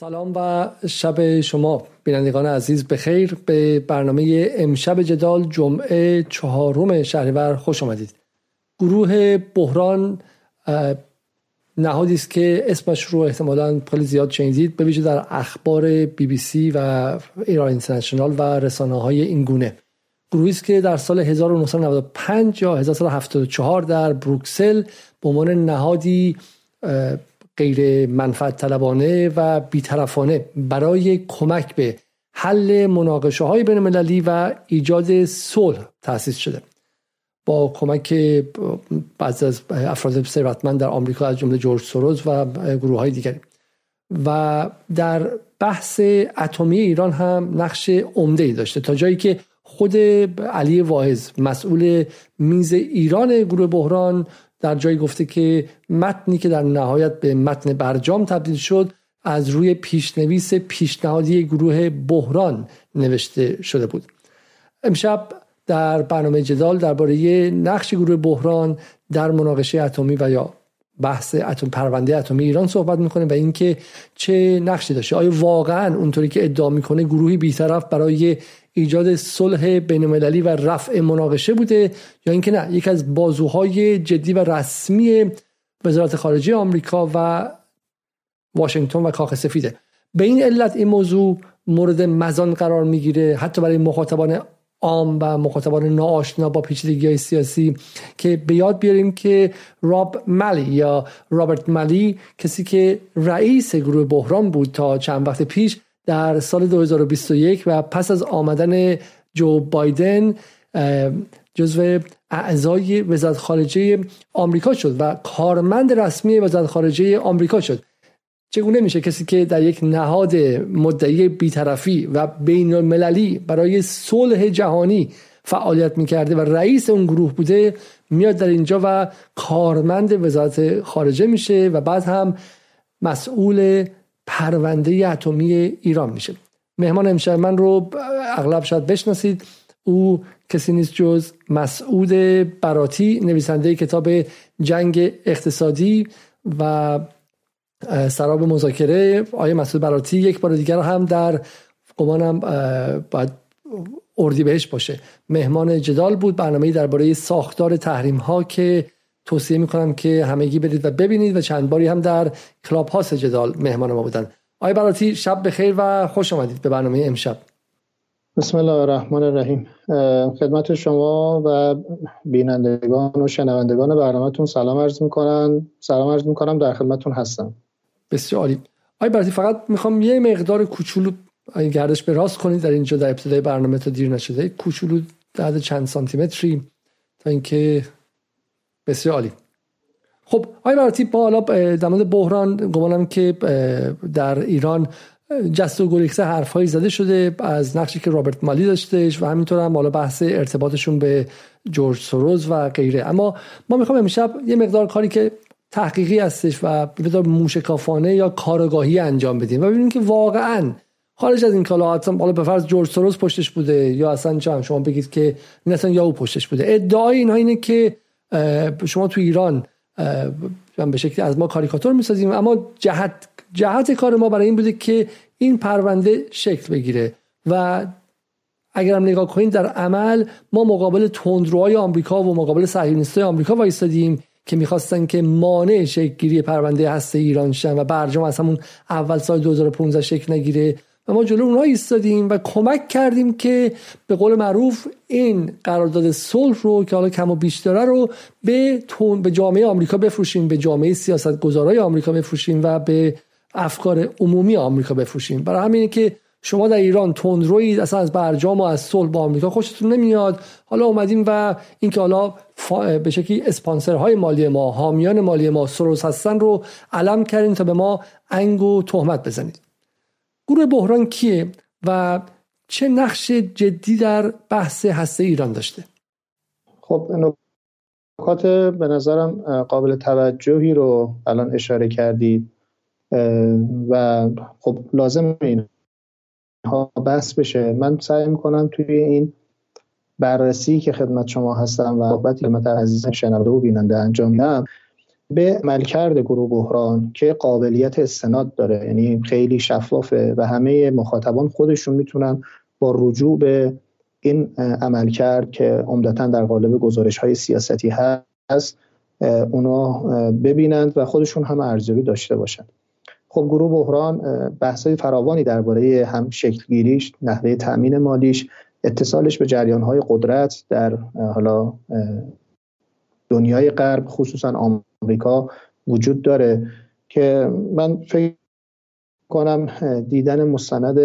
سلام و شب شما. بینندگان عزیز به خیر به برنامه امشب جدال جمعه چهارم شهریور خوش آمدید. گروه بحران نهادی است که اسمش رو احتمالا خیلی زیاد شنیدید. به در اخبار بی بی سی و ایران اینترنشنال و رسانه های این گونه. گروهی است که در سال 1995 یا 1974 در بروکسل به عنوان نهادی غیر منفعت طلبانه و بیطرفانه برای کمک به حل مناقشه های بین المللی و ایجاد صلح تأسیس شده. با کمک بعضی از افراد ثروتمند در آمریکا از جمله جورج سوروز و گروه های دیگری. و در بحث اتمی ایران هم نقش عمده ای داشته. تا جایی که خود علی واعظ مسئول میز ایران گروه بحران در جایی گفته که متنی که در نهایت به متن برجام تبدیل شد از روی پیشنویس پیشنهادی گروه بحران نوشته شده بود. امشب در برنامه جدال درباره نقش گروه بحران در مناقشه اتمی و یا بحث اتم پرونده اتمی ایران صحبت می‌کنه و اینکه چه نقشی داشته. آیا واقعا اونطوری که ادعا می‌کنه گروهی بیطرف برای ایجاد صلح بینالمللی و رفع مناقشه بوده یا اینکه نه یکی از بازوهای جدی و رسمی وزارت خارجه آمریکا و واشنگتن و کاخ سفیده. به این علت این موضوع مورد مزان قرار می‌گیره حتی برای مخاطبان عام و مخاطبان ناآشنا با پیچیدگی های سیاسی که به یاد بیاریم که راب ملی یا رابرت ملی کسی که رئیس گروه بحران بود تا چند وقت پیش در سال 2021 و پس از آمدن جو بایدن جزو اعضای وزارت خارجه آمریکا شد و کارمند رسمی وزارت خارجه آمریکا شد. چگونه میشه کسی که در یک نهاد مدعی بیطرفی و بین المللی برای صلح جهانی فعالیت می‌کرده و رئیس اون گروه بوده میاد در اینجا و کارمند وزارت خارجه میشه و بعد هم مسئول پرونده اتمی ایران میشه. مهمان امشب من رو اغلب شاید بشناسید. او کسی نیست جز مسعود براتی نویسنده کتاب جنگ اقتصادی و سراب مذاکره. آیه مسعود براتی یک بار دیگر هم در گمانم باید اردی بهش باشه. مهمان جدال بود. برنامه درباره ساختار تحریم ها که توصیه می‌کنم که همگی برید و ببینید و چند باری هم در کلاب هاست جدال مهمان ما بودن. آقای براتی شب بخیر و خوش آمدید به برنامه امشب. بسم الله الرحمن الرحیم. خدمت شما و بینندگان و شنوندگان برنامهتون سلام عرض می‌کنن. سلام عرض می‌کنم در خدمتتون هستم. بسیار عالی. آقای براتی فقط می‌خوام یه مقدار کوچولو گردش به راست کنید. در اینجا در ابتدای برنامه تا دیر نشده. کوچولو در چند سانتی متری تا اینکه بسیار عالی. خب آقای براتی با حالا در مورد بحران گمانم که در ایران جست و گریخته حرفهایی زده شده از نقشی که رابرت مالی داشتهش و همینطور هم حالا بحث ارتباطشون به جورج سوروز و غیره. اما ما می‌خوام امشب یه مقدار کاری که تحقیقی هستش و مقدار موشکافانه یا کارگاهی انجام بدیم و ببینیم که واقعا خارج از این کالا حالا به فرض جورج سوروز پشتش بوده یا اصلا چه شما بگید که نتن یا او پشتش بوده. ادعای اینها اینه که شما تو ایران به شکلی از ما کاریکاتور می‌سازیم اما جهت جهت کار ما برای این بوده که این پرونده شکل بگیره. و اگرم نگاه کنید در عمل ما مقابل تندروهای آمریکا و مقابل صهیونیستای آمریکا وایستادیم که می‌خواستن که مانع شکل پرونده هسته ایران شن و برجام از همون اول سال 2015 شکل نگیره. و ما جلو اونها ایستادیم و کمک کردیم که به قول معروف این قرارداد صلح رو که حالا کم و بیشتره رو به تون به جامعه آمریکا بفروشیم به جامعه سیاست گذارای آمریکا بفروشیم و به افکار عمومی آمریکا بفروشیم. برای همینه که شما در ایران تندروید اصلا از برجام و از صلح با آمریکا خوشتون نمیاد. حالا اومدیم و اینکه حالا به شکلی اسپانسرهای مالی ما حامیان مالی ما سروس هستن رو علم کردیم تا به ما انگ و تهمت بزنید گروه بحران کیه و چه نقش جدی در بحث هسته ایران داشته؟ خب نکات به نظرم قابل توجهی رو الان اشاره کردید و خب لازم این ها بحث بشه. من سعی می‌کنم توی این بررسی که خدمت شما هستم و صحبتی که عزیز شنونده و بیننده انجام میدم به عملکرد گروه بحران که قابلیت استناد داره. یعنی خیلی شفافه و همه مخاطبان خودشون می‌تونن با رجوع به این عملکرد که عمدتا در قالب گزارش های سیاستی هست اونا ببینند و خودشون هم ارزیابی داشته باشند. خب گروه بحران بحث‌های فراوانی درباره هم شکلگیریش نحوه تأمین مالیش اتصالش به جریانهای قدرت در حالا دنیای غرب خصوصا آمریکا وجود داره که من فکر کنم دیدن مستند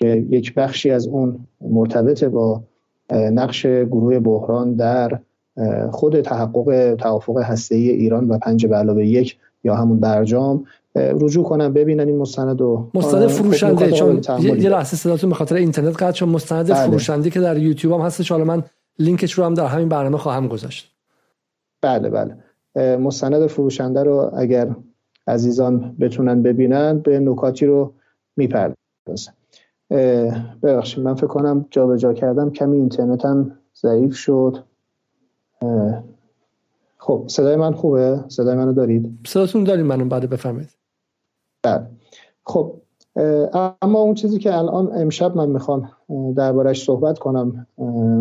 یک بخشی از اون مرتبط با نقش گروه بحران در خود تحقق توافق هسته ای ایران و پنج به علاوه یک یا همون برجام رجوع کنم ببینن این مستند و مستند فروشنده چون یه لحظه صداتون به خاطر اینترنت قطع چون مستند بله. فروشنده که در یوتیوب هم هستش. حالا من لینکش رو هم در همین برنامه خواهم گذاشت. بله بله. مستند فروشنده رو اگر عزیزان بتونن ببینن به نکاتی رو می‌پردازن. ببخشید من فکر کنم جابجا کردم کمی اینترنتم ضعیف شد. خب صدای من خوبه؟ صدای منو دارید؟ صداتون داریم منو بعد بفهمید بله. خب اما اون چیزی که الان امشب من می‌خوام دربارش صحبت کنم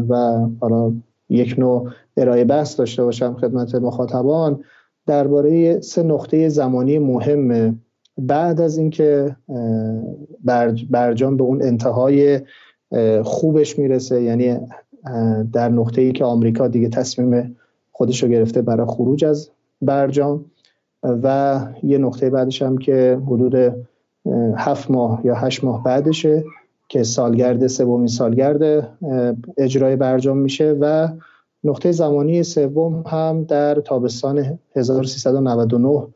و حالا یک نوع ارائه بحث داشته باشم خدمت مخاطبان. درباره سه نقطه زمانی مهم. بعد از اینکه برجام به اون انتهای خوبش می‌رسه یعنی در نقطه ای که آمریکا دیگه تصمیم خودش رو گرفته برای خروج از برجام. و یه نقطه بعدش هم که حدود هفت ماه یا هشت ماه بعدشه. که سالگرد سومین سالگرد اجرای برجام میشه و نقطه زمانی سوم هم در تابستان 1399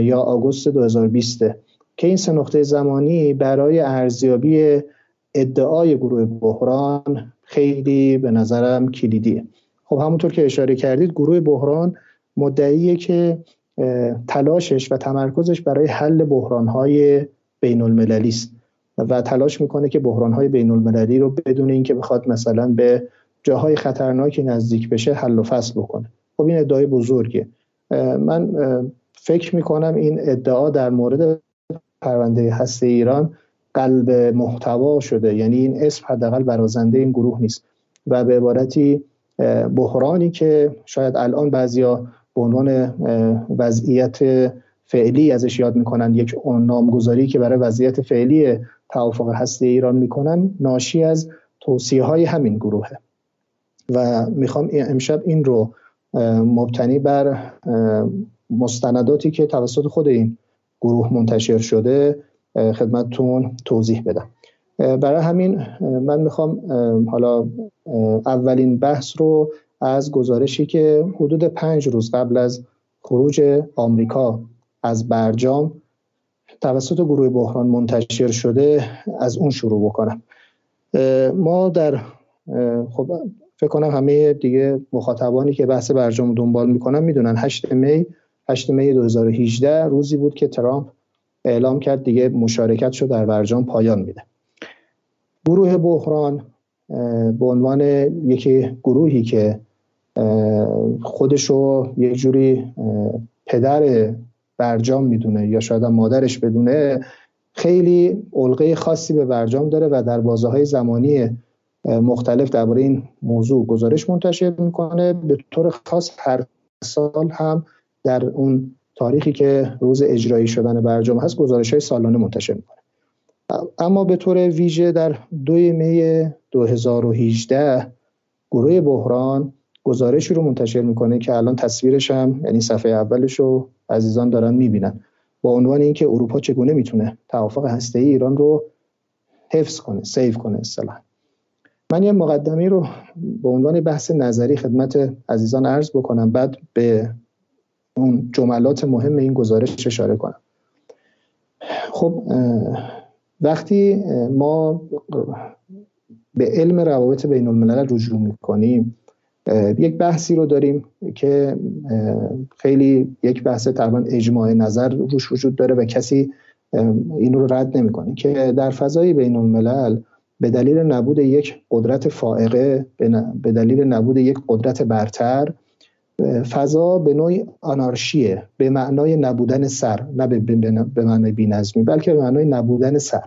یا آگوست 2020 که این سه نقطه زمانی برای ارزیابی ادعای گروه بحران خیلی به نظرم کلیدیه. خب همونطور که اشاره کردید گروه بحران مدعیه که تلاشش و تمرکزش برای حل بحرانهای بین المللی است. و تلاش می‌کنه که بحرانهای بین المللی رو بدون اینکه بخواد مثلا به جاهای خطرناکی نزدیک بشه حل و فصل بکنه. خب این ادعای بزرگه. من فکر می‌کنم این ادعا در مورد پرونده هسته ایران قلب محتوا شده. یعنی این اسم حداقل برازنده این گروه نیست. و به عبارتی بحرانی که شاید الان بعضیا به عنوان وضعیت فعلی ازش یاد می‌کنن یک نامگذاری که برای وضعیت فعلی توافق هسته ایران می‌کنن ناشی از توصیه های همین گروهه. و می‌خوام امشب این رو مبتنی بر مستنداتی که توسط خود این گروه منتشر شده خدمتتون توضیح بدم. برای همین من می‌خوام حالا اولین بحث رو از گزارشی که حدود پنج روز قبل از خروج آمریکا از برجام توسط گروه بحران منتشر شده از اون شروع بکنم. ما در خب فکر کنم همه دیگه مخاطبانی که بحث برجام دنبال می‌کنن می‌دونن. 8 می 8 می 2018 روزی بود که ترامپ اعلام کرد دیگه مشارکت شد در برجام پایان میده. گروه بحران به عنوان یکی گروهی که خودشو یک جوری پدر برجام می‌دونه یا شاید مادرش بدونه خیلی علقه خاصی به برجام داره و در بازه های زمانی مختلف درباره این موضوع گزارش منتشر می‌کنه. به طور خاص هر سال هم در اون تاریخی که روز اجرایی شدن برجام هست گزارش های سالانه منتشر می‌کنه. اما به طور ویژه در دوی می 2018 گروه بحران گزارشی رو منتشر می‌کنه که الان تصویرش هم یعنی صفحه اولش رو عزیزان دارن می‌بینن. با عنوان اینکه اروپا چگونه می‌تونه توافق هسته ای ایران رو حفظ کنه سیو کنه اصطلاحا. من یه مقدمی رو به عنوان بحث نظری خدمت عزیزان عرض بکنم بعد به اون جملات مهم این گزارش اشاره کنم. خب وقتی ما به علم روابط بین الملل رجوع می‌کنیم یک بحثی رو داریم که خیلی یک بحث تقریبا اجماع نظر روش وجود داره و کسی این رو رد نمی‌کنه که در فضای بین الملل به دلیل نبود یک قدرت فائقه به دلیل نبود یک قدرت برتر فضا به نوعی آنارشیه به معنای نبودن سر نه به معنای بینظمی بلکه به معنای نبودن سر.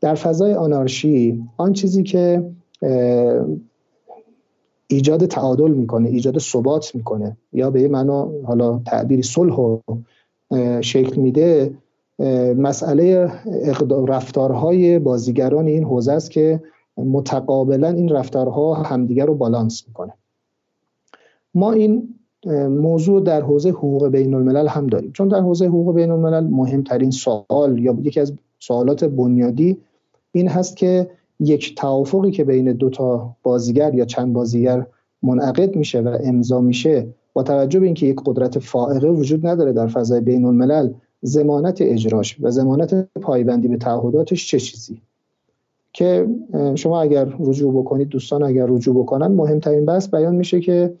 در فضای آنارشی آن چیزی که ایجاد تعادل می‌کنه ایجاد ثبات می‌کنه. یا به معنا حالا تعبیری صلح و شکل میده. مسئله رفتارهای بازیگران این حوزه است که متقابلا این رفتارها همدیگر رو بالانس می‌کنه. ما این موضوع در حوزه حقوق بین الملل هم داریم. چون در حوزه حقوق بین الملل مهمترین سوال یا یکی از سوالات بنیادی این هست که یک توافقی که بین دو تا بازیگر یا چند بازیگر منعقد میشه و امضا میشه با توجه به اینکه یک قدرت فائقه وجود نداره در فضای بین الملل زمانت اجراش و زمانت پایبندی به تعهداتش چه چیزی؟ که شما اگر رجوع بکنید دوستان اگر رجوع بکنن مهمترین بحث بیان میشه که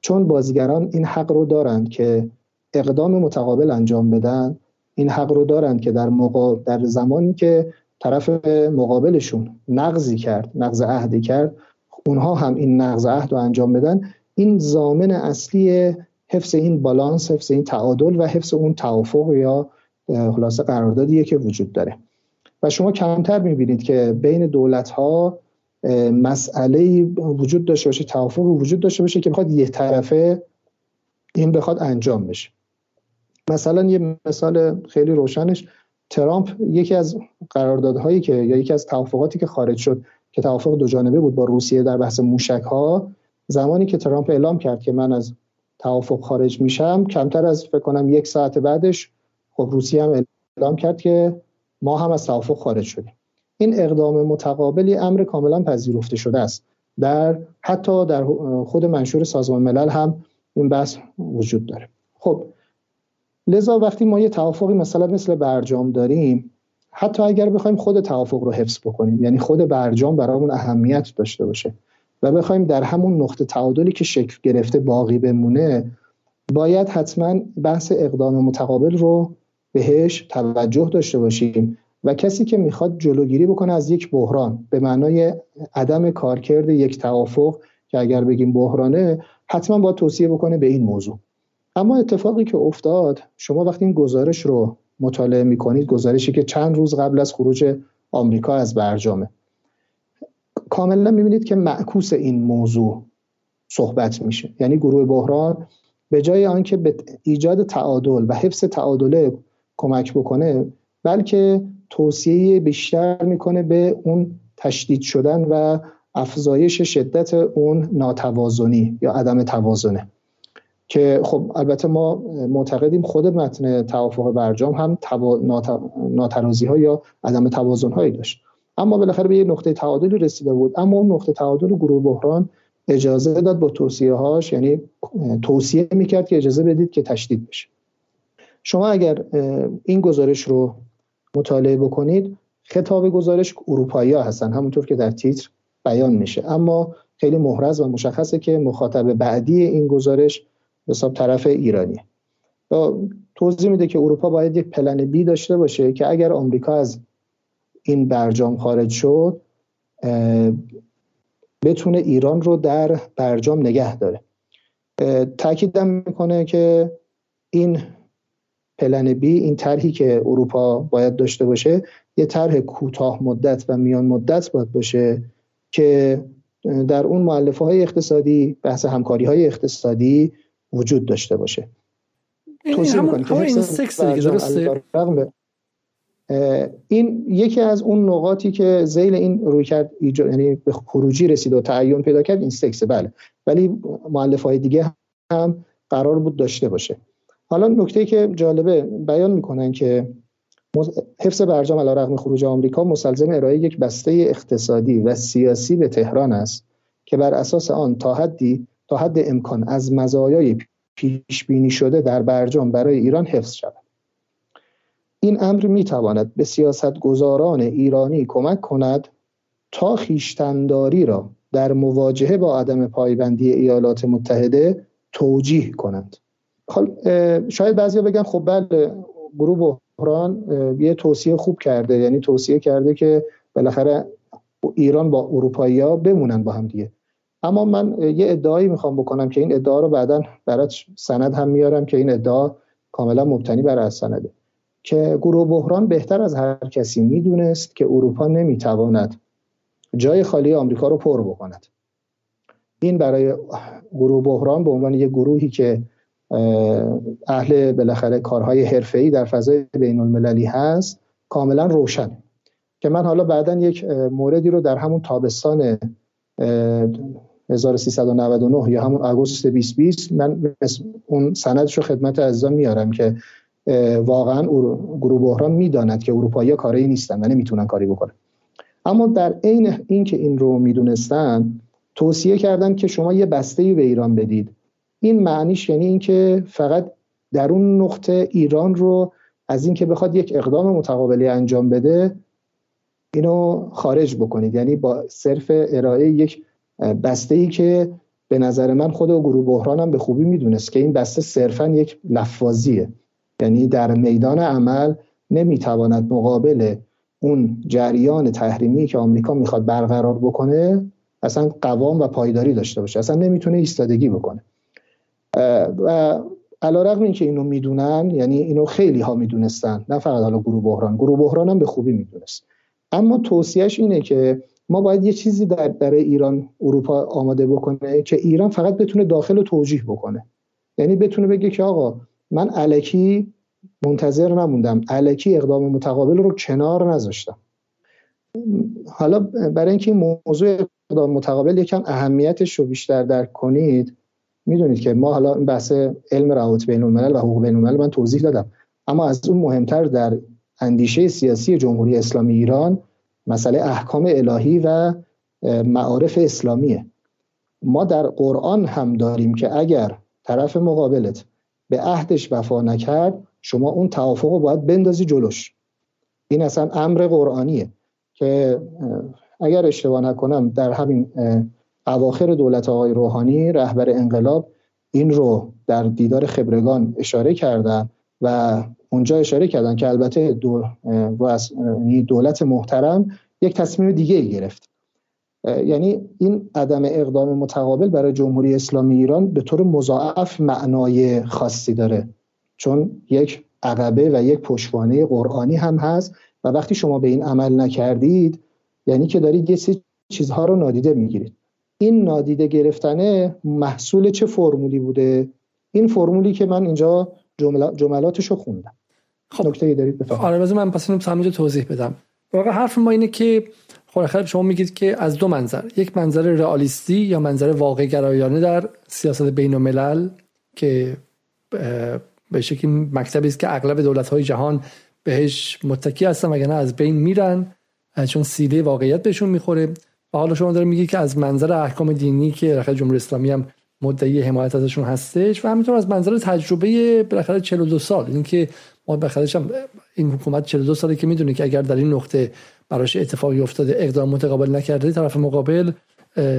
چون بازیگران این حق رو دارند که اقدام متقابل انجام بدن این حق رو دارند که در, در زمانی که طرف مقابلشون نقضی کرد نقض عهدی کرد. اونها هم این نقض عهد رو انجام بدن. این زامن اصلی حفظ این بالانس حفظ این تعادل و حفظ اون توافق یا خلاصه قراردادیه که وجود داره. و شما کمتر می‌بینید که بین دولت ها مسئله وجود داشته باشه توافق وجود داشته باشه که بخواد یه طرفه این بخواد انجام بشه. مثلا یه مثال خیلی روشنش. ترامپ یکی از قراردادهایی که یا یکی از توافقاتی که خارج شد که توافق دو جانبه بود با روسیه در بحث موشک ها زمانی که ترامپ اعلام کرد که من از توافق خارج میشم کمتر از فکر کنم یک ساعت بعدش خب روسیه هم اعلام کرد که ما هم از توافق خارج شدیم. این اقدام متقابلی امر کاملا پذیرفته شده است. در حتی در خود منشور سازمان ملل هم این بحث وجود داره. خب لذا وقتی ما یه توافقی مثلا مثل برجام داریم حتی اگر بخوایم خود توافق رو حفظ بکنیم یعنی خود برجام برامون اهمیت داشته باشه و بخوایم در همون نقطه تعادلی که شکل گرفته باقی بمونه باید حتما بحث اقدام متقابل رو بهش توجه داشته باشیم و کسی که می‌خواد جلوگیری بکنه از یک بحران به معنای عدم کارکرد یک توافق که اگر بگیم بحرانه حتما باید توصیه بکنه به این موضوع. اما اتفاقی که افتاد شما وقتی این گزارش رو مطالعه می‌کنید گزارشی که چند روز قبل از خروج آمریکا از برجامه کاملا می‌بینید که معکوس این موضوع صحبت میشه. یعنی گروه بحران به جای آنکه به ایجاد تعادل و حفظ تعادله کمک بکنه بلکه توصیه بیشتر می‌کنه به اون تشدید شدن و افزایش شدت اون ناتوازنی یا عدم توازنه. که خب البته ما معتقدیم خود متن توافق برجام هم ناترازی ها یا عدم توازن هایی داشت. اما بالاخره به یه نقطه تعادلی رسیده بود. اما اون نقطه تعادل گروه بحران اجازه داد با توصیه هاش یعنی توصیه می‌کرد که اجازه بدید که تشدید بشه. شما اگر این گزارش رو مطالعه بکنید خطاب گزارش اروپایی ها هستن همونطور که در تیتر بیان میشه. اما خیلی محرز و مشخصه که مخاطب بعدی این گزارش حساب طرف ایرانی. توضیح میده که اروپا باید یک پلن بی داشته باشه که اگر آمریکا از این برجام خارج شد بتونه ایران رو در برجام نگه داره. تاکیدم می‌کنه که این پلن بی این طرحی که اروپا باید داشته باشه یه طرح کوتاه مدت و میان مدت باید باشه که در اون معلفه های اقتصادی بحث همکاری های اقتصادی وجود داشته باشه. توصیه می‌کنه که این سکس درسته؟ این یکی از اون نقاطی که زیل این روی کرد یعنی به خروجی رسید و تعین پیدا کرد این سکسه بله. ولی معلف های دیگه هم قرار بود داشته باشه. حالا نکته که جالبه بیان می‌کنن که حفظ برجام علی رغم خروج آمریکا مسلزم ارائه یک بسته اقتصادی و سیاسی به تهران است که بر اساس آن تا حدی تا حد امکان از مزایای پیش بینی شده در برجام برای ایران حفظ شود. این امر می تواند به سیاست گذاران ایرانی کمک کند تا خیشتنداری را در مواجهه با عدم پایبندی ایالات متحده توجیه کنند. شاید بعضی بگن خب بله گروه بحران یه توصیه خوب کرده یعنی توصیه کرده که بالاخره ایران با اروپایی ها بمونن با هم دیگه. اما من یه ادعایی می‌خوام بکنم که این ادعا رو بعدا برات سند هم میارم که این ادعا کاملا مبتنی بر سنده. که گروه بحران بهتر از هر کسی می‌دونست که اروپا نمی‌تواند جای خالی آمریکا رو پر بکند. این برای گروه بحران به عنوان یک گروهی که اهل بالاخره کارهای حرفه‌ای در فضای بین المللی هست کاملا روشنه که من حالا بعدا یک موردی رو در همون تابستان 1399 یا همون آگوست 2020 من اون سندش رو خدمت عزیزان میارم که واقعا گروه بحران می‌داند که اروپایی کاری نیستن و نمی‌تونن کاری بکنن. اما در عین اینکه این رو می‌دونستن توصیه کردن که شما یه بسته به ایران بدید. این معنیش یعنی اینکه فقط در اون نقطه ایران رو از اینکه بخواد یک اقدام متقابلی انجام بده اینو خارج بکنید. یعنی با صرف ارائه یک بسته ای که به نظر من خود و گروه بحرانم به خوبی می‌دونست که این بسته صرفا یک لفاظیه. یعنی در میدان عمل نمی‌تواند مقابل اون جریان تحریمی که آمریکا می‌خواد برقرار بکنه اصلا قوام و پایداری داشته باشه. اصلا نمی‌تونه ایستادگی بکنه. و علا رقم این که اینو می‌دونن یعنی اینو خیلی ها می‌دونستن نه فقط حالا گروه بحران. گروه بحران هم به خوبی می‌دونست. اما توصیهش اینه که ما باید یه چیزی در برای ایران اروپا آماده بکنه که ایران فقط بتونه داخل رو توجیه بکنه. یعنی بتونه بگه که آقا من علکی منتظر نموندم. علکی اقدام متقابل رو کنار نذاشتم. حالا برای اینکه این موضوع اقدام متقابل یکم اهمیتش رو بیشتر درک کنید می‌دونید که ما حالا این بحث علم روابط بین الملل و حقوق بین الملل من توضیح دادم. اما از اون مهمتر در اندیشه سیاسی جمهوری اسلامی ایران مسئله احکام الهی و معارف اسلامیه. ما در قرآن هم داریم که اگر طرف مقابلت به عهدش وفا نکرد شما اون توافق رو باید بندازی جلوش. این اصلا امر قرآنیه که اگر اشتباه نکنم در همین اواخر دولت آقای روحانی رهبر انقلاب این رو در دیدار خبرگان اشاره کردن و اونجا اشاره کردن که البته یعنی دولت محترم یک تصمیم دیگه ای گرفت. یعنی این عدم اقدام متقابل برای جمهوری اسلامی ایران به طور مضاعف معنای خاصی داره. چون یک عقبه و یک پشتوانه قرآنی هم هست و وقتی شما به این عمل نکردید یعنی که دارید یه سری چیزها رو نادیده می‌گیرید. این نادیده گرفتنه محصول چه فرمولی بوده؟ این فرمولی که من اینجا جملاتش رو خوندم. خب نکته دارید بفرمایید. آره من پس اینو توضیح بدم. واقعا حرف ما اینه که خب شما میگید که از دو منظر یک منظر رئالیستی یا منظر واقع گرایانه در سیاست بین الملل که به شکلی مکتبی است که اغلب دولت های جهان بهش متکی هستن وگرنه از بین میرن چون سیده واقعیت بهشون می‌خوره. و حالا شما داره میگی که از منظر احکام دینی که رخص جمهوری اسلامی هم مدعی حمایت ازشون هستش و همینطور از منظر تجربه بالاخره 42 سال. این که ما بالاخره این حکومت 42 ساله که می‌دونه که اگر در این نقطه براش اتفاقی افتاده اقدام متقابل نکرده طرف مقابل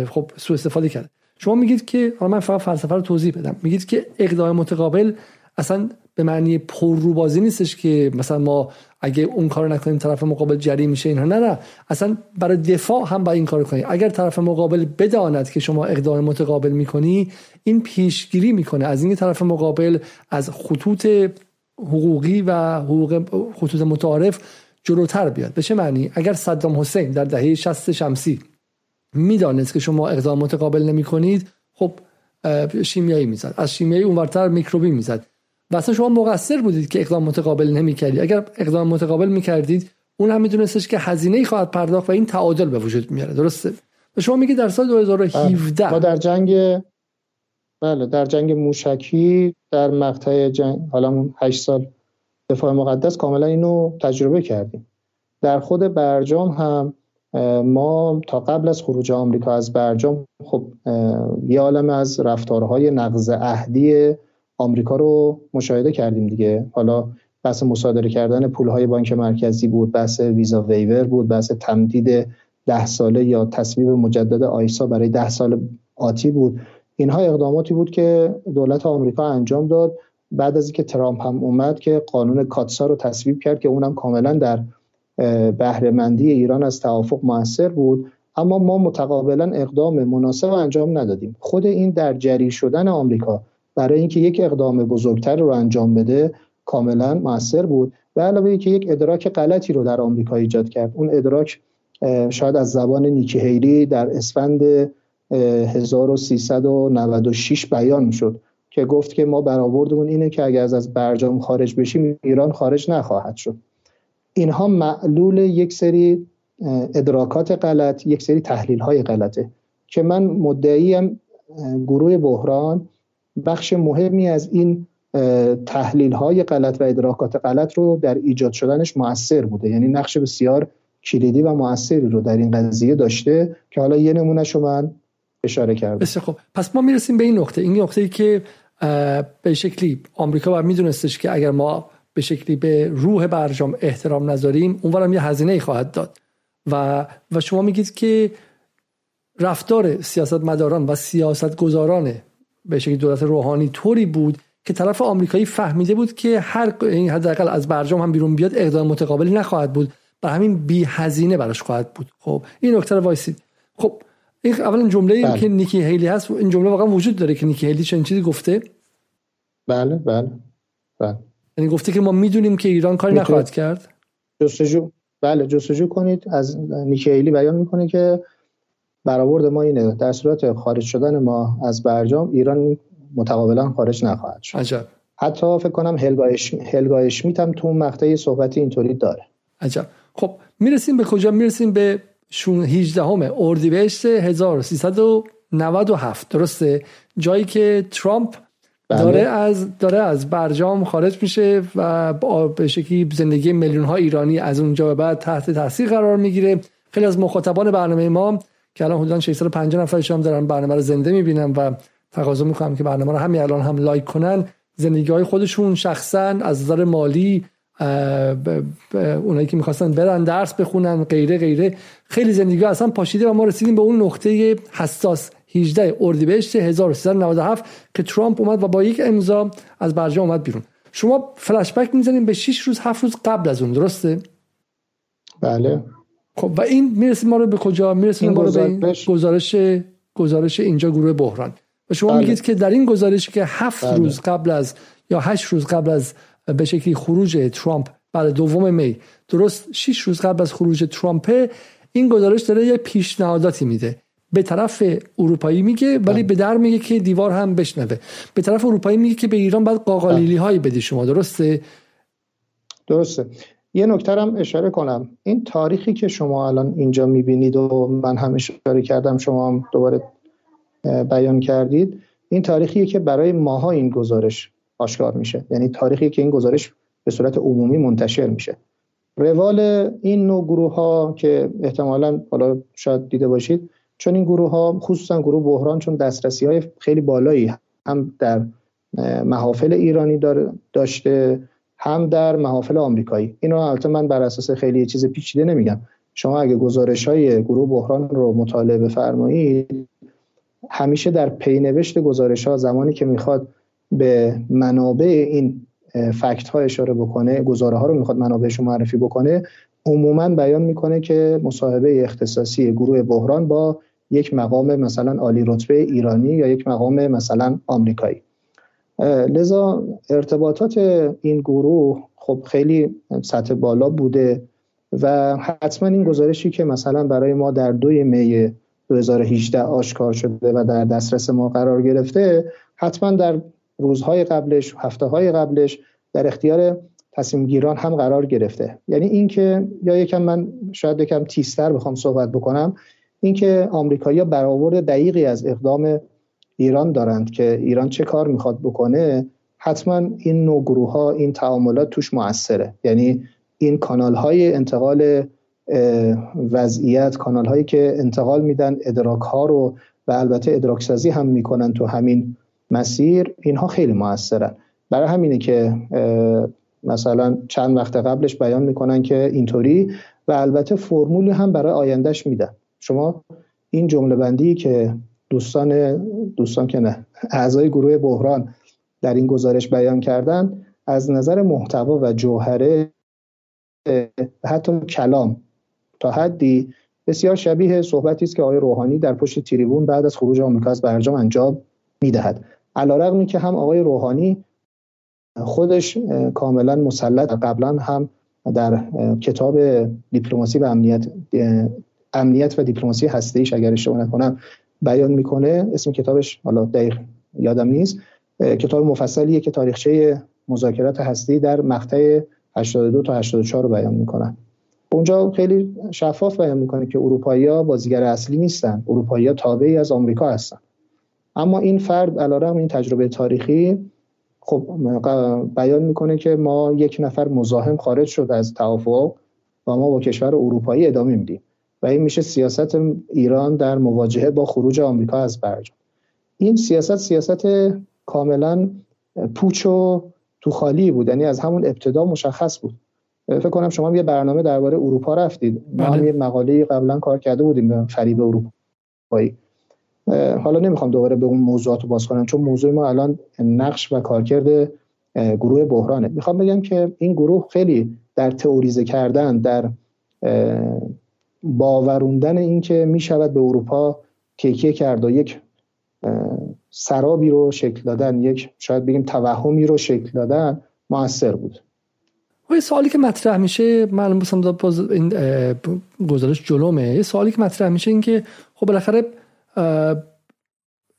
خب سوء استفاده کرد شما میگید که حالا من فقط فلسفه رو توضیح بدم. میگید که اقدام متقابل اصلا به معنی پرروبازی نیستش که مثلا ما اگه اون کار نکنیم طرف مقابل جری میشه اینها. نه نه. اصلا برای دفاع هم با این کار کنی اگر طرف مقابل بداند که شما اقدام متقابل می‌کنی این پیشگیری می‌کنه. از این طرف مقابل از خطوط حقوقی و حقوق خطوط متعارف جلوتر بیاد. به چه معنی؟ اگر صدام حسین در دهه 60 شمسی می‌دانست که شما اقدام متقابل نمی کنید خب شیمیایی می‌زد. از شیمیایی اونورتر میکروبی می‌زد. و شما مقصر بودید که اقدام متقابل نمی‌کردید اگر اقدام متقابل می‌کردید اون هم میدونستش که هزینه خواهد پرداخت و این تعادل به وجود میاره. درسته؟ و شما میگید در سال 2017 ما در جنگ بله در جنگ موشکی در مقطع جنگ حالا 8 سال دفاع مقدس کاملا اینو تجربه کردیم. در خود برجام هم ما تا قبل از خروج آمریکا از برجام خب یه عالم از رفتارهای نقض عهدی آمریکا رو مشاهده کردیم دیگه. حالا بحث مصادره کردن پولهای بانک مرکزی بود بحث ویزا ویور بود بحث تمدید ده ساله یا تصویب مجدد آیسا برای ده سال آتی بود. اینها اقداماتی بود که دولت آمریکا انجام داد. بعد از اینکه ترامپ هم اومد که قانون کاتسا رو تصویب کرد که اونم کاملا در بهرهمندی ایران از توافق موثر بود. اما ما متقابلا اقدام مناسب انجام ندادیم. خود این در جری شدن آمریکا برای اینکه یک اقدام بزرگتر رو انجام بده کاملا موثر بود. و علاوه که یک ادراک غلطی رو در آمریکا ایجاد کرد. اون ادراک شاید از زبان نیکی هیلی در اسفند 1396 بیان شد. که گفت که ما برآوردمون اینه که اگر از برجام خارج بشیم ایران خارج نخواهد شد. اینها معلول یک سری ادراکات غلط یک سری تحلیل های غلطه. که من مدعیم گروه بحران بخش مهمی از این تحلیل های غلط و ادراکات غلط رو در ایجاد شدنش موثر بوده. یعنی نقش بسیار کلیدی و موثری رو در این قضیه داشته که حالا یه نمونه رو من اشاره کردم. بسیار خب پس ما می‌رسیم به این نقطه. این نقطه ای که به شکلی آمریکا باید میدونستش که اگر ما به شکلی به روح برجام احترام نذاریم اونورم یه هزینه خواهد داد. و و شما میگید که رفتار سیاستمداران و سیاستگزاران به شکلی دولت روحانی طوری بود که طرف آمریکایی فهمیده بود که هر این حداقل از برجام هم بیرون بیاد اقدام متقابلی نخواهد بود. و همین بی هزینه براش خواهد بود. خب این نکته وایسید. خب این اولا جمله بله. که نیکی هیلی هست این جمله واقعا وجود داره که نیکی هیلی چنین چیزی گفته. بله بله بله. یعنی گفته که ما می‌دونیم که ایران کاری نخواهد کرد. جستجو بله جستجو کنید. از نیکی هیلی بیان می‌کنه که برآورد ما اینه. در صورت خارج شدن ما از برجام ایران متقابلا خارج نخواهد شد. عجب. حتی فکر کنم هلگا اشمیت هم تو مقطع صحبتی اینطوری داره. عجب. خب می‌رسیم به کجا؟ می‌رسیم به 18 همه اردیبهشت 1397 درسته؟ جایی که ترامپ بله. داره از داره از برجام خارج میشه و به شکلی زندگی میلیون ها ایرانی از اونجا به بعد تحت تاثیر قرار می‌گیره. خیلی از مخاطبان برنامه ما که الان حدودا 650 نفرشون دارن برنامه رو زنده می‌بینن و تقاضا می‌کنم که برنامه رو همین الان هم لایک کنن. زندگی های خودشون شخصا از نظر مالی اونایی که می‌خواستن برن درس بخونن غیره غیره. خیلی زندگی اصلا پاشیده و ما رسیدیم به اون نقطه حساس. 18 اردیبهشت 1397 که ترامپ اومد و با یک امضا از برجام اومد بیرون. شما فلش بک می‌زنیم به 6 روز 7 روز قبل از اون درسته؟ بله. خب و این می‌رسیم ما رو به کجا؟ می‌رسیم ما رو به گزارش گزارش اینجا گروه بحران. و شما بله. میگید که در این گزارش که هفت بله. روز قبل از یا هشت روز قبل از به شکلی خروج ترامپ بعد دوم می درست 6 روز قبل از خروج ترامپ این گزارش داره یه پیشنهاداتی میده. به طرف اروپایی میگه ولی بله. به در میگه که دیوار هم بشنوه. به طرف اروپایی میگه که به ایران باید قاقالیلی هایی بدی شما. درسته؟ درسته. یه نکته هم اشاره کنم. این تاریخی که شما الان اینجا می‌بینید و من هم اشاره کردم شما هم دوباره بیان کردید. این تاریخیه که برای ماها این گزارش آشکار میشه. یعنی تاریخی که این گزارش به صورت عمومی منتشر میشه. روال این نوع گروه ها که احتمالا حالا شاید دیده باشید چون این گروه ها خصوصا گروه بحران چون دسترسی های خیلی بالایی هم در محافل ایرانی داشته. هم در محافل آمریکایی. اینو البته من بر اساس خیلی چیز پیچیده نمیگم. شما اگه گزارش های گروه بحران رو مطالعه بفرمایید همیشه در پینوشت گزارش ها زمانی که می‌خواد به منابع این فکت ها اشاره بکنه گزاره ها رو می‌خواد منابعش معرفی بکنه عموما بیان می‌کنه که مصاحبه اختصاصی گروه بحران با یک مقام مثلا عالی رتبه ایرانی یا یک مقام مثلا آمریکایی. لذا ارتباطات این گروه خب خیلی سطح بالا بوده و حتما این گزارشی که مثلا برای ما در دوی می 2018 آشکار شده و در دسترس ما قرار گرفته حتما در روزهای قبلش هفته های قبلش در اختیار تصمیم گیران هم قرار گرفته. یعنی اینکه یا یکم من شاید یکم تیستر بخوام صحبت بکنم اینکه آمریکایی‌ها برآورد دقیقی از اقدام ایران دارند که ایران چه کار می‌خواد بکنه حتما این نوع گروه ها این تعاملات توش موثره. یعنی این کانال های انتقال وضعیت کانال هایی که انتقال میدن ادراک ها رو و البته ادراک سازی هم می‌کنن تو همین مسیر اینها خیلی موثرن. برای همینه که مثلا چند وقت قبلش بیان می‌کنن که اینطوری و البته فرمولی هم برای آیندهش میدن. شما این جمله بندی که دوستان دوستان که نه. اعضای گروه بحران در این گزارش بیان کردن از نظر محتوا و جوهره حتی کلام. تا حدی بسیار شبیه صحبتی است که آقای روحانی در پشت تریبون بعد از خروج آمریکا از برجام انجام می‌دهد. علیرغمی که هم آقای روحانی خودش کاملا مسلط قبلا هم در کتاب دیپلماسی و امنیت امنیت و دیپلماسی هسته اگر اشتباه نکنم بیان می‌کنه اسم کتابش حالا دقیق یادم نیست کتاب مفصلیه که تاریخچه مذاکرات هستی در مقطع 82 تا 84 رو بیان می‌کنن. اونجا خیلی شفاف بیان می‌کنه که اروپایی‌ها بازیگر اصلی نیستن اروپایی‌ها تابعی از آمریکا هستن. اما این فرد علیرغم این تجربه تاریخی خب بیان می‌کنه که ما یک نفر مزاحم خارج شد از توافق و ما با کشور اروپایی ادامه میدیم. و این میشه سیاست ایران در مواجهه با خروج آمریکا از برجام این سیاست سیاست کاملا پوچ و تو خالی بود یعنی از همون ابتدا مشخص بود. فکر کنم شما یه برنامه درباره اروپا رفتید. ما هم بله. یه مقاله قبلا کار کرده بودیم به فریب اروپایی. حالا نمی‌خوام دوباره به اون موضوعات رو باز کنم چون موضوع ما الان نقش و کارکرد گروه بحرانه. می‌خوام بگم که این گروه خیلی در تئوریزه کردن در باوروندن اینکه می‌شود به اروپا کیکیه کرد و یک سرابی رو شکل دادن یک شاید بگیم توهمی رو شکل دادن موثر بود. یه سوالی که مطرح میشه معلوم بسم این گزارش جلومه. یه سوالی که مطرح میشه این که خب بالاخره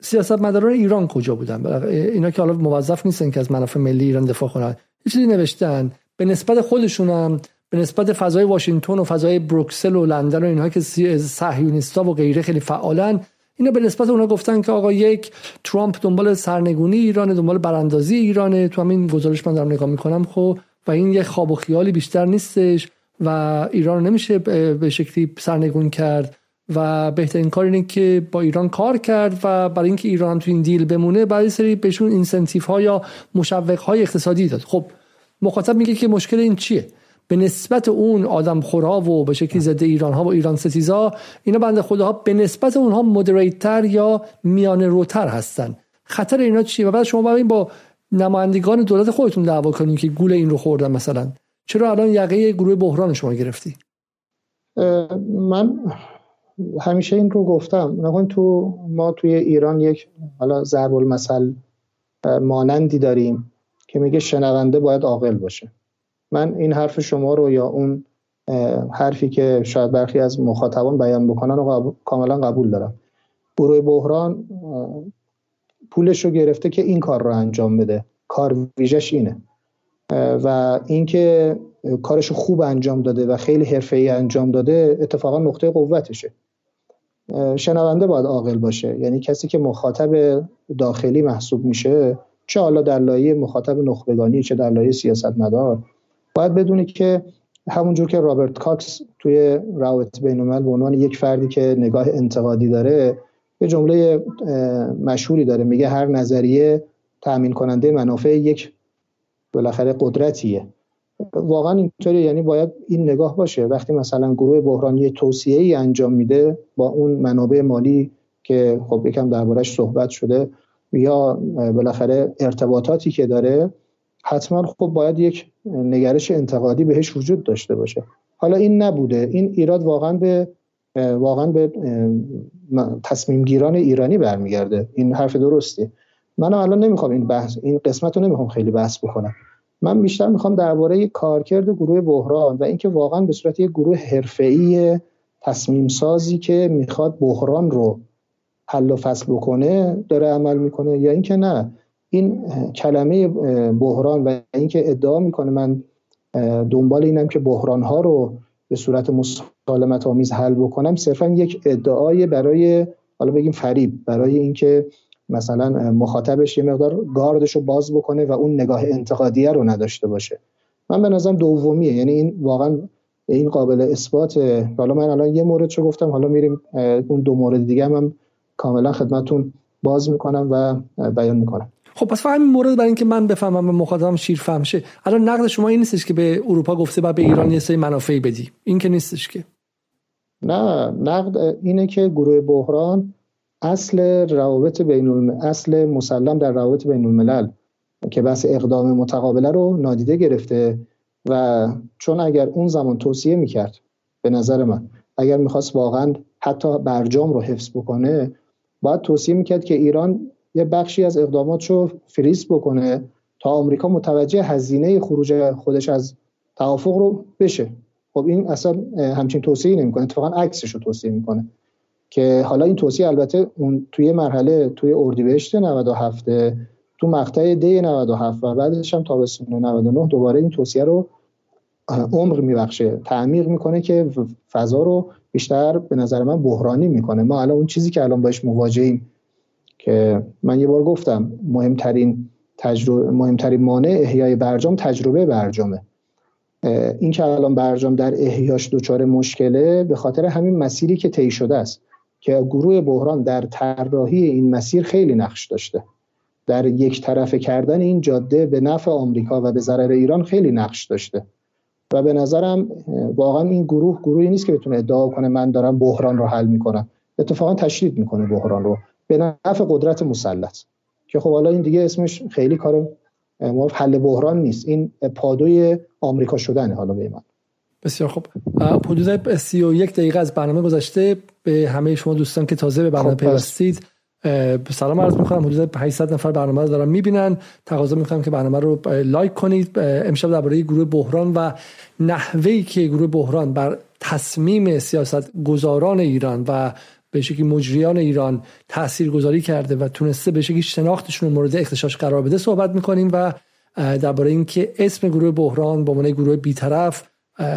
سیاست مداران ایران کجا بودن؟ اینا که حالا موظف نیستن که از منافع ملی ایران دفاع کنن. یه چیزی نوشتن. به نسبت خودشونم به نسبت فضای واشنگتن و فضای بروکسل و لندن و اینها که صهیونیستا و غیره خیلی فعالن اینا به نسبت اونا گفتن که آقا یک ترامپ دنبال سرنگونی ایران دنبال براندازی ایرانه. تو همین گزارش من دارم نگاه می‌کنم خب و این یک خواب و خیالی بیشتر نیستش و ایران نمیشه به شکلی سرنگون کرد. و بهترین کار اینه که با ایران کار کرد و برای اینکه ایران هم تو این دیل بمونه برای سری بهشون اینسنتیف ها یا مشوق های اقتصادی داد. خب مخاطب میگه که مشکل این چیه؟ به نسبت اون آدم خورها و به شکلی ضد ایران ها و ایران ستیزا اینا بنده خداها به نسبت اونها مدریتر یا میان روتر هستن. خطر اینا چیه؟ و بعد شما باید با نمایندگان دولت خودتون دعوا کنید که گول این رو خوردن مثلا. چرا الان یقه گروه بحران شما گرفتی؟ من همیشه این رو گفتم. نکن تو ما توی ایران یک حالا ضرب المثل مانندی داریم که میگه شنونده باید عاقل باشه. من این حرف شما رو یا اون حرفی که شاید برخی از مخاطبان بیان بکنن رو کاملا قبول دارم. گروه بحران پولش رو گرفته که این کار رو انجام بده. کار ویژش اینه. و اینکه کارش خوب انجام داده و خیلی حرفه‌ای انجام داده اتفاقا نقطه قوتشه. شنونده باید عاقل باشه. یعنی کسی که مخاطب داخلی محسوب میشه چه حالا در لایه مخاطب نخبگانی چه در لایه سیاستمدار باید بدونی که همونجور که رابرت کاکس توی روابط بین به عنوان یک فردی که نگاه انتقادی داره یه جمله مشهوری داره. میگه هر نظریه تأمین کننده منافع یک بالاخره قدرتیه. واقعا اینطوری یعنی باید این نگاه باشه. وقتی مثلا گروه بحرانی توصیه ای انجام میده با اون منابع مالی که خب یکم دربارش صحبت شده یا بالاخره ارتباطاتی که داره حتما خب باید یک نگرش انتقادی بهش وجود داشته باشه. حالا این نبوده. این ایراد واقعا به واقعا به تصمیم گیران ایرانی برمیگرده. این حرف درستی. من الان نمی‌خوام این بحث این قسمت رو نمی‌خوام خیلی بحث بکنم. من بیشتر می‌خوام درباره کارکرد گروه بحران و اینکه واقعا به صورت یک گروه حرفه‌ای تصمیم سازی که می‌خواد بحران رو حل و فصل بکنه داره عمل می‌کنه یا اینکه نه. این کلمه بحران و اینکه ادعا می‌کنه من دنبال اینم که بحران ها رو به صورت مسالمت آمیز حل بکنم. صرفا یک ادعای برای حالا بگیم فریب برای اینکه مثلا مخاطبش یه مقدار گاردش رو باز بکنه و اون نگاه انتقادیه رو نداشته باشه. من به نظرم دومیه. یعنی این واقعا این قابل اثباته حالا من الان یه مورد رو گفتم حالا میریم اون دو مورد دیگه هم, هم کاملا خدمتون باز می‌کنم و بیان می‌کنم. خب پس همین مورد برای اینکه من بفهمم به مخاطبم شیر فهم شه. الان نقد شما این نیستش که به اروپا گفته بعد به ایران یه سری منافعی بدی. این که نیستش که. نه نقد اینه که گروه بحران اصل روابط بین اصل مسلم در روابط بین الملل که بحث اقدام متقابله رو نادیده گرفته و چون اگر اون زمان توصیه می‌کرد به نظر من اگر می‌خواست واقعا حتی برجام رو حفظ بکنه باید توصیه می‌کرد که ایران یه بخشی از اقدامات رو فریز بکنه تا آمریکا متوجه هزینه خروج خودش از توافق رو بشه. خب این اصلا همچین توصیه نمی‌کنه. اتفاقا عکسش رو توصیه می‌کنه که حالا این توصیه البته اون توی مرحله توی اردیبهشت 97 تو مقطع دی 97 و بعدش هم تابستون 99 دوباره این توصیه رو عمق میبخشه. تعمیق می‌کنه که فضا رو بیشتر به نظر من بحرانی می‌کنه. ما الان اون چیزی که الان باش مواجهیم که من یه بار گفتم مهمترین تجربه مهمترین مانع احیای برجام تجربه برجامه. این که الان برجام در احیاش دچار مشکله به خاطر همین مسیری که طی شده است که گروه بحران در طراحی این مسیر خیلی نقش داشته. در یک طرف کردن این جاده به نفع آمریکا و به ضرر ایران خیلی نقش داشته. و به نظرم واقعا این گروه گروهی نیست که بتونه ادعا کنه من دارم بحران رو حل می‌کنم. اتفاقا تشدید می‌کنه بحران رو. به نفع قدرت مسلط که خب حالا این دیگه اسمش خیلی کار حل بحران نیست. این پادوی آمریکا شدنه حالا به من بسیار خوب. حدود 31 دقیقه از برنامه گذشته. به همه شما دوستان که تازه به برنامه خب پیوستید سلام عرض می‌کنم. حدود 800 نفر برنامه رو دارن می‌بینن. تقاضا می‌کنم که برنامه رو لایک کنید. امشب درباره گروه بحران و نحوهی که گروه بحران بر تصمیم سیاست گذاران ایران و به شکلی مجریان ایران تأثیر گذاری کرده و تونسته به شکلی شناختشون مورد اختشاش قرار بده صحبت می‌کنیم و درباره اینکه اسم گروه بحران به عنوان گروه بیطرف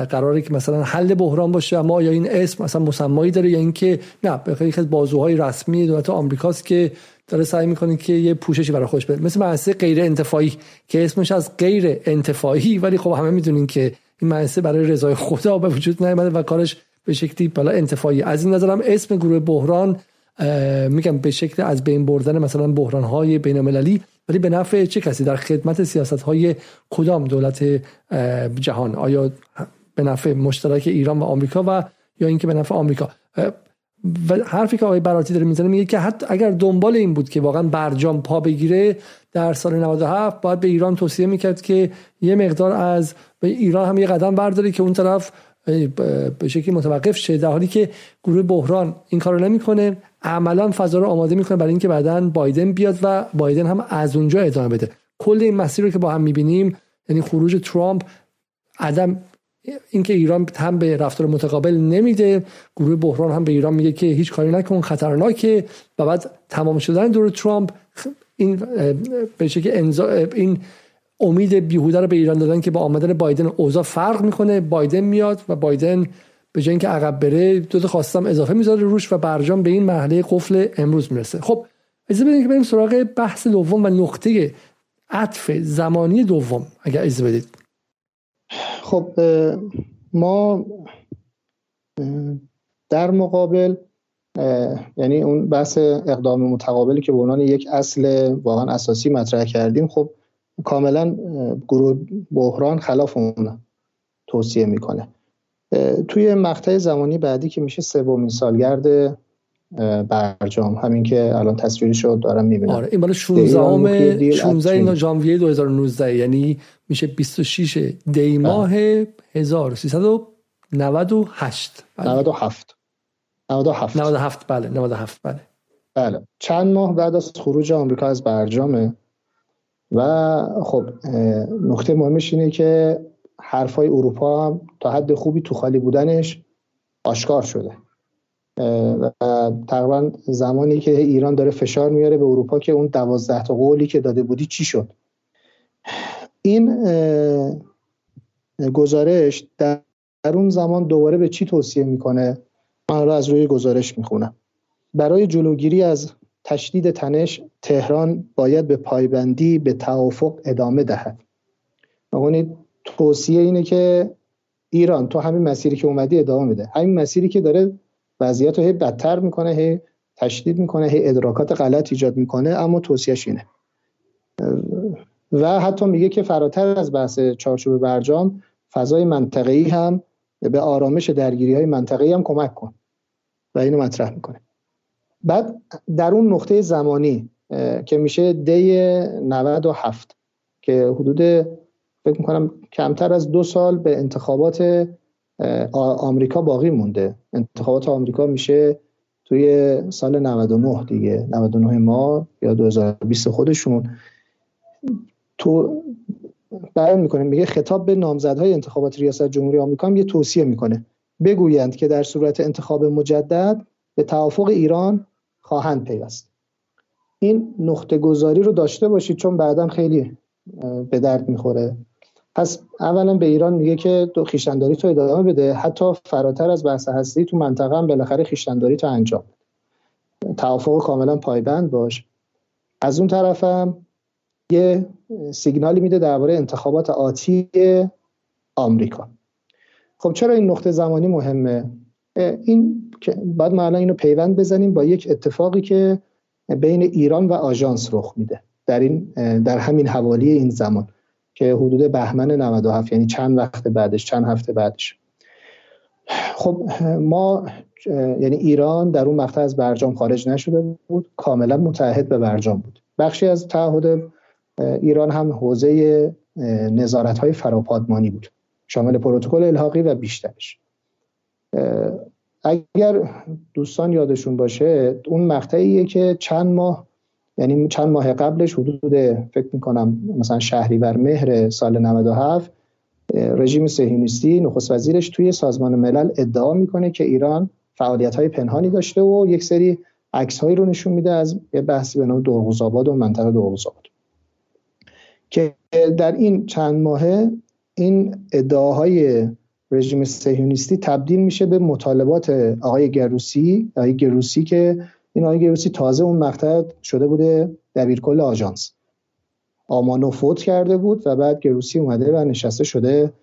قراره که مثلا حل بحران باشه اما آیا این اسم مثلا مسمایی داره یا اینکه نه به خیلی از بازوهای رسمی دولت آمریکاست که داره سعی می‌کنه که یه پوششی برای خودش بده. مثل مؤسسه غیر انتفاعی که اسمش از غیر انتفاعی ولی خب همه می‌دونین که این مؤسسه برای رضای خدا به وجود نیامده و کارش به شکلی بالا انتفاعی. از این نظرم اسم گروه بحران میگم به شکل از بین بردن مثلا بحران های بین المللی ولی به نفع چه کسی؟ در خدمت سیاست های کدام دولت جهان؟ آیا به نفع مشترک ایران و آمریکا و یا اینکه به نفع آمریکا؟ و حرفی که آقای براتی داره می‌زنه میگه که حتی اگر دنبال این بود که واقعا برجام پا بگیره در سال 97 باید به ایران توصیه می‌کرد که یه مقدار از به ایران هم یه قدم برداره که اون طرف به شکلی متوقف شه در حالی که گروه بحران این کارو نمی‌کنه. عملا فضا رو آماده می‌کنه برای اینکه بعدا بایدن بیاد و بایدن هم از اونجا ادامه بده. کل این مسیر رو که با هم می‌بینیم یعنی خروج ترامپ عدم اینکه ایران هم به رفتار متقابل نمیده گروه بحران هم به ایران میگه که هیچ کاری نکن خطرناکه و بعد تمام شدن دور ترامپ این به شکلی این امید بیهوده رو به ایران دادن که با آمدن بایدن اوضاع فرق می‌کنه. بایدن میاد و بایدن به جای اینکه عقب بره دو تا خواستم اضافه می‌ذاره روش و برجام به این مرحله قفل امروز می‌رسه. خب اجازه بدید که بریم سراغ بحث دوم و نقطه عطف زمانی دوم اگر اجازه بدید. خب ما در مقابل یعنی اون بحث اقدام متقابلی که به عنوان یک اصل واقعا اساسی مطرح کردیم خب کاملا گروه بحران خلاف اون توصیه می‌کنه. توی مقطع زمانی بعدی که میشه سومین سالگرد برجام همین که الان تصویری شد دارم می‌بینم. آره این بالا 16 16 ژانویه 2019 یعنی میشه 26 دی بله. ماه 1398 97 97 97 بله. 97 بله. بله. چند ماه بعد از خروج آمریکا از برجامه و خب نکته مهمش اینه که حرفای اروپا هم تا حد خوبی تو خالی بودنش آشکار شده. و تقریبا زمانی که ایران داره فشار میاره به اروپا که اون دوازده تا قولی که داده بودی چی شد؟ این گزارش در اون زمان دوباره به چی توصیه می‌کنه؟ من را از روی گزارش می‌خونم. برای جلوگیری از تشدید تنش تهران باید به پایبندی به توافق ادامه دهد. ببینید توصیه اینه که ایران تو همین مسیری که اومدی ادامه بده. همین مسیری که داره وضعیت رو هی بدتر می‌کنه هی تشدید می‌کنه هی ادراکات غلط ایجاد می‌کنه اما توصیهش اینه. و حتی میگه که فراتر از بحث چارچوب برجام فضای منطقه‌ای هم به آرامش درگیری های منطقه‌ای هم کمک کن. و اینو مطرح می‌کنه. بعد در اون نقطه زمانی که میشه دی 97 که حدود فکر می‌کنم کمتر از دو سال به انتخابات آمریکا باقی مونده. انتخابات آمریکا میشه توی سال 99 دیگه 99 ما یا 2020 خودشون. تو بیان می‌کنه میگه خطاب به نامزدهای انتخابات ریاست جمهوری آمریکا هم یه توصیه می‌کنه. بگویند که در صورت انتخاب مجدد به توافق ایران خواهند پیوست. این نقطه گذاری رو داشته باشید چون بعدا خیلی به درد می‌خوره. پس اولا به ایران میگه که تو خیشتنداری تو ادامه بده. حتی فراتر از بحث هستی تو منطقه هم بالاخره خیشتنداری تو انجام توافق کاملا پایبند باش. از اون طرفم یه سیگنالی میده درباره انتخابات آتی آمریکا. خب چرا این نقطه زمانی مهمه؟ این بعد ما الان اینو پیوند بزنیم با یک اتفاقی که بین ایران و آژانس رخ میده در این در همین حوالی این زمان که حدود بهمن 97 یعنی چند وقت بعدش چند هفته بعدش. خب ما یعنی ایران در اون مقطع از برجام خارج نشده بود کاملا متحد به برجام بود. بخشی از تعهد ایران هم حوزه نظارت های فراپادمانی بود. شامل پروتکل الحاقی و بیشترش. اگر دوستان یادشون باشه اون مقطعیه که چند ماه یعنی چند ماه قبلش حدود فکر می‌کنم مثلا شهریور مهر سال 97 رژیم صهیونیستی نخست وزیرش توی سازمان ملل ادعا می‌کنه که ایران فعالیت های پنهانی داشته و یک سری عکس هایی رو نشون میده از یه بحثی به نام دورغوزآباد و منطقه دورغوزآباد که در این چند ماهه این ادعاهای رژیم صهیونیستی تبدیل میشه به مطالبات آقای گروسی آقای گروسی که این آقای گروسی تازه اون مقطع شده بوده دبیرکل آژانس. آمانو فوت کرده بود و بعد گروسی اومده و نشسته شده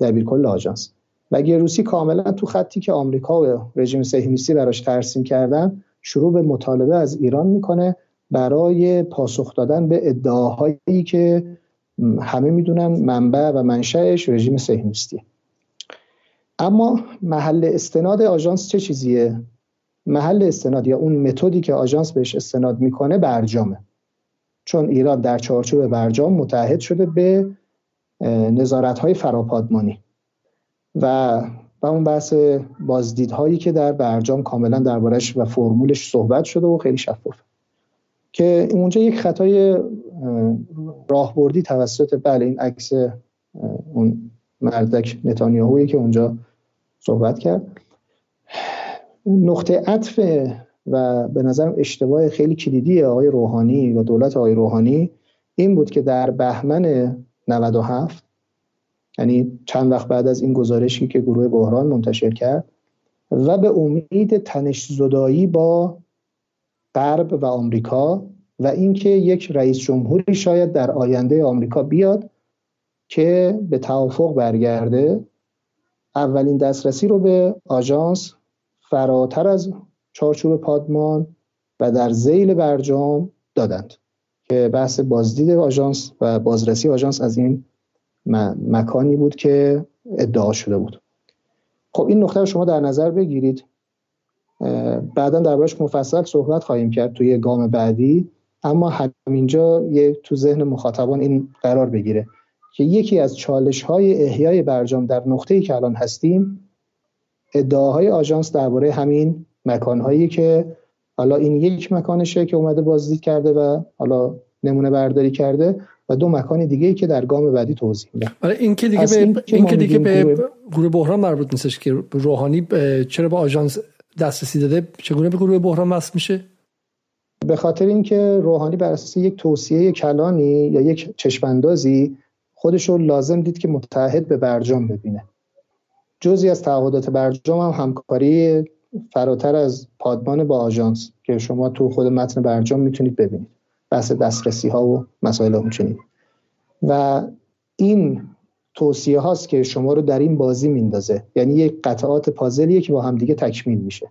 دبیرکل آژانس. و گروسی کاملا تو خطی که آمریکا و رژیم صهیونیستی براش ترسیم کردن شروع به مطالبه از ایران می‌کنه برای پاسخ دادن به ادعاهایی که همه می‌دونن منبع و منشأش رژیم صهیونیستی اما محل استناد آژانس چه چیزیه؟ محل استناد یا اون متدی که آژانس بهش استناد می‌کنه برجامه. چون ایران در چارچوب برجام متحد شده به نظارت های فراپادمانی. و و اون بحث بازدیدهایی که در برجام کاملا دربارش و فرمولش صحبت شده و خیلی شفاف. که اونجا یک خطای راهبردی توسط بله این عکس اون مردک نتانیاهویی که اونجا صحبت کرد. نقطه عطف و به نظرم اشتباه خیلی کلیدی آقای روحانی و دولت آقای روحانی این بود که در بهمن 97 یعنی چند وقت بعد از این گزارشی که گروه بحران منتشر کرد و به امید تنش زدایی با غرب و آمریکا و اینکه یک رئیس جمهوری شاید در آینده آمریکا بیاد که به توافق برگرده اولین دسترسی رو به آژانس فراتر از چارچوب پادمان و در زیل برجام دادند که بحث بازدید آژانس و بازرسی آژانس از این مکانی بود که ادعا شده بود. خب این نقطه رو شما در نظر بگیرید. بعدا دربارش مفصل صحبت خواهیم کرد توی گام بعدی اما همینجا یه تو ذهن مخاطبان این قرار بگیره. که یکی از چالش های احیای برجام در نقطه‌ای که الان هستیم ادعاهای آژانس درباره همین مکانهایی که حالا این یک مکانشه که اومده بازدید کرده و حالا نمونه برداری کرده و دو مکان دیگه ای که در گام بعدی توضیح میدم. آره این که دیگه به این که دیگه به گروه بحران مربوط نیستش که روحانی چرا به آژانس دسترسی داده؟ چگونه به گروه بحران وصل میشه؟ به خاطر اینکه روحانی بر اساس یک توصیه کلانی یا یک چشماندازی خودش رو لازم دید که متحد به برجام ببینه. جزی از تعهدات برجام هم همکاری فراتر از پادمان با آژانس که شما تو خود متن برجام می‌تونید ببینید. بحث دسترسی ها و مسائل همچنین. و این توصیه هاست که شما رو در این بازی میندازه. یعنی یک قطعات پازلیه که با همدیگه تکمیل میشه.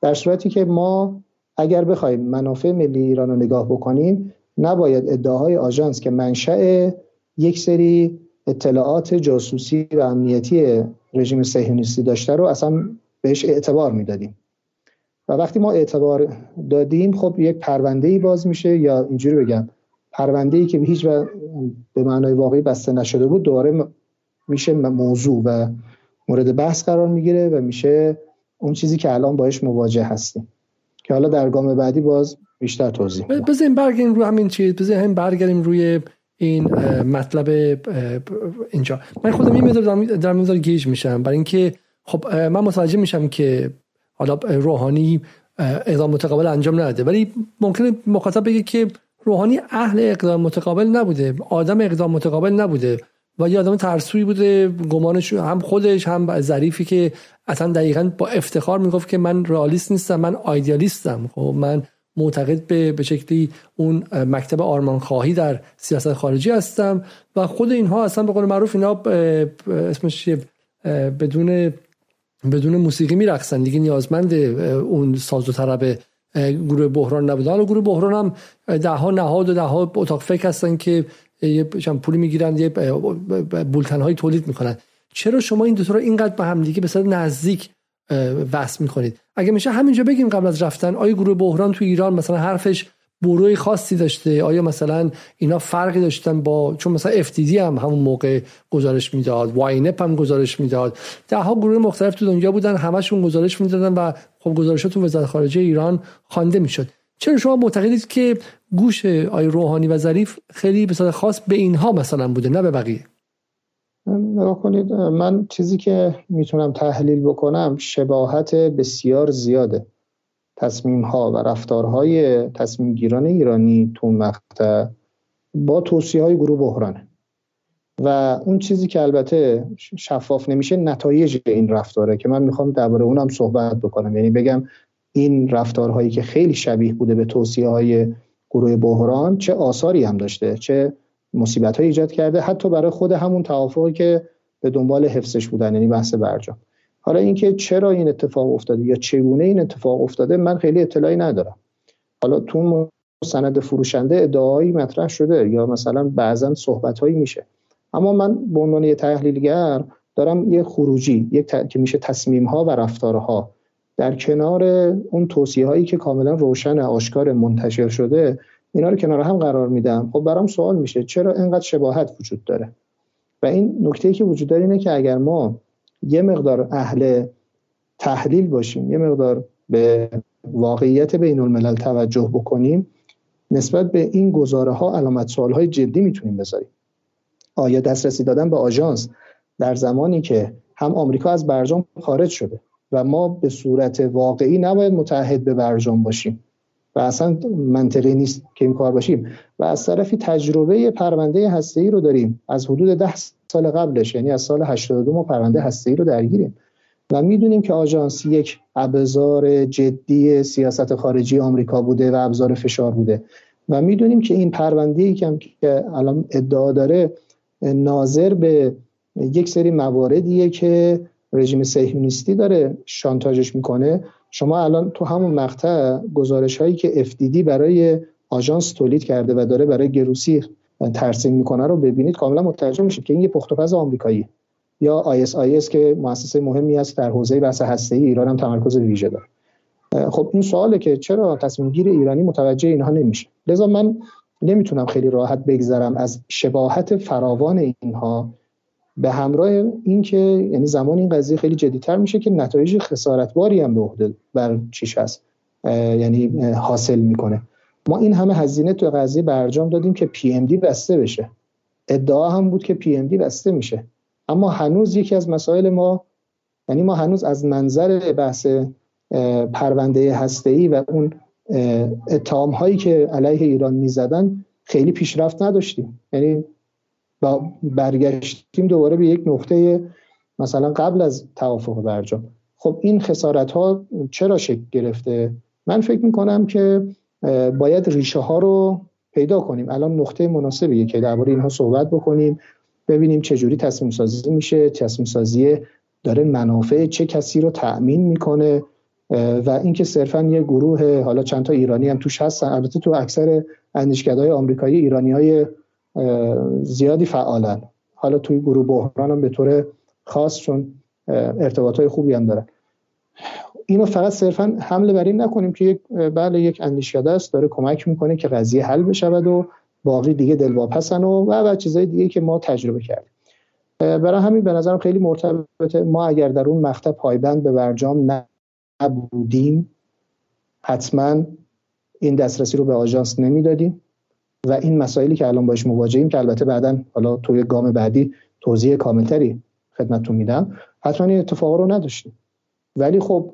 در صورتی که ما اگر بخوایم منافع ملی ایران رو نگاه بکنیم نباید ادعاهای آژانس که منشأ یک سری اطلاعات جاسوسی و امنیتی رژیم صهیونیستی داشته رو اصلا بهش اعتبار می‌دادیم. و وقتی ما اعتبار دادیم خب یک پرونده ای باز میشه یا اینجوری بگم پرونده ای که هیچ به معنای واقعی بسته نشده بود دوباره میشه موضوع و مورد بحث قرار می‌گیره و میشه اون چیزی که الان باش مواجه هستیم. که حالا در گام بعدی باز بیشتر توضیح بزنیم برگردیم رو همین چیز بزنیم برگردیم روی این مطلب اینجا. من خودم این مقدار در مقدار گیج میشم. برای اینکه خب من متوجه میشم که حالا روحانی اقدام متقابل انجام نده ولی ممکنه مخاطب بگه که روحانی اهل اقدام متقابل نبوده. آدم اقدام متقابل نبوده. و یه آدم ترسوی بوده. گمانش هم خودش هم ظریفی که اصلا دقیقا با افتخار می‌گفت که من رئالیست نیستم من آیدیالیستم. خب من معتقد به به شکلی اون مکتب آرمان خواهی در سیاست خارجی هستم و خود اینها اصلا به قول معروف اینا اسمش بدون بدون موسیقی میرقصن. دیگه نیازمند اون ساز و طرب گروه بحران نبودن. و گروه بحران هم ده ها نهاد و ده ها اتاق فکر هستن که یه پولی می‌گیرن یه بولتن های تولید می‌کنن. چرا شما این دو رو اینقدر به هم دیگه به نزدیک وصل می‌کنید؟ اگه میشه همینجا بگیم قبل از رفتن آیا گروه بحران تو ایران مثلا حرفش بروی خاصی داشته؟ آیا مثلا اینا فرقی داشتن با چون مثلا افتیدی هم همون موقع گزارش می‌داد واینپ هم گزارش می‌داد. ده ها گروه مختلف تو دنیا بودن همشون گزارش می‌دادن و خب گزارش تو وزارت خارجه ایران خوانده می‌شد. چرا شما معتقدید که گوش آی روحانی و ظریف خیلی به خاص به اینها مثلا بوده نه به بقیه؟ نگاه کنید من چیزی که می‌تونم تحلیل بکنم شباهت بسیار زیاده. تصمیم ها و رفتارهای تصمیم گیران ایرانی تو مقطع با توصیه های گروه بحرانه. و اون چیزی که البته شفاف نمیشه نتایج این رفتاره که من می‌خوام درباره اونم صحبت بکنم. یعنی بگم این رفتارهایی که خیلی شبیه بوده به توصیه های گروه بحران چه آثاری هم داشته چه مصیبت های ایجاد کرده حتی برای خود همون توافقی که به دنبال حفظش بودن یعنی بحث برجام. حالا اینکه چرا این اتفاق افتاده یا چگونه این اتفاق افتاده من خیلی اطلاعی ندارم. حالا تو سند فروشنده ادعایی مطرح شده یا مثلا بعضا صحبت هایی میشه. اما من به عنوان یه تحلیلگر دارم یه خروجی یک که میشه تصمیم ها و رفتارها در کنار اون توصیه هایی که کاملا روشن آشکار منتشر شده اینا رو کنار هم قرار میدم. خب برام سوال میشه چرا اینقدر شباهت وجود داره؟ و این نکته که وجود داره اینه که اگر ما یه مقدار اهل تحلیل باشیم یه مقدار به واقعیت بین الملل توجه بکنیم نسبت به این گزاره ها علامت سوال های جدی می‌تونیم بذاریم. آیا دسترسی دادن به آژانس در زمانی که هم آمریکا از برجام خارج شده و ما به صورت واقعی نباید متحد به برجام باشیم؟ و اصلا منطقی نیست که این کار باشیم. و از طرفی تجربه پرونده ای رو داریم. از حدود ده سال قبلش یعنی از سال 82 ما پرونده ای رو درگیریم. و می‌دونیم که آژانس یک ابزار جدی سیاست خارجی آمریکا بوده و ابزار فشار بوده. و می‌دونیم که این پرونده ای که الان ادعا داره ناظر به یک سری مواردیه که رژیم صهیونیستی داره شانتاژش می‌کنه. شما الان تو همون مقطع گزارش هایی که FDD برای آژانس تولید کرده و داره برای گروسی ترسیم می‌کنه رو ببینید کاملا متوجه میشید که این یه پختوپز آمریکایی یا ISIS که مؤسسه مهمی است در حوزه بحث هسته ای ایران هم تمرکز ویژه داره. خب این سواله که چرا تصمیم گیر ایرانی متوجه اینها نمیشه؟ لذا من نمی‌تونم خیلی راحت بگذرم از شباهت فراوان اینها به همراه اینکه یعنی زمان این قضیه خیلی جدیتر میشه که نتایج خسارتباری هم به عهده بر چیش هست یعنی حاصل می‌کنه. ما این همه هزینه تو قضیه برجام دادیم که پی ام دی بسته بشه. ادعا هم بود که پی ام دی بسته میشه. اما هنوز یکی از مسائل ما یعنی ما هنوز از منظر بحث پرونده هسته و اون اتهام هایی که علیه ایران می‌زدن خیلی پیشرفت نداشتیم. یعنی و برگشتیم دوباره به یک نقطه مثلا قبل از توافق برجام. خب این خسارت ها چرا شکل گرفته؟ من فکر می‌کنم که باید ریشه ها رو پیدا کنیم. الان نقطه مناسبیه که درباره اینها صحبت بکنیم ببینیم چه جوری تصمیم سازی میشه تصمیم سازی داره منافع چه کسی رو تأمین می‌کنه و اینکه صرفا یه گروه حالا چند تا ایرانی هم توش هستن. البته تو اکثر اندیشکدهای آمریکایی ایرانی های زیادی فعالن. حالا توی گروه بحران هم به طور خاص چون ارتباط های خوبی هم دارن. اینو فقط صرفا حمله بر این نکنیم که یک بله یک اندیشکده است داره کمک می‌کنه که قضیه حل بشود و باقی دیگه دلواپسن و و, و چیزای دیگه که ما تجربه کردیم. برای همین به نظرم خیلی مرتبطه. ما اگر در اون مقطع پایبند به برجام نبودیم حتما این دسترسی رو به آژانس نمی‌دادیم. و این مسائلی که الان باش مواجهیم که البته بعدا حالا توی گام بعدی توضیح کاملتری خدمتتون میدم حتما این اتفاق رو نداشتیم. ولی خب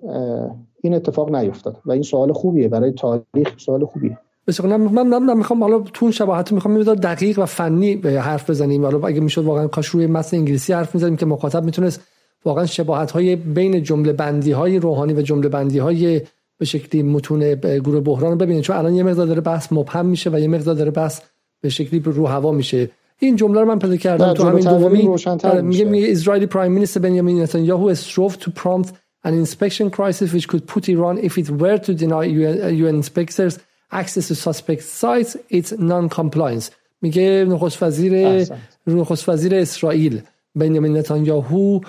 این اتفاق نیفتاد و این سوال خوبیه. برای تاریخ سوال خوبیه. بسیار من من می‌خوام حالا تو اون شباهت می‌خوام میذار دقیق و فنی به حرف بزنیم. حالا اگه می‌شد واقعا کاش روی متن انگلیسی حرف می‌زنیم که مخاطب می‌تونست واقعا شباهت های بین جمله بندی های روحانی و جمله بندی های به شکلی متون گروه بحران رو ببینید. چون الان یه مقدار داره بحث مبهم میشه و یه مقدار داره بحث به شکلی رو هوا میشه. این جمله رو من پیدا کردم تو همین دومی. آره، میگه میگه اسرائیلی پرایم مینیستر بنیامین نتانیاهو strove to prompt an inspection crisis which could put Iran if it were to deny UN inspectors access to suspect sites its non-compliance. میگه نخست وزیر نخست وزیر اسرائیل بنیامین نتانیاهو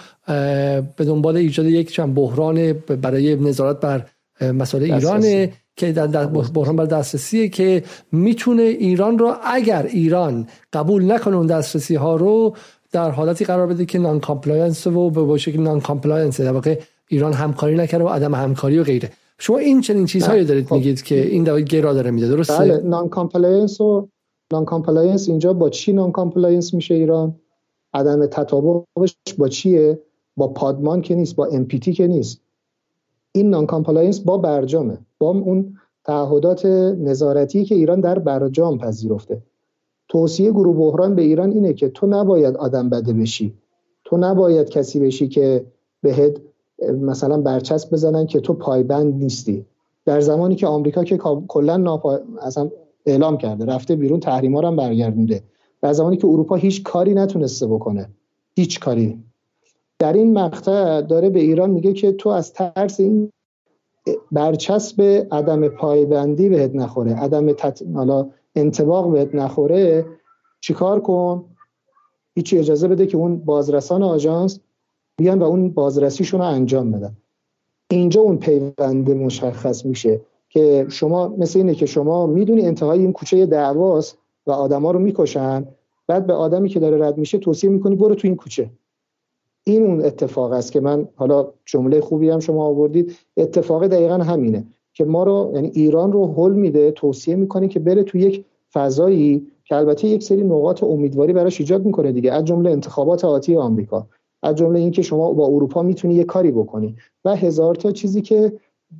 به دنبال ایجاد یک چند بحران برای نظارت بر مسائل ایرانه که در بحران بر دسترسیه که می‌تونه ایران رو اگر ایران قبول نکنه اون دسترسی ها رو در حالتی قرار بده که non-compliance و به شکل non-compliance در واقع ایران همکاری نکرده و عدم همکاری و غیره. شما این چنین چیزهایی دارید خب. میگید که این دفعه گرا داره میده درسته؟ بله non-compliance و non-compliance اینجا با چی non-compliance میشه ایران؟ عدم تطابقش با چیه؟ با پادمان که نیست با NPT که نیست. این non-compliance با برجامه با اون تعهدات نظارتی که ایران در برجام پذیرفته. توصیه گروه بحران به ایران اینه که تو نباید آدم بده بشی. تو نباید کسی بشی که بهت مثلا برچسب بزنن که تو پایبند نیستی. در زمانی که آمریکا که کلا ناپا... اصلا اعلام کرده رفته بیرون تحریما هم برگردونده. در زمانی که اروپا هیچ کاری نتونسته بکنه هیچ کاری در این مقطع داره به ایران میگه که تو از ترس این برچسب عدم پایبندی بهت نخوره عدم تط... حالا انتباق بهت نخوره چیکار کن؟ هیچی اجازه بده که اون بازرسان آژانس بیان و اون بازرسیشون رو انجام بدن. اینجا اون پیوند مشخص میشه که شما مثل اینه که شما می‌دونی انتهای این کوچه دعواست و آدما رو می‌کشن بعد به آدمی که داره رد میشه توصیه می‌کنی برو تو این کوچه. این اون اتفاق است که من حالا جمله خوبی هم شما آوردید. اتفاق دقیقا همینه که ما رو یعنی ایران رو حل میده توصیه می‌کنه که بره تو یک فضایی که البته یک سری نقاط امیدواری براش ایجاد می‌کنه دیگه از جمله انتخابات آتی آمریکا از جمله اینکه شما با اروپا می‌تونی یه کاری بکنی. و هزار تا چیزی که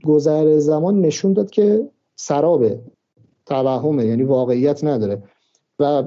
گذر زمان نشون داد که سرابه توهمه یعنی واقعیت نداره. و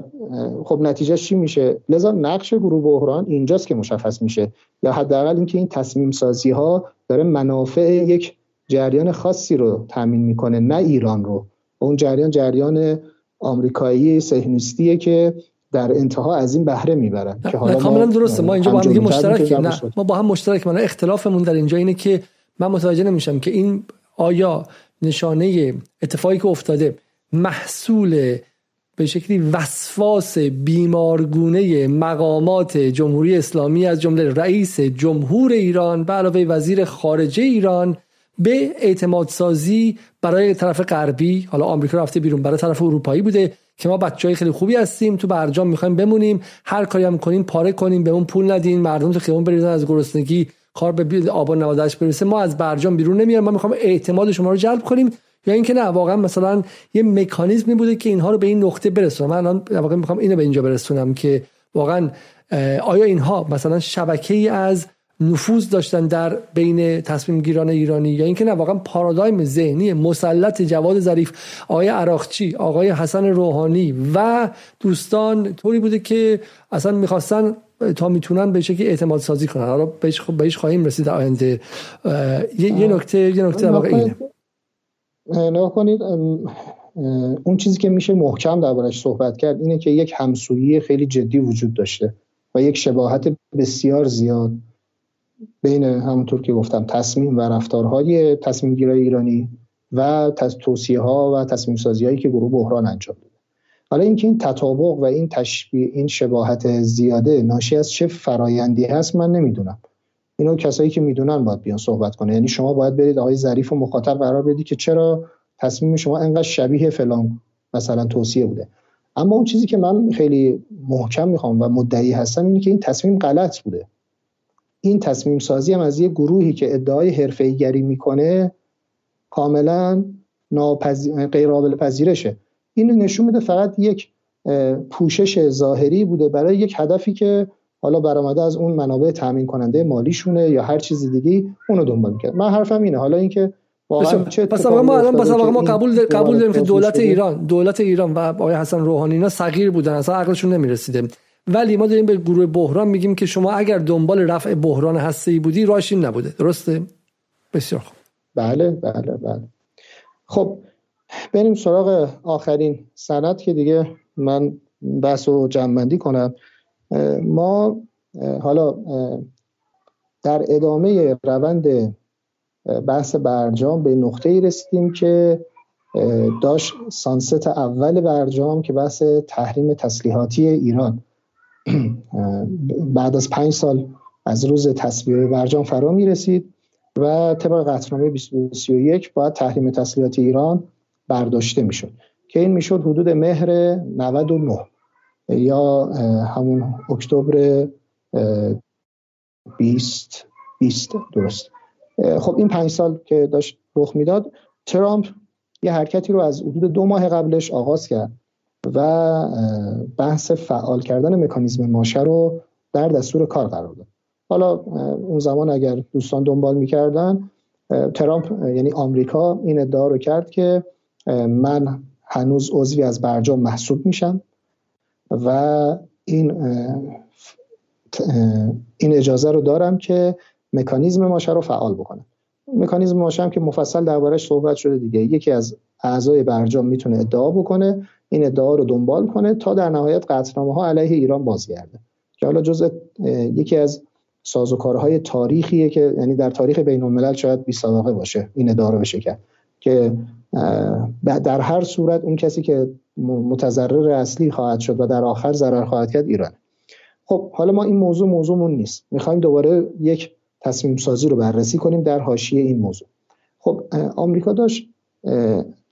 خب نتیجه چی میشه؟ لذا نقش گروه بحران اینجاست که مشخص میشه. یا حداقل اینکه این تصمیم سازی ها داره منافع یک جریان خاصی رو تامین می‌کنه نه ایران رو. اون جریان جریان آمریکایی صهیونیستیه که در انتها از این بهره می‌برن که حالا کاملا درسته. ما اینجا با هم مشترک نه ما با هم مشترک. من اختلافمون در اینجا اینه که من متوجه نمیشم که این آیا نشانه اتفاقی که افتاده محصول به شکلی وسواس بیمارگونه مقامات جمهوری اسلامی از جمله رئیس جمهور ایران به علاوه وزیر خارجه ایران به اعتماد سازی برای طرف غربی حالا آمریکا رفته بیرون برای طرف اروپایی بوده که ما بچهای خیلی خوبی هستیم تو برجام می‌خوایم بمونیم هر کاری هم کنیم پاره کنیم به اون پول ندین مردم تو خیابون بریزن از گرسنگی کار به آبان نوادش برسه ما از برجام بیرون نمیایم ما می‌خوام اعتماد شما رو جلب کنیم. یا اینکه نه واقعا مثلا یه مکانیزمی بوده که اینها رو به این نقطه برسونم. من الان واقعا می‌خوام اینو به اینجا برسونم که واقعا آیا اینها مثلا شبکه ای از نفوذ داشتن در بین تصمیم گیران ایرانی یا اینکه نه واقعا پارادایم ذهنی مسلط جواد ظریف آقای عراقچی آقای حسن روحانی و دوستان طوری بوده که اصلا می‌خواستن تا می‌تونن به شکلی اعتماد سازی کنن. حالا بهش خواهیم رسید آینده. یه نکته یه نکته واقعا اینه. نگاه کنید اون چیزی که میشه محکم دربارش صحبت کرد اینه که یک همسویی خیلی جدی وجود داشته و یک شباهت بسیار زیاد بین همونطور که گفتم تصمیم و رفتارهای تصمیم گیرای ایرانی و توصیه ها و تصمیم سازی هایی که گروه بحران انجام داده. حالا اینکه این تطابق و این تشبیه این شباهت زیاده ناشی از چه فرایندی هست من نمی‌دونم. اینو کسایی که می‌دونن باید بیان صحبت کنه یعنی شما باید برید آقای ظریف و مخاطب قرار بدی که چرا تصمیم شما انقدر شبیه فلان مثلا توصیه بوده. اما اون چیزی که من خیلی محکم می‌خوام و مدعی هستم اینه که این تصمیم غلط بوده. این تصمیم سازی هم از یه گروهی که ادعای حرفه‌ایگری می‌کنه کاملا ناپذیر... غیر قابل پذیرشه این نشون میده فقط یک پوشش ظاهری بوده برای یک هدفی که حالا برآمده از اون منابع تامین کننده مالیشونه یا هر چیز دیگه اونو دنبال می‌کنه من حرفم اینه. حالا اینکه پس ما الان پس ما قبول قبول داریم که دولت ایران دولت ایران و آقای حسن روحانی اینا صغیر بودن. اصلا عقلشون نمی‌رسیده. ولی ما داریم به گروه بحران میگیم که شما اگر دنبال رفع بحران هسته بودی راهش نبوده. درسته؟ بسیار خوب. بله بله بله. خب بریم سراغ آخرین سند که دیگه من بحث رو جمعندی کنم. ما حالا در ادامه روند بحث برجام به نقطه ای رسیدیم که داشت سانست اول برجام که بحث تحریم تسلیحاتی ایران. بعد از پنج سال از روز تصویه برجام فرا می رسید و طبق قطعنامه 2031 باید تحریم تسلیحات ایران برداشته می‌شد. که این می‌شد حدود مهر 99 یا همون اکتبر 20 20 درست. خب این پنج سال که داشت رخ می‌داد ترامپ یه حرکتی رو از حدود دو ماه قبلش آغاز کرد و بحث فعال کردن مکانیزم ماشه رو در دستور کار قرار داد. حالا اون زمان اگر دوستان دنبال می‌کردن ترامپ یعنی آمریکا این ادعا رو کرد که من هنوز عضوی از برجام محسوب میشم. و این این اجازه رو دارم که مکانیزم ماشه رو فعال بکنم. مکانیزم ماشه هم که مفصل دربارش صحبت شده دیگه. یکی از اعضای برجام می‌تونه ادعا بکنه این ادعا رو دنبال کنه تا در نهایت قطعنامه ها علیه ایران بازگرده. که حالا جزء یکی از سازوکارهای تاریخیه که یعنی در تاریخ بین الملل شاید بی سابقه باشه این ادعا رو بشه که در هر صورت اون کسی که متضرر اصلی خواهد شد و در آخر ضرر خواهد کرد ایران خب حالا ما این موضوع موضوعمون نیست. می‌خوایم دوباره یک تصمیم سازی رو بررسی کنیم در حاشیه این موضوع. خب آمریکا داشت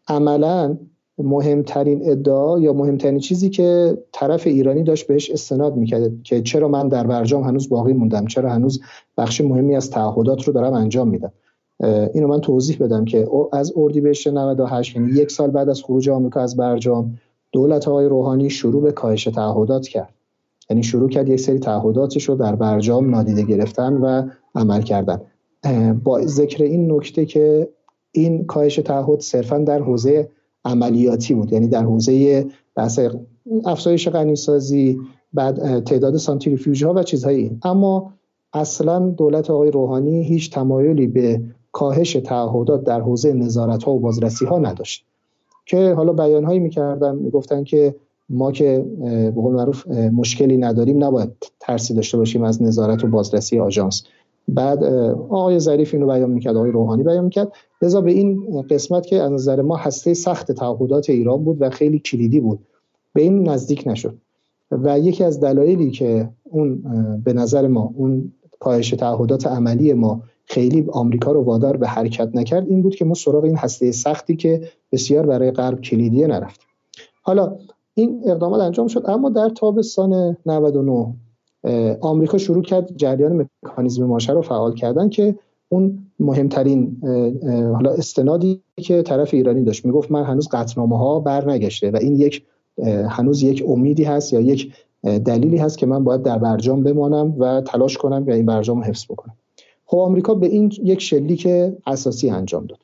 عملا مهمترین ادعا یا مهمترین چیزی که طرف ایرانی داشت بهش استناد می‌کرد که چرا من در برجام هنوز باقی موندم چرا هنوز بخش مهمی از تعهدات رو دارم انجام میدم. اینو من توضیح بدم که از اردیبهشت 98 یعنی یک سال بعد از خروج آمریکا از برجام دولت آقای روحانی شروع به کاهش تعهدات کرد. یعنی شروع کرد یک سری تعهداتش رو در برجام نادیده گرفتن و عمل کردن. با ذکر این نکته که این کاهش تعهد صرفا در حوزه عملیاتی بود. یعنی در حوزه بحث افزایش غنیسازی بعد تعداد سانتریفیوژ ها و چیزهای این. اما اصلا دولت آقای روحانی هیچ تمایلی به کاهش تعهدات در حوزه نظارت ها و بازرسی ها نداشت. که حالا بیان هایی می‌کردن می‌گفتن که ما که به قول معروف مشکلی نداریم نباید ترسی داشته باشیم از نظارت و بازرسی آژانس. بعد آقای ظریف اینو بیان می‌کرد آقای روحانی بیان می‌کرد. لذا به این قسمت که از نظر ما هسته سخت تعهدات ایران بود و خیلی کلیدی بود به این نزدیک نشد. و یکی از دلایلی که اون به نظر ما اون کاهش تعهدات عملی ما خیلی آمریکا رو وادار به حرکت نکرد این بود که ما سراغ این هسته سختی که بسیار برای غرب کلیدیه نرفتیم. حالا این اقدامات انجام شد اما در تابستان 99 آمریکا شروع کرد جریان مکانیزم ماشه رو فعال کردن که اون مهمترین حالا استنادی که طرف ایرانی داشت. می‌گفت من هنوز قطنامه ها بر نگشته و این یک هنوز یک امیدی هست یا یک دلیلی هست که من باید در برجام بمانم و تلاش کنم و این برجام رو حفظ بکنم. خب آمریکا به این یک شلیک اساسی انجام داد.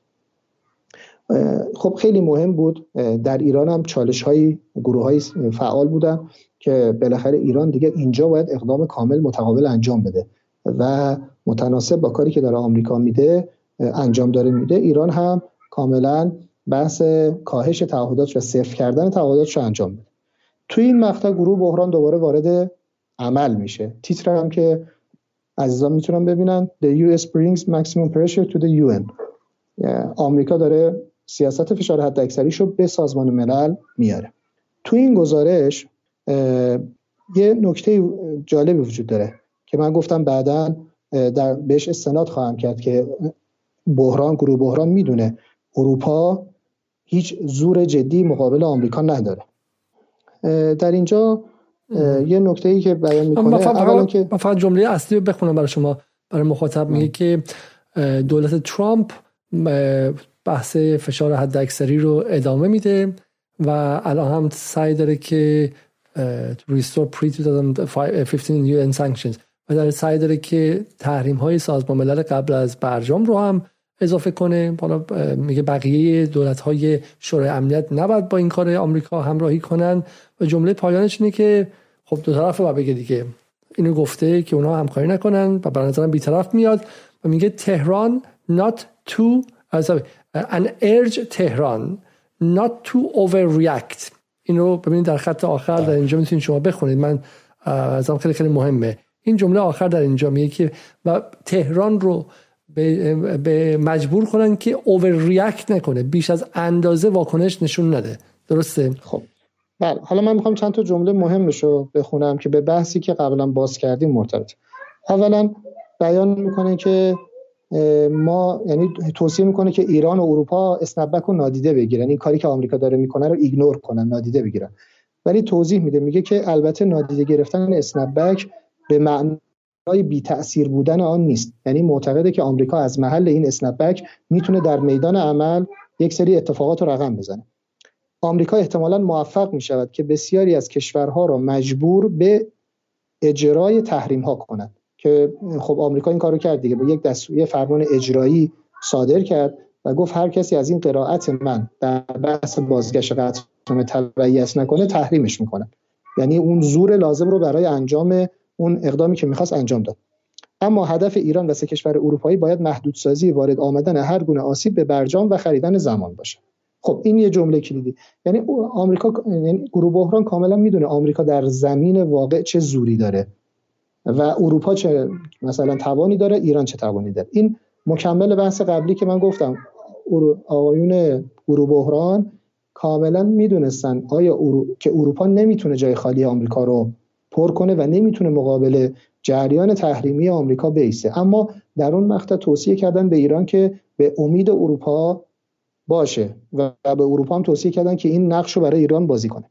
خب خیلی مهم بود. در ایران هم چالش های گروه های فعال بودن که بالاخره ایران دیگه اینجا باید اقدام کامل متقابل انجام بده و متناسب با کاری که داره آمریکا میده انجام داره میده. ایران هم کاملا بحث کاهش تعهدات و صفر کردن تعهداتش رو انجام بده. توی این مقطع گروه بحران دوباره وارد عمل میشه. تیتر هم که عزیزان می‌تونن ببینن. The US brings maximum pressure to the UN آمریکا داره سیاست فشار حد اکثریش رو به سازمان ملل میاره. تو این گزارش یه نکته جالبی وجود داره که من گفتم بعدا در بهش استناد خواهم کرد که بحران گروه بحران می‌دونه اروپا هیچ زور جدی مقابل آمریکا نداره. در اینجا یه نکته ای که بیان می‌کنه فقط, که... فقط جمله اصلی رو بخونم برای شما برای مخاطب میگه که دولت ترامپ بحث فشار حد اکثری رو ادامه میده و الان هم سعی داره که ریستور پری 2015 UN sanctions و در سعی داره که تحریم های سازمان ملل قبل از برجام رو هم اضافه کنه. حالا میگه بقیه دولت های شورای امنیت نباید با این کار آمریکا همراهی کنن. و جمله پایانش اینه که خب دو طرف رو بگه دیگه. اینو گفته که اونا همکاری نکنن و به نظرم بیطرف میاد و میگه تهران not to an urge تهران not to overreact. این رو ببینید در خط آخر در اینجا می‌تونید شما بخونید. من ازم خیلی خیلی مهمه. این جمله آخر در اینجا میگه که و تهران رو به, مجبور کنن که overreact نکنه. بیش از اندازه واکنش نشون نده. درسته؟ خب. بله حالا من می‌خوام چند تا جمله مهمش رو بخونم که به بحثی که قبلا باز کردیم مرتبط اولا بیان می‌کنه که ما یعنی توصیه می‌کنه که ایران و اروپا اسنپبک رو نادیده بگیرن. این کاری که آمریکا داره می‌کنه رو ایگنور کنن نادیده بگیرن. ولی توضیح میده میگه که البته نادیده گرفتن اسنپبک به معنای بی تاثیر بودن آن نیست. یعنی معتقده که آمریکا از محل این اسنپبک می‌تونه در میدان عمل یک سری اتفاقات رو رقم بزنه. آمریکا احتمالا موفق می شود که بسیاری از کشورها را مجبور به اجرای تحریم ها کند. که خب آمریکا این کارو کرد دیگه. با یک دستوری فرمان اجرایی صادر کرد و گفت هر کسی از این قرائت من در بحث بازگشت قطعنامه تبعیت نکنه تحریمش می‌کنه. یعنی اون زور لازم رو برای انجام اون اقدامی که می‌خواست انجام داد. اما هدف ایران و سه کشور اروپایی باید محدودسازی وارد آمدن هر گونه آسیب به برجام و خریدن زمان باشه. خب این یه جمله کلیدی. یعنی آمریکا یعنی گروه بحران کاملا می‌دونه آمریکا در زمین واقع چه زوری داره و اروپا چه مثلا توانی داره ایران چه توانی داره. این مکمل بحث قبلی که من گفتم آقایون گروه بحران کاملا می‌دونستن آیا که اروپا نمی‌تونه جای خالی آمریکا رو پر کنه و نمی‌تونه مقابل جریان تحریمی آمریکا بیسته اما در اون مقطع توصیه کردن به ایران که به امید اروپا باشه. و به اروپا هم توصیه کردن که این نقش رو برای ایران بازی کنه.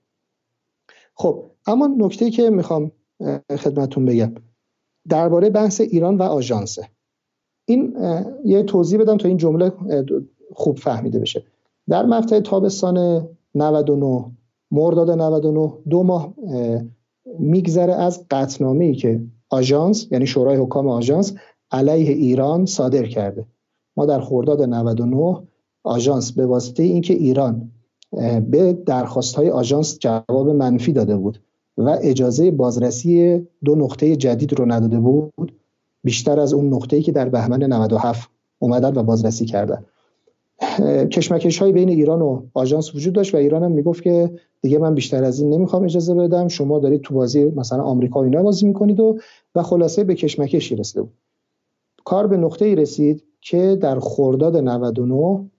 خب اما نکته که می‌خوام خدمتون بگم. درباره بحث ایران و آژانسه. این یه توضیح بدم تا این جمله خوب فهمیده بشه. در مقطع تابستان 99 مرداد 99 دو ماه میگذره از قطنامه ای که آژانس یعنی شورای حکام آژانس علیه ایران صادر کرده. ما در خرداد 99 آژانس. به واسطه اینکه ایران به درخواست های آژانس جواب منفی داده بود و اجازه بازرسی دو نقطه جدید رو نداده بود بیشتر از اون نقطه‌ای که در بهمن 97 اومدن و بازرسی کردن. کشمکش های بین ایران و آژانس وجود داشت و ایران هم می‌گفت که دیگه من بیشتر از این نمی‌خوام اجازه بدم شما دارید تو بازی مثلا آمریکا اینا بازی می‌کنید و و خلاصه به کشمکشی رسیده بود. کار به نقطه ای رسید که در خرداد 99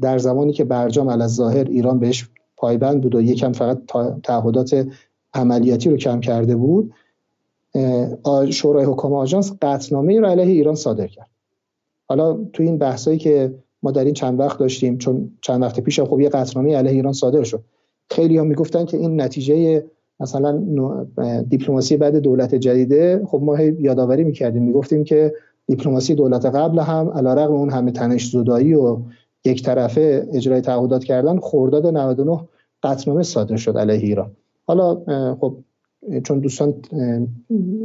در زمانی که برجام علی ظاهر ایران بهش پایبند بود و یکم فقط تعهدات عملیاتی رو کم کرده بود شورای حکام آژانس قطعنامه رو علیه ایران صادر کرد. حالا تو این بحثایی که ما در این چند وقت داشتیم چون چند وقت پیش خب یه قطعنامه علیه ایران صادر شد خیلی ها می‌گفتن که این نتیجه مثلا دیپلماسی بعد دولت جدیده خب ما یادآوری می‌کردیم می‌گفتیم که دیپلماسی دولت قبل هم علیرغم اون همه تنش زدایی و یک طرفه اجرای تعهدات کردن خرداد 99 قطعنامه صادر شد علیه ایران. حالا خب چون دوستان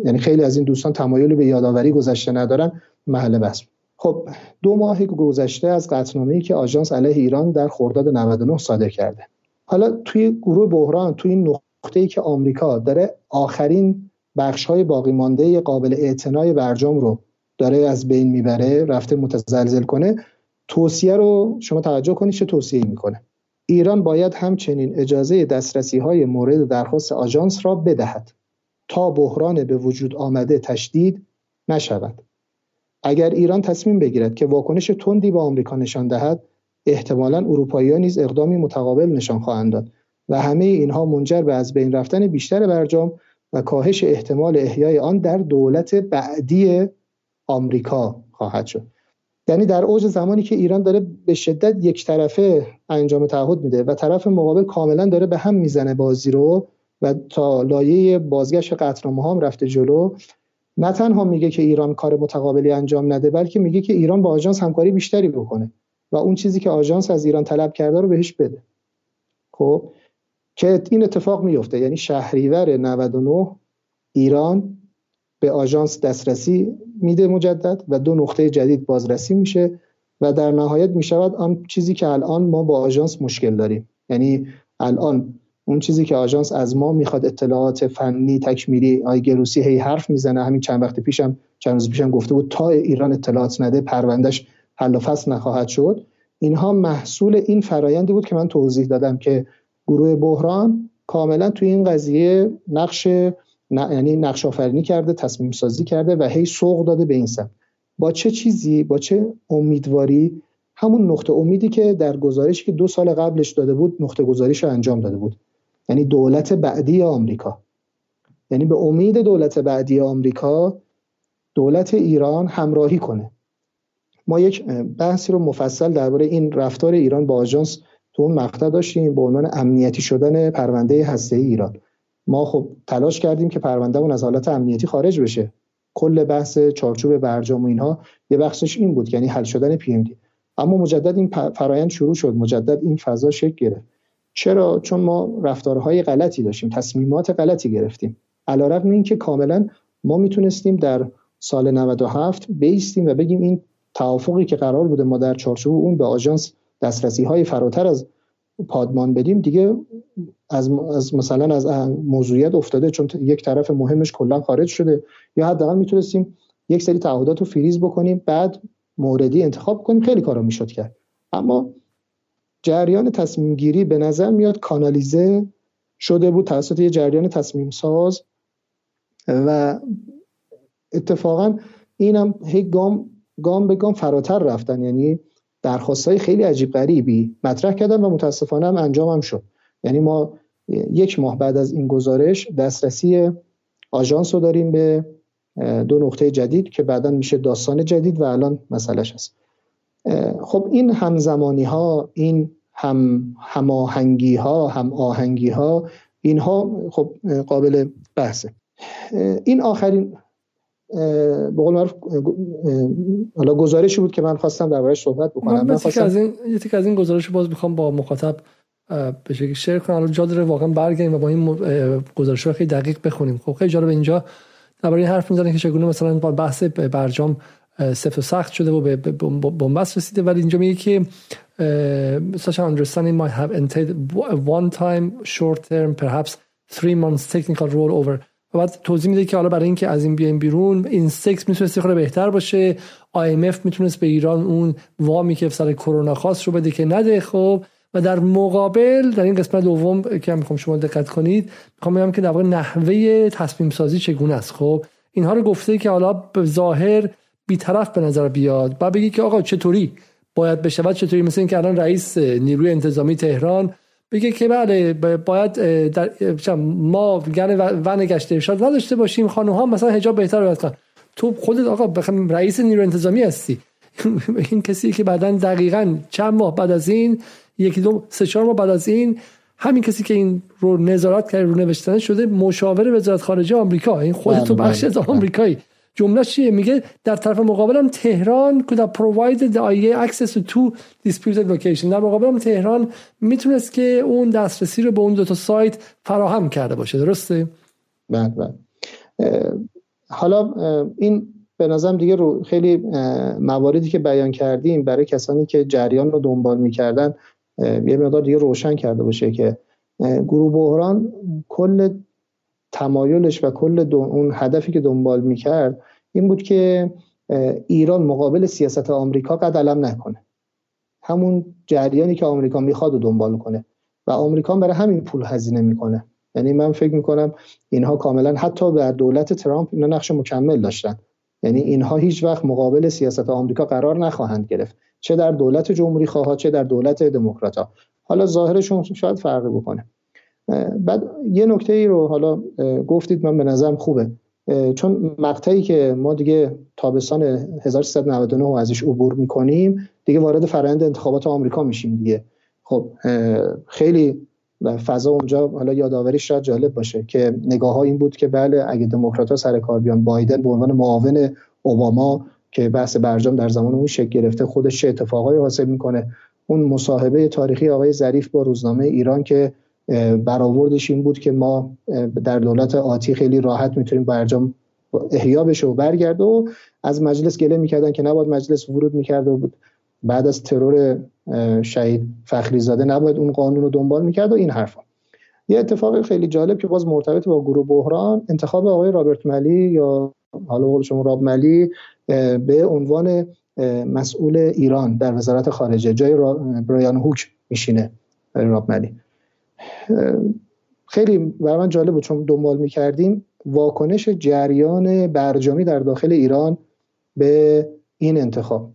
یعنی خیلی از این دوستان تمایلی به یادآوری گذشته ندارن محل بحث. خب دو ماه گذشته از قطعنامه‌ای که آژانس علیه ایران در خرداد 99 صادر کرده. حالا توی گروه بحران توی این نقطه‌ای که آمریکا داره آخرین بخش‌های باقی مانده قابل اعتنای برجام رو داره از بین می‌بره رفته متزلزل کنه توصیه رو شما توجه کنید چه توصیه می‌کنه. ایران باید همچنین اجازه دسترسی های مورد درخواست آژانس را بدهد تا بحران به وجود آمده تشدید نشود. اگر ایران تصمیم بگیرد که واکنش تندی به آمریکا نشان دهد احتمالا اروپاییان نیز اقدامی متقابل نشان خواهند داد و همه اینها منجر به از بین رفتن بیشتر برجام و کاهش احتمال احیای آن در دولت بعدی آمریکا خواهد شد. یعنی در اوج زمانی که ایران داره به شدت یک طرفه انجام تعهد میده و طرف مقابل کاملا داره به هم می‌زنه بازی رو و تا لایه بازگشت قطرنامه هم رفته جلو نه تنها میگه که ایران کار متقابلی انجام نده بلکه میگه که ایران با آژانس همکاری بیشتری بکنه و اون چیزی که آژانس از ایران طلب کرده رو بهش بده. خب که این اتفاق میفته یعنی شهریور 99 ایران به آژانس دسترسی میده مجدد و دو نقطه جدید بازرسی میشه و در نهایت می‌شود آن چیزی که الان ما با آژانس مشکل داریم. یعنی الان اون چیزی که آژانس از ما می‌خواد اطلاعات فنی تکمیلی آی گروسی هی حرف می‌زنه. همین چند وقت پیشم چند روز پیشم گفته بود تا ایران اطلاعات نده پروندهش حل و فصل نخواهد شد. اینها محصول این فرایندی بود که من توضیح دادم که گروه بحران کاملا توی این قضیه نقش یعنی نقش آفرینی کرده تصمیم سازی کرده و هی سوق داده به این سمت. با چه چیزی؟ با چه امیدواری؟ همون نقطه امیدی که در گزارشی که دو سال قبلش داده بود نقطه گزارش رو انجام داده بود. یعنی دولت بعدی آمریکا. یعنی به امید دولت بعدی آمریکا دولت ایران همراهی کنه. ما یک بحثی رو مفصل درباره این رفتار ایران با آژانس تو اون مقطع داشتیم به عنوان امنیتی شدن پرونده هسته ایران. ما خب تلاش کردیم که پروندهمون از حالت امنیتی خارج بشه. کل بحث چارچوب برجام و اینها یه بخشش این بود یعنی حل شدن پی ام دی اما مجدد این فرایند شروع شد. مجدد این فضا شکل گرفت. چرا؟ چون ما رفتارهای غلطی داشتیم. تصمیمات غلطی گرفتیم. علیرغم اینکه کاملا ما می‌تونستیم در سال 97 بیستیم و بگیم این توافقی که قرار بوده ما در چارچوب اون به آژانس دسترسی های فراتر از پادمان بدیم دیگه از, از مثلا از موضوعیت افتاده چون یک طرف مهمش کلا خارج شده. یا حداقل می‌تونستیم یک سری تعهدات رو فریز بکنیم بعد موردی انتخاب کنیم. خیلی کارا می‌شد کرد. اما جریان تصمیم گیری به نظر میاد کانالیزه شده بود توسط یه جریان تصمیم ساز و اتفاقا اینم هی گام گام به گام فراتر رفتن. یعنی درخواست های خیلی عجیب غریبی مطرح کردن و متاسفانه هم انجام هم شد. یعنی ما یک ماه بعد از این گزارش دسترسی آژانس رو داریم به دو نقطه جدید که بعدا میشه داستان جدید و الان مسئلهش هست. خب این همزمانی ها این هم هماهنگی ها هم آهنگی ها اینها خب قابل بحثه. این آخرین به قول معروف حالا گزارشی بود که من خواستم دربارش صحبت بکنم. من خواستم... از این یه از این گزارش باز می‌خوام با مخاطب به شکلی شیر کنم. حالا جا داره واقعا برگردیم و با این گزارش رو خیلی دقیق بخونیم. خب خیلی جالب اینجا درباره این حرف می‌زنه که چگونه مثلا با بحث برجام سفت و سخت شده و به بنبست رسیده. ولی اینجا میگه که such an understanding might have entailed one time short term perhaps three months technical roll over و بعد توضیح میده که حالا برای اینکه از این بیایم بیرون این سکس می‌تونست خود بهتر باشه. IMF می‌تونست به ایران اون وامی که سر کرونا خاص رو بده که نده خب. و در مقابل در این قسمت دوم که می‌خوام شما دقت کنید می‌خوام بگم که در واقع نحوه تصمیم سازی چگونه است خب. اینها رو گفته که حالا به ظاهر بیطرف به نظر بیاد بعد بگی که آقا چطوری باید بشود چطوری؟ مثل اینکه الان رئیس نیروی انتظامی تهران بگه که بله باید در ما گن ون گشت ارشاد نداشته باشیم خانم ها مثلا حجاب بهتر باید کن تو خودت آقا رئیس نیرو انتظامی هستی. این کسی که بعدا دقیقا چند ماه بعد از این یکی دو سه چهار ماه بعد از این همین کسی که این رو نظارت کرده رو نوشتن شده مشاور وزارت خارجه آمریکا. این خودت تو بله، بخش از بله. آمریکایی. جمله چیه؟ میگه در طرف مقابلم تهران could have provided the IAEA access to location در مقابلم تهران می‌تونست که اون دسترسی رو به اون دو تا سایت فراهم کرده باشه. درسته؟ بله بله. حالا این به نظرم دیگه رو خیلی مواردی که بیان کردیم برای کسانی که جریان رو دنبال می‌کردن یه مقدار دیگه روشن کرده باشه که گروه بحران کل تمایلش و کل اون هدفی که دنبال می‌کرد این بود که ایران مقابل سیاست آمریکا قد علم نکنه. همون جریانی که آمریکا می‌خواد و دنبال کنه. و آمریکا برای همین پول هزینه می‌کنه. یعنی من فکر می‌کنم اینها کاملا حتی در دولت ترامپ اینا نقش مکمل داشتن. یعنی اینها هیچ وقت مقابل سیاست آمریکا قرار نخواهند گرفت. چه در دولت جمهوری خواه چه در دولت دموکرات حالا ظاهرشون شاید فرقی بکنه. بعد یه نکته ای رو حالا گفتید من به نظرم خوبه. چون مقطعی که ما دیگه تابستان 1399 ازش عبور می‌کنیم دیگه وارد فرآیند انتخابات آمریکا میشیم دیگه. خب خیلی فضا اونجا حالا یادآوری شاید جالب باشه که نگاه ها این بود که بله اگه دموکرات ها سر کار بیان بایدن به عنوان معاون اوباما که بحث برجام در زمان اون شکل گرفته خودش چه اتفاقایی حاصل می‌کنه. اون مصاحبه تاریخی آقای ظریف با روزنامه ایران که برآوردش این بود که ما در دولت آتی خیلی راحت می‌تونیم برجام احیا بشه و برگرده و از مجلس گله می‌کردن که نباید مجلس ورود می‌کرده بود. بعد از ترور شهید فخری زاده نباید اون قانون رو دنبال می‌کرد و این حرفا. یه اتفاق خیلی جالب که باز مرتبط با گروه بحران انتخاب آقای رابرت ملی یا حالا قول شما راب ملی به عنوان مسئول ایران در وزارت خارجه جای برایان هوک میشینه راب ملی. خیلی برای من جالب بود چون دنبال می‌کردیم واکنش جریان برجامی در داخل ایران به این انتخاب.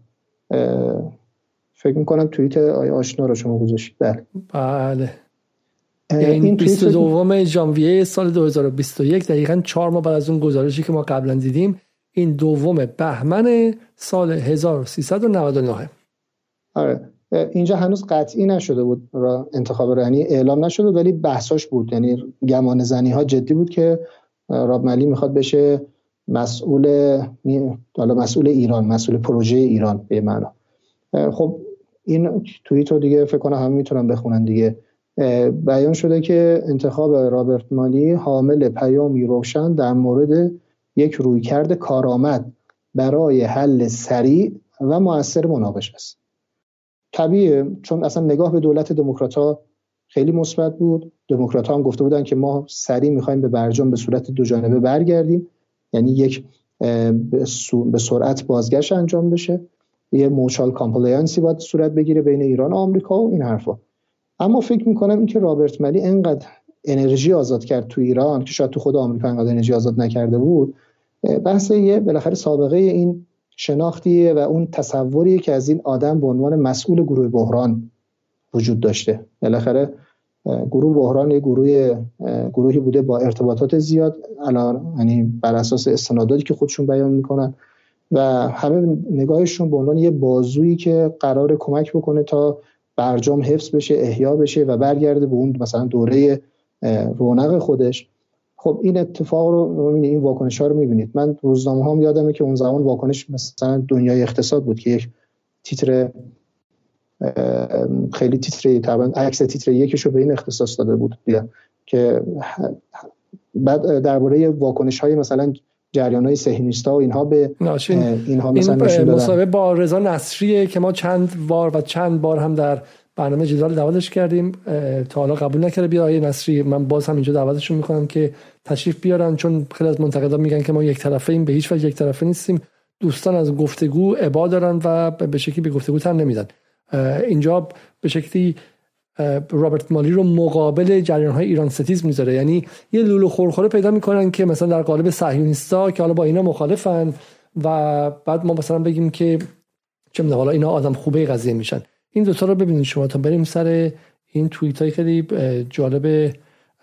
فکر می‌کنم توییت آی آشنا رو شما گذاشتید. بله. بله. این 22 ژانویه سال 2021 دقیقا چهار ماه بعد از اون گزارشی که ما قبلا دیدیم این دوم بهمن سال 1399 آره. اینجا هنوز قطعی نشده بود را انتخاب رو یعنی اعلام نشده ولی بحثاش بود. یعنی گمان زنی ها جدی بود که راب ملی می‌خواد بشه مسئول حالا مسئول ایران مسئول پروژه ایران به معنا. خب این توییت رو دیگه فکر کنم هم می‌تونم بخونن دیگه. بیان شده که انتخاب رابرت مالی حامل پیامی روشن در مورد یک رویکرد کارآمد برای حل سریع و موثر مناقشه است. طبیعه چون اصلا نگاه به دولت دموکرات ها خیلی مثبت بود. دموکرات ها هم گفته بودن که ما سریع می‌خوایم به برجام به صورت دو جانبه برگردیم. یعنی یک به سرعت بازگشت انجام بشه. یه موچال کامپلیانسی باید صورت بگیره بین ایران و آمریکا و این حرفا. اما فکر می‌کنم اینکه رابرت ملی انقدر انرژی آزاد کرد تو ایران که شاید تو خود آمریکا انقدر انرژی آزاد نکرده بود بحث یه بالاخره سابقه این شناختیه و اون تصوریه که از این آدم به عنوان مسئول گروه بحران وجود داشته. بالاخره گروه بحران یه گروه گروهی بوده با ارتباطات زیاد الان یعنی بر اساس استناداتی که خودشون بیان می‌کنن و همه نگاهشون به عنوان یه بازویی که قرار کمک بکنه تا برجام حفظ بشه احیا بشه و برگرده به اون مثلا دوره رونق خودش. خب این اتفاق رو این واکنش ها رو می‌بینید. من روزنامه هم یادمه که اون زمان واکنش مثلا دنیای اقتصاد بود که یک تیتر خیلی تیتر طبعا عکس تیتر یکیش رو به این اختصاص داده بود دیدم که بعد درباره واکنش های مثلا جریان های سهینیستا و اینها به اینها مثلا این مصاحبه با رضا نصریه که ما چند بار و چند بار هم در برنامه جدال دعوتش کردیم. تا حالا قبول نکرده بیا. آیه نصری من باز هم اینجا دعوتشون می‌کنم که تشریف بیارن چون خیلی از منتقدان میگن که ما یک طرفه ایم به هیچ وجه یک طرفه نیستیم. دوستان از گفتگو عبا دارن و به شکلی به گفتگو تن نمیدن. اینجا به شکلی رابرت مالی رو مقابل جریان های ایران ستیز می‌ذاره. یعنی یه لولو خورخوره پیدا می‌کنن که مثلا در قالب صهیونیستا که حالا با اینا مخالفن و بعد ما مثلا بگیم که چه حالا اینا آدم خوبه قضیه میشن. این دوتا رو ببینید شما تا بریم سر این توییت های خیلی جالب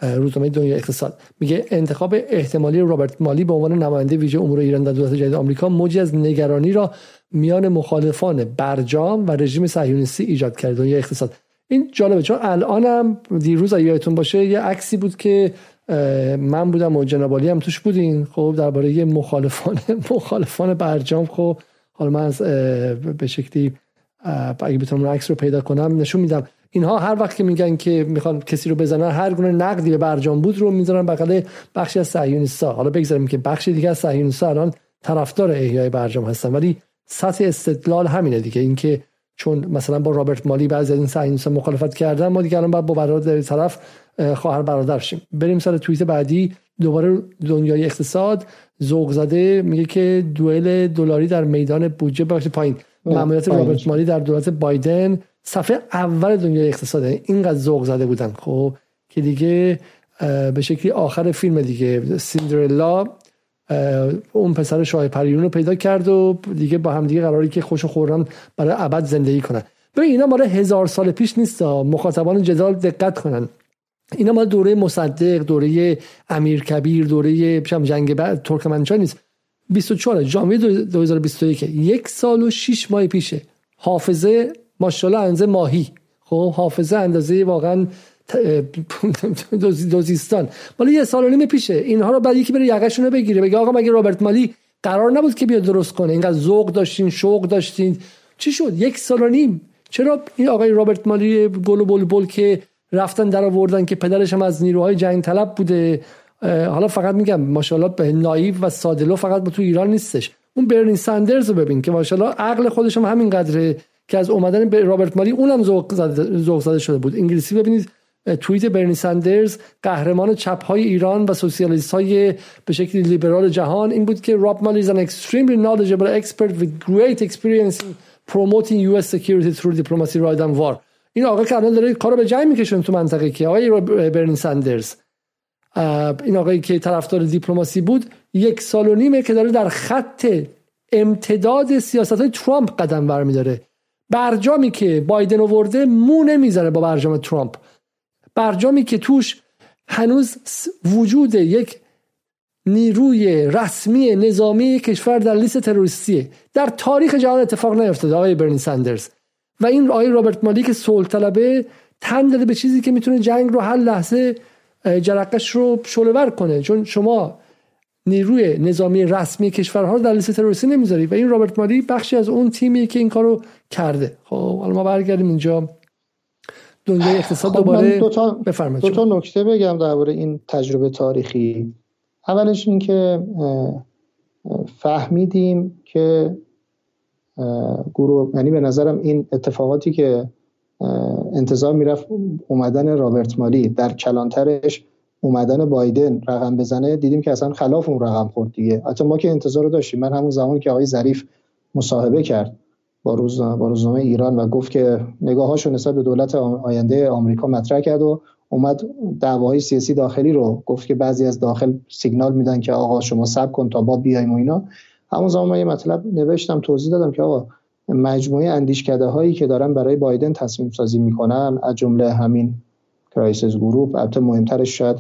روزنامه دنیا اقتصاد. میگه انتخاب احتمالی رابرت مالی به عنوان نماینده ویژه امور ایران در دولت جدید آمریکا موجی از نگرانی را میان مخالفان برجام و رژیم صهیونیستی ایجاد کرد. دنیا اقتصاد. این جالبه چون الانم دیروز یادتون باشه یه عکسی بود که من بودم و جنابالی هم توش بودین. خب درباره مخالفان مخالفان برجام. خب حالا من از به شکلی اگه بتونم عکس رو پیدا کنم نشون میدم. اینها هر وقت که میگن که می‌خوان کسی رو بزنن هر گونه نقدی به برجام بود رو می‌ذارن بغل بخشی از صهیونیست‌ها حالا بگذاریم که بخشی دیگه از صهیونیست‌ها الان طرفدار احیای برجام هستن. ولی سطح استدلال همینه دیگه. اینکه چون مثلا با رابرت مالی بعضی از این صهیونیست‌ها مخالفت کردن ما دیگه الان باید با برادر طرف خواهر برادر شیم. بریم سر توییت بعدی. دوباره دنیای اقتصاد. ذوق زده میگه که دوئل دلاری در میدان بودجه بخش پایین. ماموریت رابرت مالی در دولت بایدن صفحه اول دنیای اقتصاد اینقدر ذوق زده بودن. خب که دیگه به شکلی آخر فیلم دیگه سیندرلا اون پسر شاه پریون رو پیدا کرد و دیگه با هم دیگه قراری که خوش خورم برای ابد زندگی کنن. ببین اینا مال هزار سال پیش نیست مخاطبان جدال دقت کنن. اینا مال دوره مصدق دوره امیر کبیر دوره جنگ بعد ترکمنچای نیست. 24 ژانویه 2021 یک سال و 6 ماه پیشه. حافظه ماشاءالله اندازه ماهی. خب حافظه اندازه واقعا دوزیستان مالی یه سال و نیم پیشه. اینها رو بعد یکی بره یقشون رو بگیره. بگه آقا مگه رابرت مالی قرار نبود که بیاد درست کنه؟ اینقدر ذوق داشتین شوق داشتین. چی شد؟ یک سال و نیم. چرا این آقای رابرت مالی گل و بلبل که رفتن در آوردن که پدرش هم از نیروهای جنگ طلب بوده حالا فقط میگم ماشاءالله به naive و ساده‌لوح فقط با تو ایران نیستش. اون برنی ساندرز رو ببین که ماشاءالله عقل خودش هم همین قدره که از اومدن رابرت مالی اونم ذوق زده, شده بود. انگلیسی ببینید توییت برنی ساندرز قهرمان چپ های ایران و سوسیالیست های به شکلی لیبرال جهان این بود که راب مالی is an extremely knowledgeable expert with great experience in promoting US security through diplomacy war. این آقا که الان داره کارو به جنگ میکشونه تو منطقه که آقای برنی ساندرز. این آقایی که طرفدار دیپلماسی بود یک سال و نیمه که داره در خط امتداد سیاست های ترامپ قدم برمیداره. برجامی که بایدن آورده مو نمی‌ذاره با برجام ترامپ. برجامی که توش هنوز وجود یک نیروی رسمی نظامی کشور در لیست تروریستیه. در تاریخ جهان اتفاق نیفتاده آقای برنی سندرز. و این آقای رابرت مالی که صلح طلبه تن داده به چیزی که می‌تونه جنگ رو هر لحظه جرقش رو شلور کنه. چون شما نیروی نظامی رسمی کشورها رو در لیست تروریستی نمی‌ذاری و این رابرت مالی بخشی از اون تیمی که این کارو کرده. خب حالا ما برگردیم اینجا. دنیای اقتصاد خب دوباره دو تا, دو تا نکته بگم درباره این تجربه تاریخی. اولش این که فهمیدیم که گروه یعنی به نظرم این اتفاقاتی که انتظار می‌رفت اومدن رابرت مالی در کلانترش اومدن بایدن رقم بزنه. دیدیم که اصلا خلاف اون رقم خورد دیگه. حتی ما که انتظار رو داشتیم. من همون زمانی که آقای ظریف مصاحبه کرد با روز با روزنامه ایران و گفت که نگاهاشو نسبت به دولت آینده آمریکا مطرح کرد و اومد دعواهای سیاسی داخلی رو گفت که بعضی از داخل سیگنال میدن که آقا شما صبر کن تا با بیایم و اینا. همون زمان من یه مطلب نوشتم توضیح دادم که آقا مجموعه اندیشکده هایی که دارن برای بایدن تصمیم سازی می‌کنن از جمله همین Crisis Group البته مهمترش شاید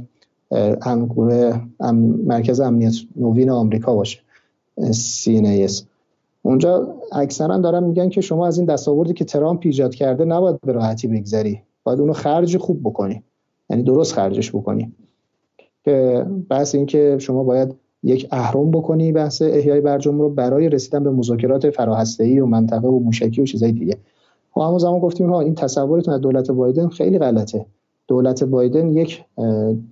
مرکز امنیت نوین آمریکا باشه CNAS اونجا اکثرا دارن میگن که شما از این دستاوردی که ترامپ ایجاد کرده نباید به راحتی بگذری. باید اونو خرج خوب بکنی. یعنی درست خرجش بکنی. که بحث این که شما باید یک اهرم بکنی بحث احیای برجام رو برای رسیدن به مذاکرات فراهسته‌ای و منطقه و موشکی و چیزای دیگه. ما همون زمان گفتیم ها این تصورتون از دولت بایدن خیلی غلطه. دولت بایدن یک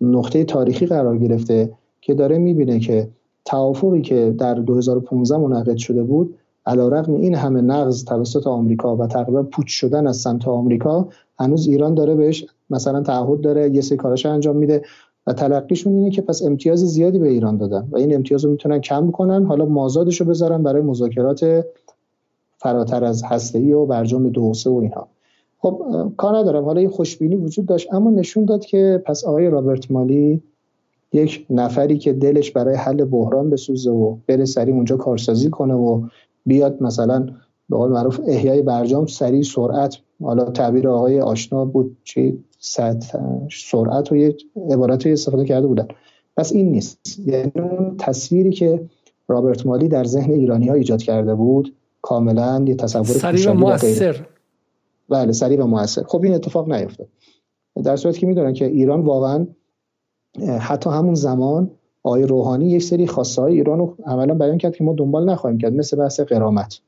نقطه تاریخی قرار گرفته که داره می‌بینه که توافقی که در 2015 منعقد شده بود علیرغم این همه نقض توسط آمریکا و تقریبا پوچ شدن از سمت آمریکا هنوز ایران داره بهش مثلا تعهد داره یه سری کاراش انجام میده. و تلقیشون اینه که پس امتیاز زیادی به ایران دادن و این امتیاز رو می‌تونن کم کنن. حالا مازادش رو بذارن برای مذاکرات فراتر از هسته‌ای و برجام دو و اینها خب کار ندارم. حالا این خوشبینی وجود داشت اما نشون داد که پس آقای رابرت مالی یک نفری که دلش برای حل بحران بسوزه و بره سری اونجا کارسازی کنه و بیاد مثلا به قول معروف احیای برجام سریع سرعت حالا تعبیر آقای آشنا بود چی؟ سرعت و یه عبارت استفاده کرده بودن. پس این نیست. یعنی اون تصویری که رابرت مالی در ذهن ایرانی ها ایجاد کرده بود کاملا یه تصور سریع و موثر بله سریع و موثر خب این اتفاق نیفتاد. در صورتی که می‌دونن که ایران واقعا حتی همون زمان آقای روحانی یک سری خاصه های ایران رو عملا بیان کرد که ما دنبال نخواهیم کرد مثل بحث قرامت.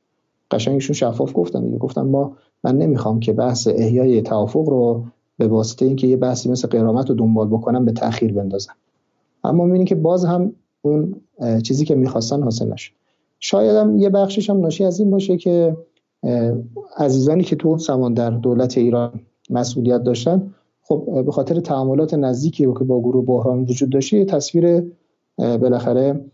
قشنگشون شفاف گفتن دیگه. گفتن ما من نمی‌خوام که بحث احیای توافق رو به واسطه اینکه یه بحثی مثل قرامت رو دنبال بکنم به تاخیر بندازم. اما می‌بینی که باز هم اون چیزی که می‌خواستن حاصل نشد. شاید هم یه بخشش هم ناشی از این باشه که عزیزانی که تو زمان در دولت ایران مسئولیت داشتن خب به خاطر تعاملات نزدیکی که با گروه بحران وجود داشته یه تصویر بالاخره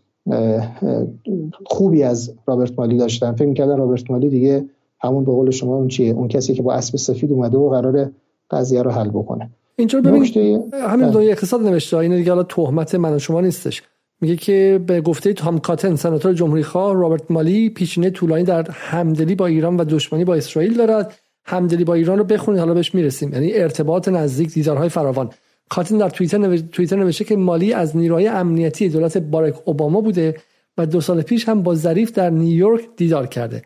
خوبی از رابرت مالی داشتن. فکر می‌کردن رابرت مالی دیگه همون به قول شما اون چیه اون کسی که با اسب سفید اومده و قرار قضیه رو حل بکنه. اینجور ببین همین دنیای اقتصاد نوشته اینه دیگه حالا تهمت من و شما نیستش. میگه که به گفته تام کاتن سناتور جمهوری خواه رابرت مالی پیشینه طولانی در همدلی با ایران و دشمنی با اسرائیل دارد. همدلی با ایران رو بخونید حالا بهش می‌رسیم. یعنی ارتباط نزدیک دیدارهای فراوان. کاتن در توییتر نوشته, توییتر نوشته که مالی از نیروهای امنیتی دولت باراک اوباما بوده و دو سال پیش هم با ظریف در نیویورک دیدار کرده.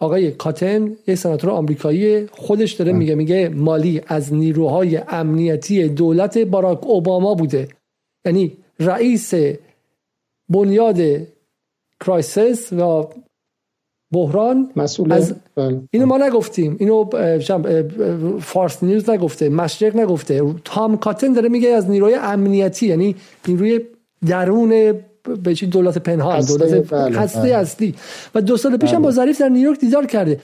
آقای کاتن یک سناتور آمریکایی خودش داره میگه میگه مالی از نیروهای امنیتی دولت باراک اوباما بوده. یعنی رئیس بنیاد Crisis و بحران مسئول از بله. اینو ما نگفتیم. اینو فارس نیوز نگفته مشرق نگفته. تام کاتن داره میگه از نیروی امنیتی یعنی نیروی درون به دولت پنهان دولت بله، هسته بله. اصلی و دو سال پیش هم با بله. ظریف در نیویورک دیدار کرده.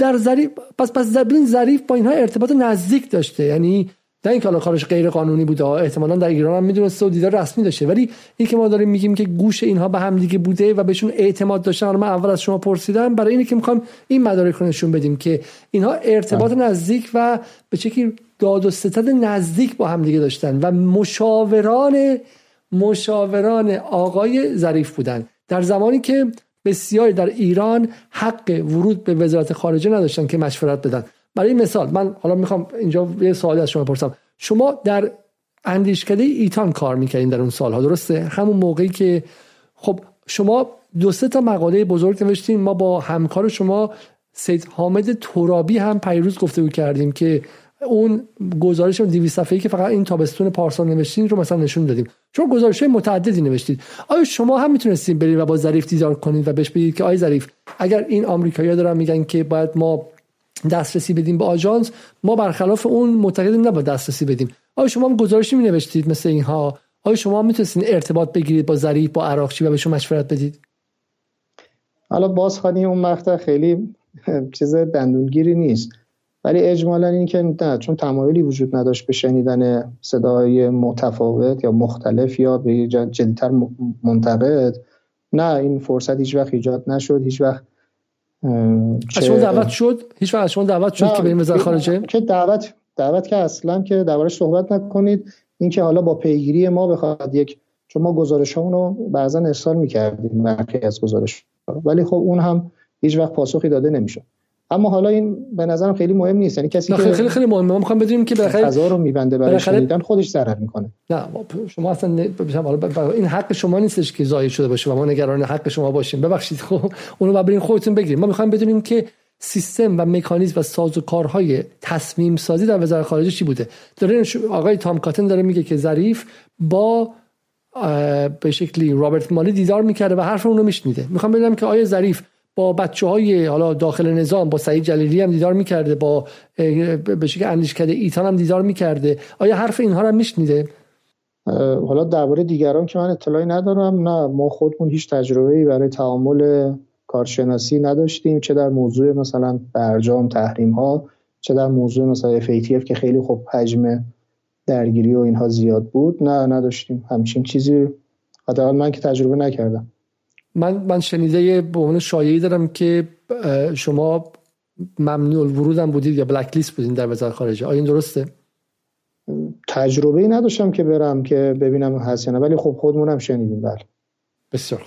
در ظریف پس پس ببین ظریف با اینها ارتباط نزدیک داشته. یعنی نه اینکه حالا کارش غیر قانونی بوده احتمالا در ایران هم می‌دونسته و دیدار رسمی داشته. ولی این که ما داریم میگیم که گوش اینها به هم دیگه بوده و بهشون اعتماد داشتن من اول از شما پرسیدم برای اینه که می‌خوام این مدارک رو نشون بدیم که اینها ارتباط نزدیک و به شکلی داد و ستد نزدیک با هم دیگه داشتن و مشاوران مشاوران آقای ظریف بودن در زمانی که بسیاری در ایران حق ورود به وزارت خارجه نداشتن که مشورت بدن. برای مثال من حالا می‌خوام اینجا یه سوالی از شما پرسم شما در اندیشکده ایتان کار می‌کردین در اون سالها درسته؟ همون موقعی که خب شما دو سه تا مقاله بزرگ نوشتین ما با همکار شما سید حامد ترابی هم پیروز گفته کردیم که اون گزارش 200 صفحه‌ای که فقط این تابستون پارسال نوشتین رو مثلا نشون دادیم. چون گزارش متعددی نوشتید. آیا شما هم می‌تونستین برید و با ظریف دیدار کنید و بهش بگید که آی ظریف اگر این آمریکایی‌ها دارن میگن که باید ما دسترسی بدیم به آژانس ما برخلاف اون معتقدیم نباید دسترسی بدیم. آیا شما هم گزارشی می نوشتید مثل اینها؟ آیا شما می‌تونستین ارتباط بگیرید با ظریف با عراقچی و بهشون مشورت بدید؟ حالا بازخوانی اون مقطع خیلی چیز دندونگیری نیست. ولی اجمالا این که نه چون تمایلی وجود نداشت به شنیدن صدای متفاوت یا مختلف یا به جدیتر منتقد نه این فرصت هیچ وقت ایجاد نشد هیچ وقت از شما دعوت شد؟ هیچ وقت از شما دعوت شد که بریم وزارت خارجه که دعوت دعوت که اصلا که دربارش صحبت نکنید این که حالا با پیگیری ما بخواد یک چون ما گزارش رو بعضا ارسال می‌کردیم مرکز از گزارش ولی خب اون هم هیچ وقت پاسخی داده نمیشه اما حالا این به نظرم خیلی مهم نیست. یعنی کسی که خیلی خیلی مهمه. ما می‌خوام بدونیم که بالاخره فضا رو میبنده برای شنیدن خودش ضرر می‌کنه. نه شما اصلا این حق شما نیستش که ضایع شده باشه و ما نگران حق شما باشیم. ببخشید خب اونو برین خودتون بگیریم. ما می‌خوایم بدونیم که سیستم و مکانیزم و سازوکارهای تصمیم سازی در وزارت خارجه چی بوده؟ داره آقای تام کاتن داره میگه که ظریف با به شکلی رابرت مالی دیدار می‌کرده و حرف اون رو میشنیده. می‌خوام بدونم که آیا ظریف با بچه های حالا داخل نظام با سعید جلیلی هم دیدار می‌کرده با به شکل اندیشکده ایتان هم دیدار می‌کرده. آیا حرف اینها رو میشنیده؟ حالا درباره دیگران که من اطلاعی ندارم. نه ما خودمون هیچ تجربه برای تعامل کارشناسی نداشتیم چه در موضوع مثلا برجام تحریم ها چه در موضوع مثلا FATF که خیلی خوب حجم درگیری و اینها زیاد بود. نه نداشتیم. همچین چیزی حداقل من که تجربه نکردم. من من شنیده به عنوان شایعی دارم که شما ممنوع الورود هم بودید یا بلک لیست بودین در وزارت خارجه. آیا این درسته؟ تجربه ای نداشتم که برم که ببینم هست یا نه ولی خب خودمونم شنیدیم بله. بسیار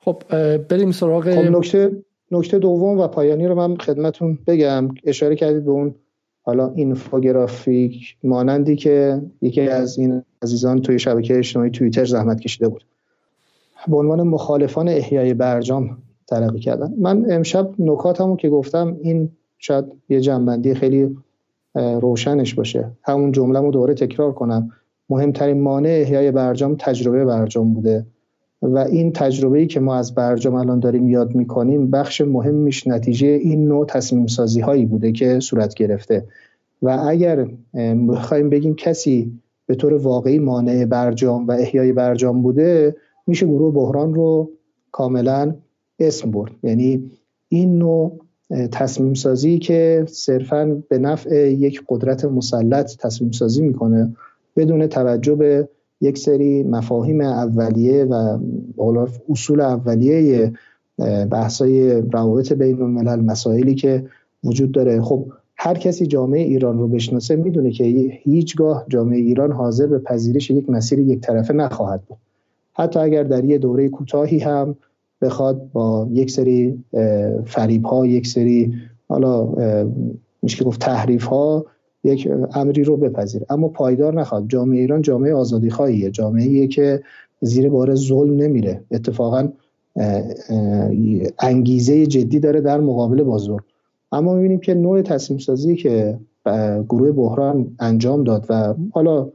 خب بریم سراغ خب نکته نکته دوم و پایانی رو من خدمتون بگم. اشاره کردید به اون حالا اینفوگرافیک مانندی که یکی از این عزیزان توی شبکه اجتماعی توییتر زحمت کشیده بود. به عنوان مخالفان احیای برجام تلقی کردن. من امشب نکاتمو که گفتم این شاید یه جنبندی خیلی روشنش باشه. همون جمله دوره تکرار کنم. مهمترین مانع احیای برجام تجربه برجام بوده و این تجربه ای که ما از برجام الان داریم یاد می‌کنیم بخش مهمیش نتیجه این نوع تصمیم سازی هایی بوده که صورت گرفته. و اگر بخوایم بگیم کسی به طور واقعی مانع برجام و احیای برجام بوده میشه گروه بحران رو کاملا اسم برد. یعنی این نوع تصمیم سازی که صرفا به نفع یک قدرت مسلط تصمیم سازی می‌کنه بدون توجه به یک سری مفاهیم اولیه و اصول اولیه بحثای روابط بین الملل مسائلی که وجود داره. خب هر کسی جامعه ایران رو بشناسه می‌دونه که هیچگاه جامعه ایران حاضر به پذیرش یک مسیر یک طرفه نخواهد بود. حتی اگر در یه دوره کوتاهی هم بخواد با یک سری فریب ها یک سری حالا میشه گفت تحریف ها یک امری رو بپذیر. اما پایدار نخواد. جامعه ایران جامعه آزادی خواهیه جامعه که زیر بار ظلم نمیره. اتفاقا انگیزه جدی داره در مقابل با اما می‌بینیم که نوع تصمیم سازی که گروه بحران انجام داد و حالا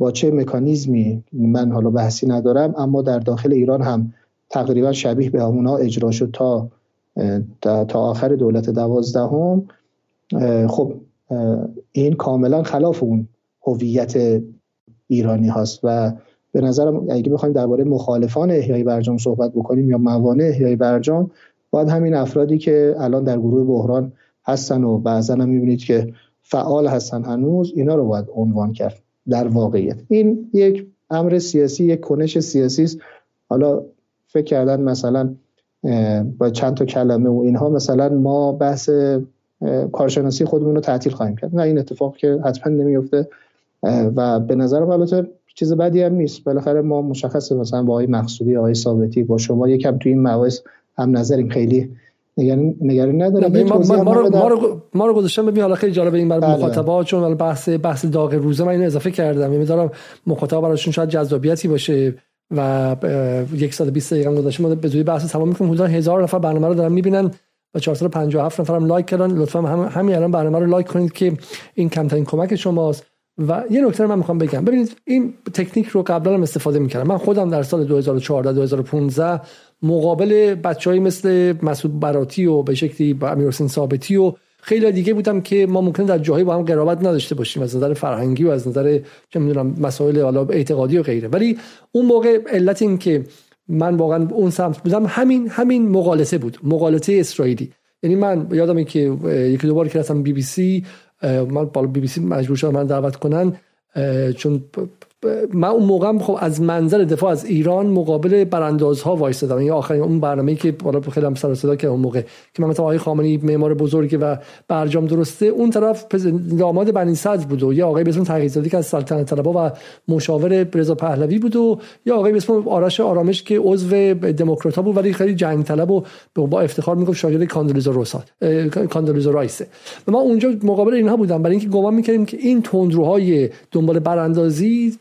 با چه مکانیزمی من حالا بحثی ندارم اما در داخل ایران هم تقریبا شبیه به همونا اجرا شد تا تا آخر دولت دوازدهم. خب این کاملا خلاف اون هویت ایرانی هست و به نظرم اگه بخوایم درباره مخالفان احیای برجام صحبت بکنیم یا موانع احیای برجام باید همین افرادی که الان در گروه بحران هستن و بعضا هم می‌بینید که فعال هستن هنوز اینا رو باید عنوان کرد. در واقعیت. این یک امر سیاسی یک کنش سیاسی است. حالا فکر کردن مثلا با چند تا کلمه و اینها مثلا ما بحث کارشناسی خودمون رو تعطیل خواهیم کرد. نه این اتفاق که حتما نمیفته و به نظرم البته چیز بدی هم نیست. بالاخره ما مشخصه مثلا با آقای مقصودی آقای ثابتی با شما یکم تو این هم نظریم. خیلی نگران ندارم. ما, ما, ما, رو, ما, رو, ما رو گذاشتم ببین حالا خیلی جالبه این برای بله. مخاطبا چون بحث بحث داغ روزه من اینو اضافه کردم. یعنی دارم مخاطب براشون شاید جذابیتی باشه و یک سال 20 دقیقه گذاشته ما به زودی بحث تمام می‌کنیم. حدود هزار نفر برنامه رو دارن می‌بینن و 457 نفرم لایک کردن. لطفا هم همین الان برنامه رو لایک کنید که این کمترین کمک شماست. و یه نکته من می‌خوام بگم. ببینید این تکنیک رو قبلا هم استفاده می‌کردم. من خودم در سال 2014 2015 مقابل بچههایی مثل مسعود براتی و به شکلی با امیر حسین ثابتی و خیلی دیگه بودم که ما ممکنه در جاهایی با هم قرابت نداشته باشیم از نظر فرهنگی و از نظر چه می‌دونم مسائل حالا اعتقادی و غیره. ولی اون موقع علت این که من واقعا اون سمت بودم همین همین مقالسه بود مقالسه اسرائیلی. یعنی من یادمه که یکی دو بار که رفتم بی بی سی من بالا بی بی سی مجبور شدم من دعوت کنن چون من اون موقع خب از منظر دفاع از ایران مقابل براندازها وایسادم این آخرین اون برنامه‌ای که بالا خیلی هم سر صدا که اون موقع که من مثلا آقای خامنه‌ای معمار بزرگی و برجام درسته اون طرف داماد بنی صدر بود و یه آقای به اسم تغییرزاده که از سلطنت طلبا و مشاور رضا پهلوی بود و یه آقای به اسم آرش آرامش که عضو دموکرات‌ها بود ولی خیلی جنگ طلب و با افتخار می‌گفت شاگرد کاندلیزا روسات کاندلیزا رایسه ما اونجا مقابل اینها بودم. برای اینکه گمان می‌کردیم که این تندروهای دنبال براندازی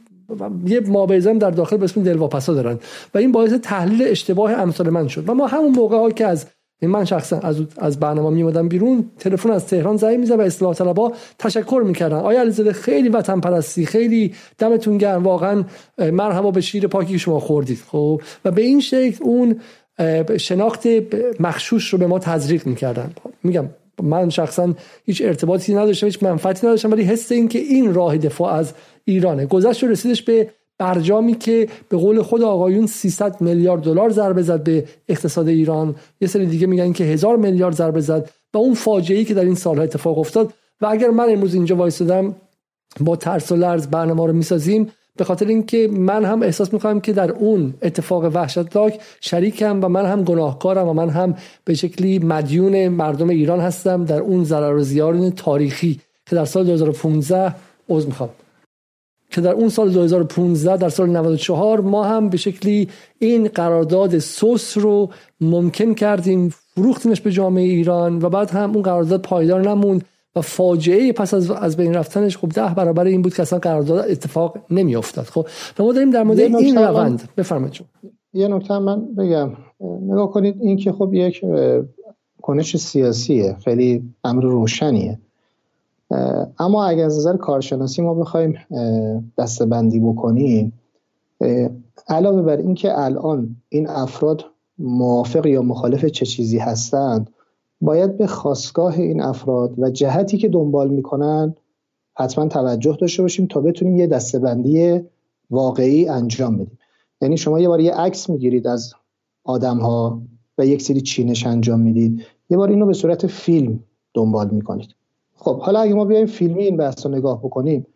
یه مابعضم در داخل به اسم دلواپسا دارن. و این باعث تحلیل اشتباه امثال من شد. و ما همون موقع ها که از من شخصا از از برنامه میومدم بیرون تلفن از تهران زنگ می‌زد و اصلاح طلبا تشکر می‌کردن. آیا علیزاده خیلی وطن پرستی خیلی دمتون گرم. واقعا مرحبا به شیر پاکی شما خوردید. خب؟ و به این شکل اون شناخت مخشوش رو به ما تزریق می‌کردن. میگم من شخصا هیچ ارتباطی نداشتم هیچ منفعتی نداشتم ولی حس این که این راه دفاع از ایرانه. گذشت و رسیدش به برجامی که به قول خود آقایون 300 میلیارد دلار ضربه زد به اقتصاد ایران. یه سری دیگه میگن که هزار میلیارد ضربه زد و اون فاجعه‌ای که در این سالها اتفاق افتاد. و اگر من امروز اینجا وایسادم با ترس و لرز برنامه رو می‌سازیم. به خاطر اینکه من هم احساس می‌کنم که در اون اتفاق وحشتناک شریکم و من هم گناهکارم و من هم به شکلی مدیون مردم ایران هستم در اون ضرر و زیان تاریخی که در سال 2015 عضو می‌خوام. که در اون سال 2015 در سال 94 ما هم به شکلی این قرارداد سوس رو ممکن کردیم فروختیمش به جامعه ایران و بعد هم اون قرارداد پایدار نموند. و فاجعه پس از از بین رفتنش خب ده برابر این بود که اصلا قرارداد اتفاق نمی افتاد خب ما داریم در مورد این روند. بفرمایید یه نکته من بگم. نگاه کنید این که خب یک کنش سیاسیه. خیلی امر روشنیه. اما اگر از نظر کارشناسی ما بخوایم دستبندی بکنیم علاوه بر اینکه الان این افراد موافق یا مخالف چه چیزی هستند باید به خواستگاه این افراد و جهتی که دنبال می‌کنن حتما توجه داشته باشیم تا بتونیم یه دستبندی واقعی انجام بدیم. یعنی شما یه بار یه عکس می‌گیرید از آدم ها و یک سری چینش انجام می‌دید. یه بار اینو به صورت فیلم دنبال می‌کنید. خب حالا اگه ما بیایم فیلمی این بحث رو نگاه بکنیم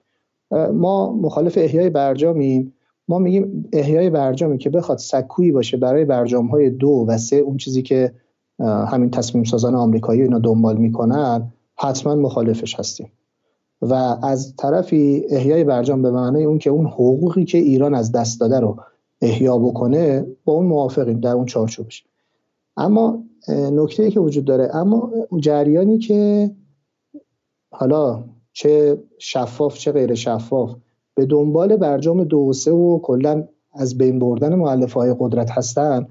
ما مخالف احیای برجامیم. ما میگیم احیای برجامی که بخواد سکویی باشه برای برجام های دو و سه اون چیزی که همین تصمیم سازان آمریکایی اینا دنبال می‌کنن حتما مخالفش هستیم. و از طرفی احیای برجام به معنای اون که اون حقوقی که ایران از دست داده رو احیا بکنه با اون موافقیم در اون چارچوبش. اما نکته که وجود داره اما جریانی که حالا چه شفاف چه غیر شفاف به دنبال برجام دو و سه و کلا از بین بردن معلف های قدرت هستن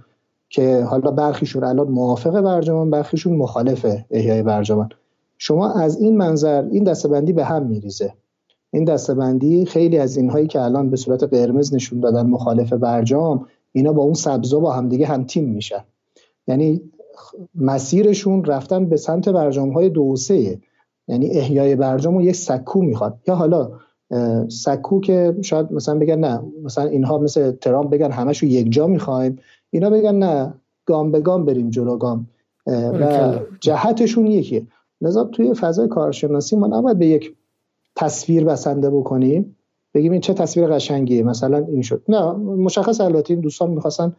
که حالا برخیشون الان موافق برجام برخیشون مخالف احیای برجام شما از این منظر این دستبندی به هم میریزه. این دستبندی خیلی از اینهایی که الان به صورت قرمز نشون دادن مخالف برجام اینا با اون سبزا با همدیگه هم تیم میشن. یعنی مسیرشون رفتن به سمت برجام های دو سه. یعنی احیای برجام یک سکو می‌خواد. یا حالا سکو که شاید مثلا بگن نه مثلا اینها مثل ترامپ بگن همشو یک جا می‌خوایم. اینا بگن نه گام به گام بریم جلو گام و جهتشون یکیه. لذا توی فضای کارشناسی ما نباید به یک تصویر بسنده بکنیم بگیم این چه تصویر قشنگیه مثلا این شد. نه مشخص البته این دوستان می‌خواستن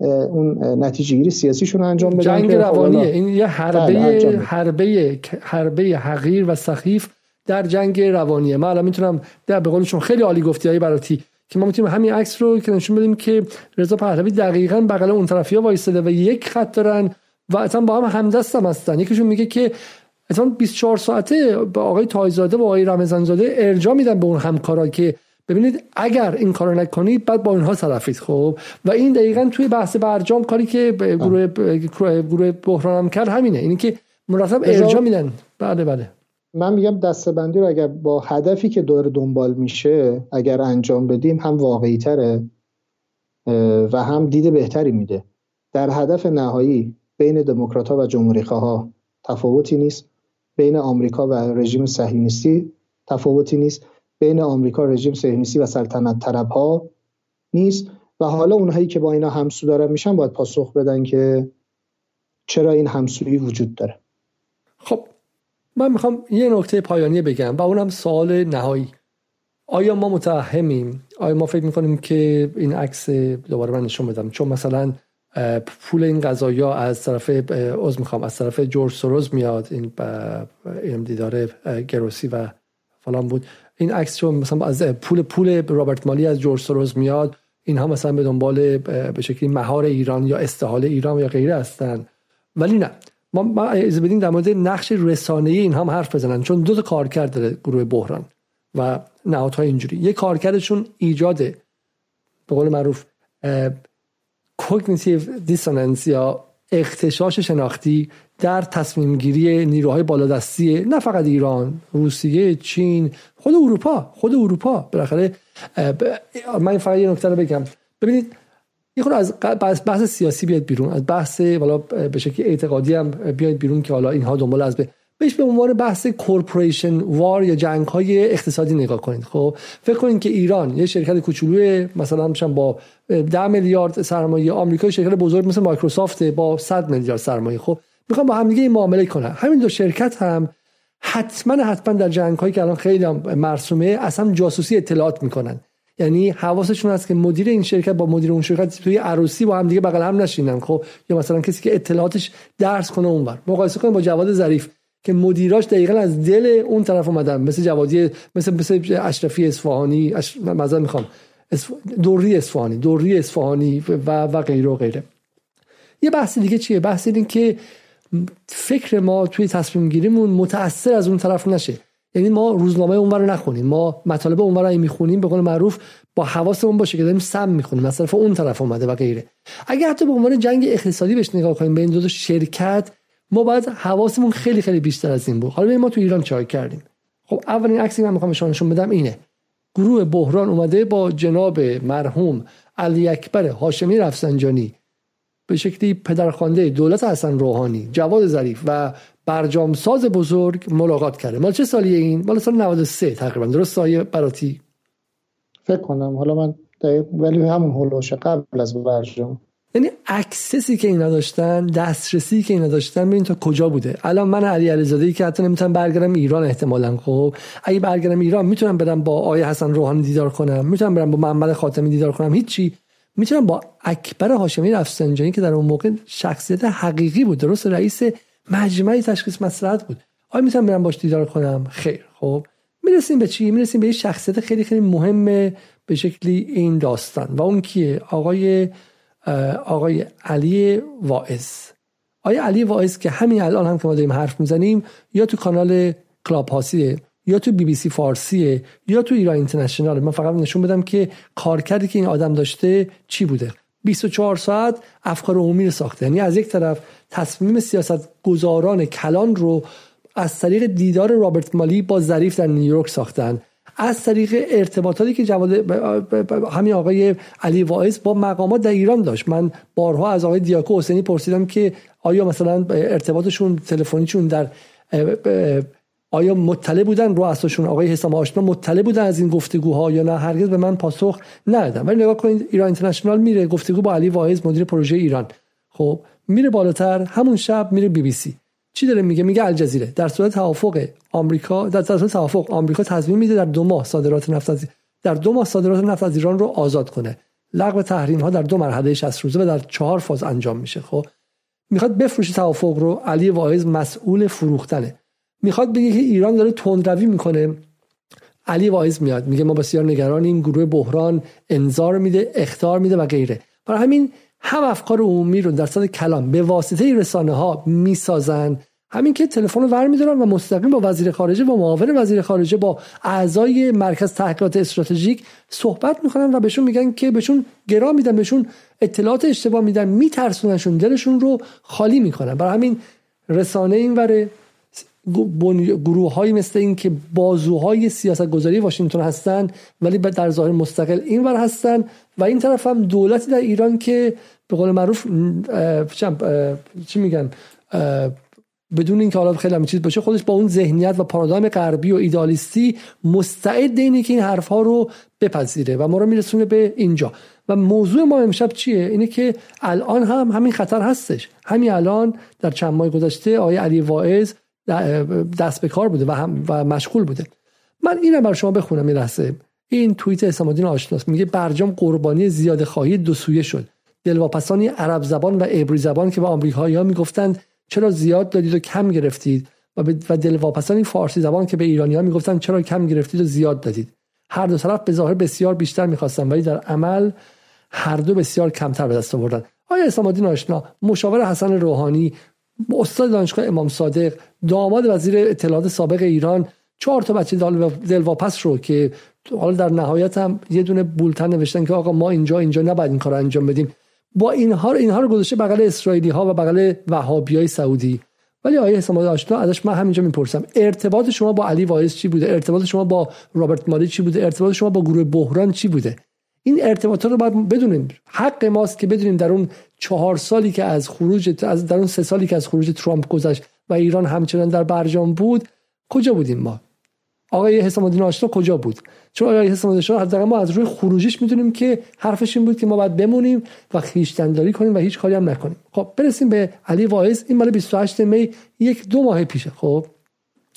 اون نتیجه گیری سیاسیشون انجام بدن جنگ خب روانیه این یه حربه بله، حربه حربه حقیر و سخیف در جنگ روانیه. من الان می‌تونم در به قولشون خیلی عالی گفتی های براتی که ما می‌تونیم همین عکس رو که نشون بدیم که رضا پهلوی دقیقا بغل اون طرفی ها وایستاده و یک خط دارن و اصلا با هم همدست هم هستن. یکیشون میگه که اصلا 24 ساعته با آقای تایزاده و آقای رمضانزاده ارجا میدن به اون همکارا که ببینید اگر این کارو نکنید بعد با اینها طرفید خب؟ و این دقیقا توی بحث برجام کاری که گروه گروه بحران کرد همینه. اینی که مرتب ارجا میدن. بله بله. من میگم دستبندی رو اگر با هدفی که داره دنبال میشه اگر انجام بدیم هم واقعی تره و هم دید بهتری میده. در هدف نهایی بین دموکرات و جمهوری ها تفاوتی نیست. بین آمریکا و رژیم صهیونیستی تفاوتی نیست. بین آمریکا رژیم صهیونیستی و سلطنت طلب ها نیست. و حالا اونهایی که با اینا همسو دارن میشن باید پاسخ بدن که چرا این همسویی وجود داره. خب من می‌خوام یه نکته پایانی بگم و اونم سوال نهایی. آیا ما متهمیم آیا ما فکر می‌کنیم که این عکس دوباره من نشون بدم؟ چون مثلا پول این قضایا از طرف از می‌خوام از طرف جورج سوروز میاد این این دیدار گروسی و فلان بود. این عکس چون مثلا از پول پول رابرت مالی از جورج سوروز میاد. اینها مثلا به دنبال به شکلی مهار ایران یا استحال ایران یا غیره هستن. ولی نه. ما از بدین در مورد نقش رسانه این هم حرف بزنن چون دو تا کارکرد داره گروه بحران و نهادهای اینجوری. یه کارکردشون ایجاده به قول معروف cognitive dissonance یا اغتشاش شناختی در تصمیم گیری نیروهای بالادستی نه فقط ایران روسیه چین خود اروپا خود اروپا. بالاخره من فقط یه نکته رو بگم. ببینید یه خود از بحث سیاسی بیاد بیرون. از بحث والا به شکلی اعتقادی هم بیاد بیرون که حالا اینها دنبال از به بهش به عنوان بحث corporation war یا جنگ های اقتصادی نگاه کنید. خب فکر کنید که ایران یه شرکت کوچولوی مثلا میشن با 10 میلیارد سرمایه آمریکا شرکت بزرگ مثل مایکروسافت با 100 میلیارد سرمایه. خب می‌خوام با هم دیگه معامله کنن همین دو شرکت هم حتما حتما در جنگ هایی که الان خیلی مرسومه اصلا جاسوسی اطلاعات می‌کنن. یعنی حواسشون هست که مدیر این شرکت با مدیر اون شرکت توی عروسی با هم دیگه بغل هم نشینن خب؟ یا مثلا کسی که اطلاعاتش درس کنه اونور. مقایسه کنیم با جواد ظریف که مدیراش دقیقا از دل اون طرف اومدن مثل جوادی مثل مثل اشرفی اصفهانی اش... مثلا می‌خوام. دوری اصفهانی دوری اصفهانی و و غیره و غیره. یه بحث دیگه چیه؟ بحث این که فکر ما توی تصمیم گیریمون متاثر از اون طرف نشه. یعنی ما روزنامه اونور رو نخونیم. ما مطالب اونور رو می‌خونیم به قول معروف با حواسمون باشه که داریم سم می‌خونیم. طرف اون طرف اومده و غیره. اگه حتی به عنوان جنگ اقتصادی بهش نگاه کنیم این دو شرکت ما باید حواسمون خیلی خیلی بیشتر از این بود. حالا ما تو ایران چای کردیم. خب اولین عکسی من می‌خوام نشون بدم اینه. گروه بحران اومده با جناب مرحوم علی اکبر هاشمی رفسنجانی به شکلی پدرخوانده دولت حسن روحانی جواد ظریف و برجام ساز بزرگ ملاقات کرده مال چه سالیه این؟ مال سال 93 تقریبا. درست سایه براتی فکر کنم. حالا من ولی همون هولوش قبل از برجام. یعنی اکسسی که اینا داشتن دسترسی که اینا داشتن ببین تا کجا بوده. الان من علی علیزاده ای که حتی نمی‌تونم برگردم ایران احتمالا خب. اگه برگردم ایران می‌تونم برم با آیه حسن روحانی دیدار کنم. می‌تونم برم با محمد خاتمی دیدار کنم. هیچی. می‌تونم با اکبر هاشمی رفسنجانی که در اون موقع شخصیت حقیقی بود. درست؟ رئیس مجمع تشخیص مسئلات بود. آیا می‌تونم برم باش دیدار کنم؟ خیر. خب می‌رسیم به چی؟ می‌رسیم به یه شخصیت خیلی خیلی مهمه به شکلی این داستان. و اون کیه؟ آقای آقای علی واعظ. آقای علی واعظ که همین الان هم که ما داریم حرف می‌زنیم یا تو کانال کلاب هاوسه یا تو بی بی سی فارسیه یا تو ایران اینترنشنال من فقط نشون بدم که کارکردی که این آدم داشته چی بوده. 24 ساعت افکار عمومی رو ساخته. یعنی از یک طرف تصمیم سیاست گذاران کلان رو از طریق دیدار رابرت مالی با ظریف در نیویورک ساختن. از طریق ارتباطاتی که جواد همین آقای علی واعظ با مقامات در ایران داشت. من بارها از آقای دیاکو حسینی پرسیدم که آیا مثلا ارتباطشون تلفنیشون در آیا مطلع بودن؟ رؤساشون آقای حسام آشنا مطلع بودن از این گفتگوها یا نه؟ هرگز به من پاسخ ندادن. ولی نگاه کنید ایران اینترنشنال میره گفتگو با علی واعظ مدیر پروژه ایران. خب میره بالاتر همون شب میره بی بی سی. چی داره میگه؟ میگه الجزیره. در صورت توافق آمریکا در صورت توافق آمریکا تصمیم میده در دو ماه صادرات نفت از در دو ماه صادرات نفت از ایران رو آزاد کنه. لغو تحریم ها در دو مرحله 60 روزه و در چهار فاز انجام میشه. خب می‌خواد بفروشه توافق رو. علی واعظ مسئول فروختنه. می‌خواد بگه که ایران داره تندروی می‌کنه. علی واعظ میاد. میگه ما بسیار نگرانیم. گروه بحران انذار میده اختار میده و غیره. برای همین هم افکار عمومی رو در صد کلام به واسطه رسانه ها می‌سازن همین که تلفن رو ور میدارن و مستقیم با وزیر خارجه با معاون وزیر خارجه با اعضای مرکز تحقیقات استراتژیک صحبت می‌کنن و بهشون میگن که بهشون گرا میدن بهشون اطلاعات اشتباه میدن میترسوننشون دلشون رو خالی می‌کنن. برای همین رسانه این وره. گروه های مثل این که بازوهای سیاست گذاری واشنگتن هستن ولی در ظاهر مستقل این ور هستن و این طرف هم دولتی در ایران که به قول معروف چی میگن؟ بدون اینکه حالا خیلی چیز باشه خودش با اون ذهنیت و پارادایم غربی و ایدالیستی مستعد اینه که این حرف ها رو بپذیره و ما رو میرسونه به اینجا. و موضوع ما امشب چیه؟ اینه که الان هم همین خطر هستش. همین الان در چند ماه گذشته آقای علی واعظ دست به کار بوده و, هم و مشغول بوده. من اینم بر شما بخونم این لحظه. این توییت اسلام الدین آشناس میگه برجام قربانی زیاده خواهی دو سویه شد. دلواپسانی عرب زبان و عبری زبان که به آمریکایی ها می‌گفتند چرا زیاد دادید و کم گرفتید؟ و, و دلواپسانی فارسی زبان که به ایرانی ها می‌گفتند چرا کم گرفتید و زیاد دادید؟ هر دو طرف به ظاهر بسیار بیشتر می‌خواستن ولی در عمل هر دو بسیار کمتر به دست آوردن. آیا اسلام آشنا؟ مشاور حسن روحانی استاد دانشگاه امام صادق داماد وزیر اطلاعات سابق ایران چهار تا بچه دلواپس رو که حالا در نهایت هم یه دونه بولتن نوشتن که آقا ما اینجا اینجا نباید این کار انجام بدیم. با اینها اینها رو گذاشته بغل اسرائیلی ها و بغل وهابی های سعودی. ولی آقای حسام آشنا ازش من همینجا می‌پرسم. ارتباط شما با علی واعظ چی بوده؟ ارتباط شما با رابرت مالی چی بوده؟ ارتباط شما با گروه بحران چی بوده؟ این ارتباطات رو باید بدونیم. حق ماست که بدونیم در اون چهار سالی که از خروج از در اون سه سالی که از خروج ترامپ گذشت و ایران همچنان در برجام بود کجا بودیم ما؟ آقای حسام الدین آشنا کجا بود؟ چون آقای حسام الدین آشنا ما از روی خروجش می‌دونیم که حرفش این بود که ما باید بمونیم و خیشتنداری کنیم و هیچ کاری هم نکنیم. خب برسیم به علی واعظ این مال 28 می یک دو ماه پیشه. خب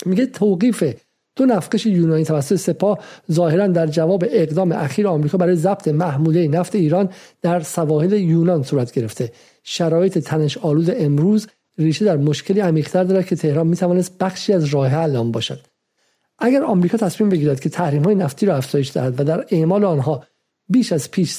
میگه توقیف دو نفقش یونانی توسط سپاه ظاهرا در جواب اقدام اخیر آمریکا برای ضبط محموله نفت ایران در سواحل یونان صورت گرفته. شرایط تنش آلود امروز ریشه در مشکلی عمیقتر دارد که تهران می‌توانست بخشی از راه حل آن باشد. اگر آمریکا تصمیم بگیرد که تحریم های نفتی را افزایش دهد و در اعمال آنها بیش از پیش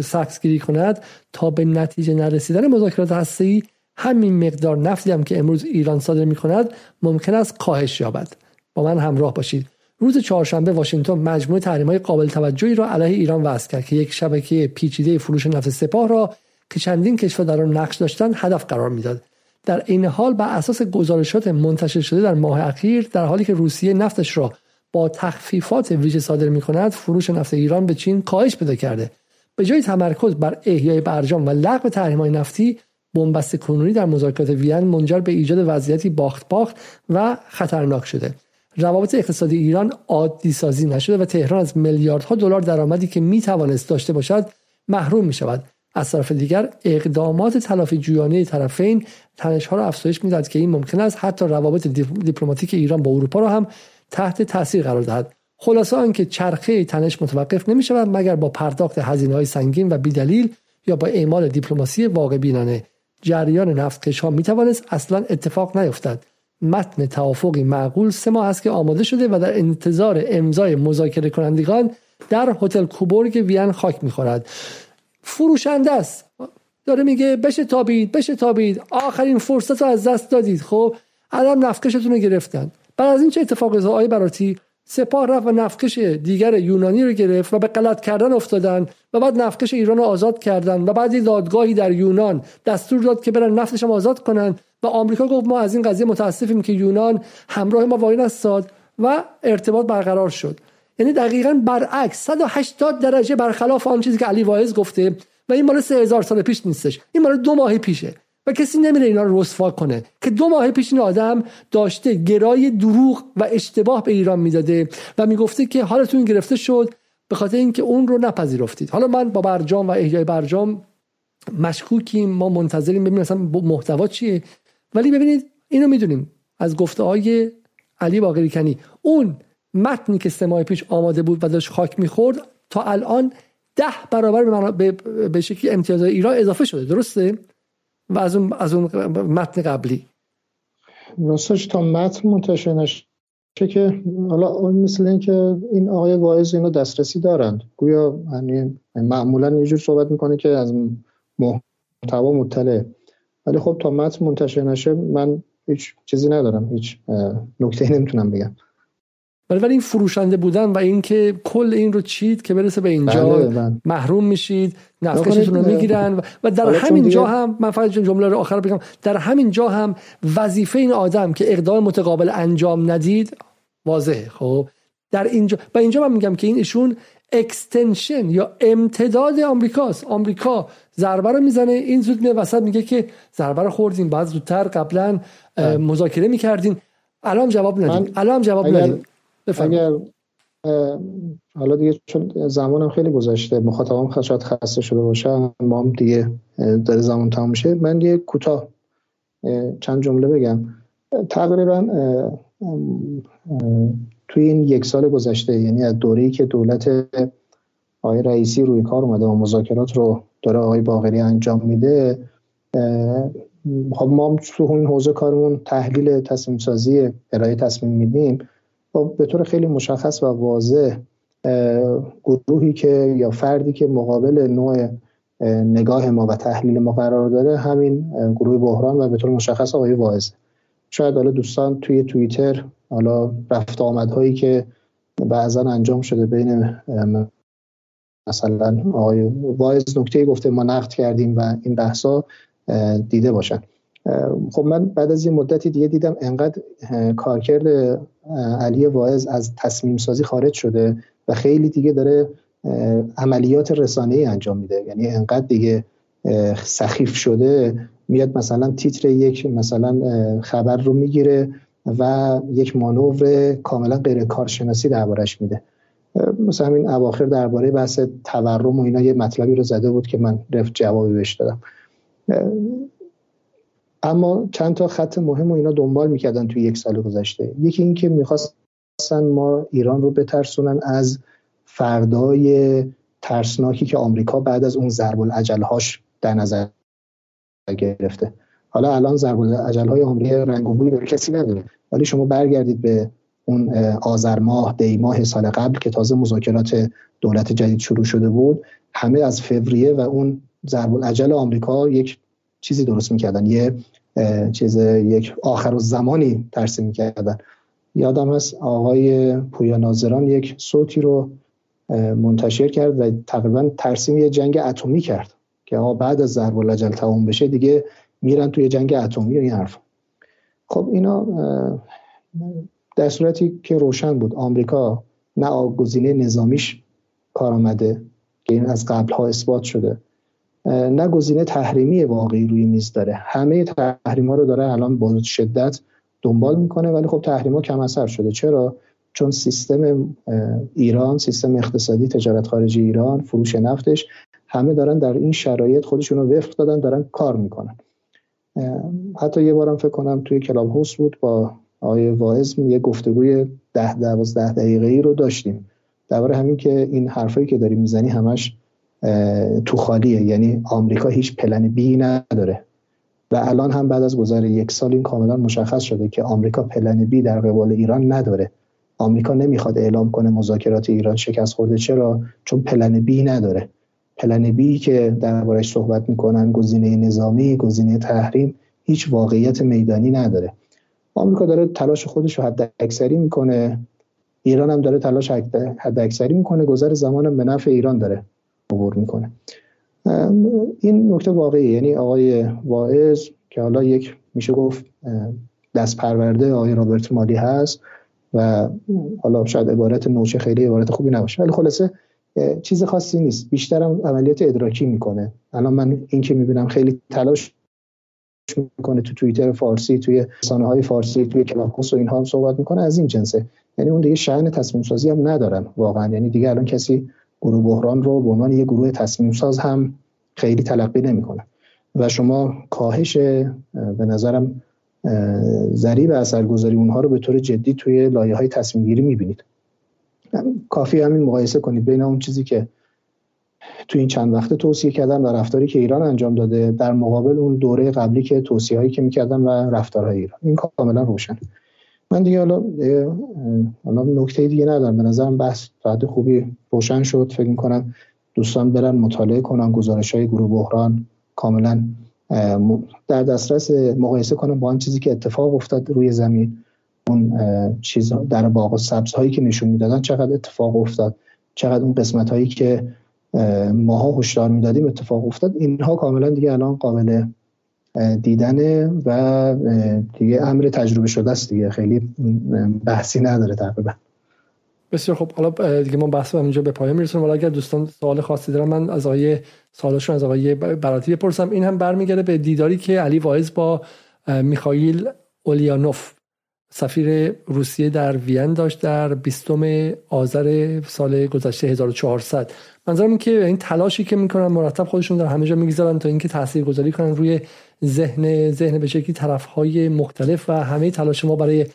سختگیری کند تا به نتیجه نرسیدن مذاکرات هسته‌ای همین مقدار نفتی هم که امروز ایران صادر می کند ممکن است کاهش یابد. با من همراه باشید. روز چهارشنبه واشنگتن مجموعه های قابل توجهی را علیه ایران وضع کرد که یک شبکه پیچیده فروش نفت سپاه را که چندین کشور در آن نقش داشتند هدف قرار می‌داد. در این حال بر اساس گزارشات منتشر شده در ماه اخیر در حالی که روسیه نفتش را با تخفیفات ویژه صادر می کند فروش نفت ایران به چین کاهش پیدا کرده. به جای تمرکز بر احیای برجام و لغو های نفتی بنبست کنونی در مذاکرات وین منجر به ایجاد وضعیتی باخت باخت و خطرناک شده. روابط اقتصادی ایران عادی سازی نشده و تهران از میلیاردها دلار درآمدی که می توانست داشته باشد محروم می شود از طرف دیگر اقدامات تلافی جویانه طرفین تنش ها را افزایش می‌دهد که این ممکن است حتی روابط دیپلماتیک ایران با اروپا را هم تحت تاثیر قرار دهد. خلاصه آنکه چرخه تنش متوقف نمی شود مگر با پرداخت هزینه های سنگین و بیدلیل یا با اعمال دیپلماسی واقع بینانه جریان نفتکش ها می توانست اصلا اتفاق نیفتد متن توافقی معقول سه ماه است که آماده شده و در انتظار امضای مذاکره کنندگان در هتل کوبورگ وین خاک می‌خورد. فروشنده است. داره میگه بشه تابید بشه تابید. آخرین فرصت رو از دست دادید. خب الان نفکشتون رو گرفتن. بعد از این چه اتفاقی؟ آقای براتی سپاه رفت و نفکش دیگر یونانی رو گرفت و به غلط کردن افتادن و بعد نفکش ایران رو آزاد کردن و بعد دادگاهی در یونان دستور داد که برن نفتش هم آزاد کنن و آمریکا گفت ما از این قضیه متاسفیم که یونان همراه ما واقعی نستاد و ارتباط برقرار شد. یعنی دقیقا برعکس 180 درجه برخلاف آن چیزی که علی واعظ گفته و این مال 3000 سال پیش نیستش. این مال دو ماه پیشه. و کسی نمیره اینا رو رسوا کنه. که دو ماه پیش این آدم داشته گرای دروغ و اشتباه به ایران می‌داده و می‌گفته که حالتون گرفته شد به خاطر اینکه اون رو نپذیرفتید. حالا من با برجام و احیای برجام مشکوکیم ما منتظریم ببینیم مثلا محتوا چیه. ولی ببینید اینو می‌دونیم. از گفته های علی باقری کنی اون متنی که سه ماه پیش آماده بود و داشت خاک می‌خورد تا الان ده برابر به, به شکلی امتیاز ایران اضافه شده. درسته؟ و از اون, از اون متن قبلی. راستش تا متن منتشر نشه که حالا مثل اینکه این آقای واعظ اینو دسترسی دارند. گویا یعنی معمولا یه جور صحبت می‌کنه که از محتوا مطلع. ولی خب تا متن منتشر نشه من هیچ چیزی ندارم. هیچ نکته نمی‌تونم بگم. ولی ولی این فروشنده بودن و اینکه کل این رو چید که برسه به اینجا بله بله. محروم میشید نفکشتون رو می‌گیرن و در همین جا هم من فقط جمله رو آخر بگم. در همین جا هم وظیفه این آدم که اقدام متقابل انجام ندید واضحه خب؟ در اینجا و اینجا من میگم که این ایشون اکستنشن یا امتداد آمریکاست. آمریکا ضربه رو می‌زنه این زود میاد وسط میگه که ضربه رو خوردین بعد زودتر قبلا بله. مذاکره می‌کردین. الان جواب ندید الان جواب ندید اگر حالا دیگه چون زمانم خیلی گذشته مخاطبم شاید خسته شده باشه ما هم دیگه داره زمان تمام میشه. من یه کوتاه چند جمله بگم. تقریبا توی این یک سال گذشته یعنی از دوره‌ای که دولت آقای رئیسی روی کار اومده و مذاکرات رو داره آقای باقری انجام میده خب ما تو این حوزه کارمون تحلیل تصمیم سازی ارائه تصمیم میدیم. خب به طور خیلی مشخص و واضح گروهی که یا فردی که مقابل نوع نگاه ما و تحلیل ما قرار داره همین گروه بحران و به طور مشخص آقای واعظ. شاید حالا دوستان توی توییتر حالا رفت آمدهایی که بعضا انجام شده بین مثلا آقای واعظ نکته گفته ما نقد کردیم و این بحثا دیده باشن. خب من بعد از یه مدتی دیگه دیدم انقدر کارکرد علی واعظ از تصمیم سازی خارج شده و خیلی دیگه داره عملیات رسانه ای انجام میده. یعنی انقدر دیگه سخیف شده میاد مثلا تیتر یک مثلا خبر رو می‌گیره و یک مانور کاملا غیر کارشناسی دربارش میده. مثلا همین اواخر درباره بحث تورم و اینا یه مطلبی رو زده بود که من رفت جوابی بهش دادم. اما چند تا خط مهم و اینا دنبال می‌کردن توی یک سال گذشته. یکی اینکه می‌خواستن ما ایران رو بترسونن از فردای ترسناکی که آمریکا بعد از اون ضرب العجلهاش در نظر گرفته. حالا الان ضرب العجلهای آمریکا رنگ و بوی به کسی نداره. ولی شما برگردید به اون آذر ماه دی ماه سال قبل که تازه مذاکرات دولت جدید شروع شده بود همه از فوریه و اون ضرب العجل آمریکا یک چیزی درست می‌کردن. یه چیز یک آخر و زمانی ترسیم می‌کردن یادم هست آقای پویا ناظران یک صوتی رو منتشر کرد و تقریبا ترسیم یه جنگ اتمی کرد که آقا بعد از ضرب العجل تموم بشه دیگه میرن توی جنگ اتمی و این حرف خب اینا در صورتی که روشن بود. آمریکا نه گزینه نظامیش کار آمده که این از قبل ها اثبات شده. نه گزینه تحریمی واقعی روی میز داره. همه تحریم ها رو داره الان با شدت دنبال می‌کنه ولی خب تحریم ها کم اثر شده. چرا؟ چون سیستم ایران سیستم اقتصادی تجارت خارجی ایران فروش نفتش همه دارن در این شرایط خودشون رو وفق دادن دارن کار می‌کنن. حتی یه بارم فکر کنم توی کلاب هوست بود با آقای واعظ یه گفتگوی ده دوازده دقیقه ای رو داشتیم. درباره همین که این حرفایی که داری می‌زنی همش تو خالیه. یعنی آمریکا هیچ پلن بی نداره. و الان هم بعد از گذر یک سال این کاملا مشخص شده که آمریکا پلن بی در قبال ایران نداره. آمریکا نمی‌خواد اعلام کنه مذاکرات ایران شکست خورده. چرا؟ چون پلن بی نداره. پلن بی که دربارش صحبت می‌کنن گزینه نظامی گزینه تحریم هیچ واقعیت میدانی نداره. آمریکا داره تلاش خودش رو حد اکثری می‌کنه. ایران هم داره تلاش حد اکثری می‌کنه. گذر زمان به نفع ایران داره. عبور می‌کنه. این نکته واقعی یعنی آقای واعظ که حالا یک میشه گفت دست پرورده آقای رابرت مالی هست و حالا شاید عبارت نوچه خیلی عبارت خوبی نباشه. ولی خلاصه چیز خاصی نیست. بیشترم عملیات ادراکی می‌کنه. الان من این که می‌بینم خیلی تلاش می‌کنه تو توییتر فارسی توی رسانه های فارسی توی کلاپوس و اینها هم صحبت می‌کنه. از این جنسه. یعنی اون دیگه شأن تصمیم سازی هم ندارن واقعا. یعنی دیگه الان کسی گروه بحران رو به عنوان یه گروه تصمیم ساز هم خیلی تلقی نمی‌کنه. و شما کاهش به نظرم ضریب اثرگذاری اونها رو به طور جدی توی لایه های تصمیم گیری می‌بینید کافی همین مقایسه کنید بین اون چیزی که تو این چند وقته توصیه کردن و رفتاری که ایران انجام داده در مقابل اون دوره قبلی که توصیه هایی که می‌کردن و رفتارهای ایران. این کاملا روشن. من دیگه حالا حالا نکته دیگه ندارم. به نظرم بحث بعد خوبی روشن شد. فکر می‌کنم دوستان برن مطالعه کنن گزارش های گروه بحران کاملا در دسترس مقایسه کنم با آن چیزی که اتفاق افتاد روی زمین. اون چیز در باغ سبز هایی که نشون می‌دادن چقدر اتفاق افتاد. چقدر اون قسمت هایی که ماها هشدار می‌دادیم اتفاق افتاد. اینها کاملا دیگه الان قابل دیدنه و دیگه امر تجربه شده است دیگه. خیلی بحثی نداره تقریبا. بسیار خب حالا دیگه ما بحث اینجا به پایان میرسونم ولی اگر دوستان سوال خاصی دارن من از آقای سوالشون از آقای براتی بپرسم. این هم برمیگرده به دیداری که علی واعظ با میخائیل اولیانوف سفیر روسیه در وین داشت در 20 آذر سال گذشته 1400 منظورم این که این تلاشی که می‌کنن مرتب خودشون در همه جا می‌گذارن تا اینکه تاثیر گذاری کنن روی ذهن ذهن به شکلی طرف های مختلف و همه تلاش ما برای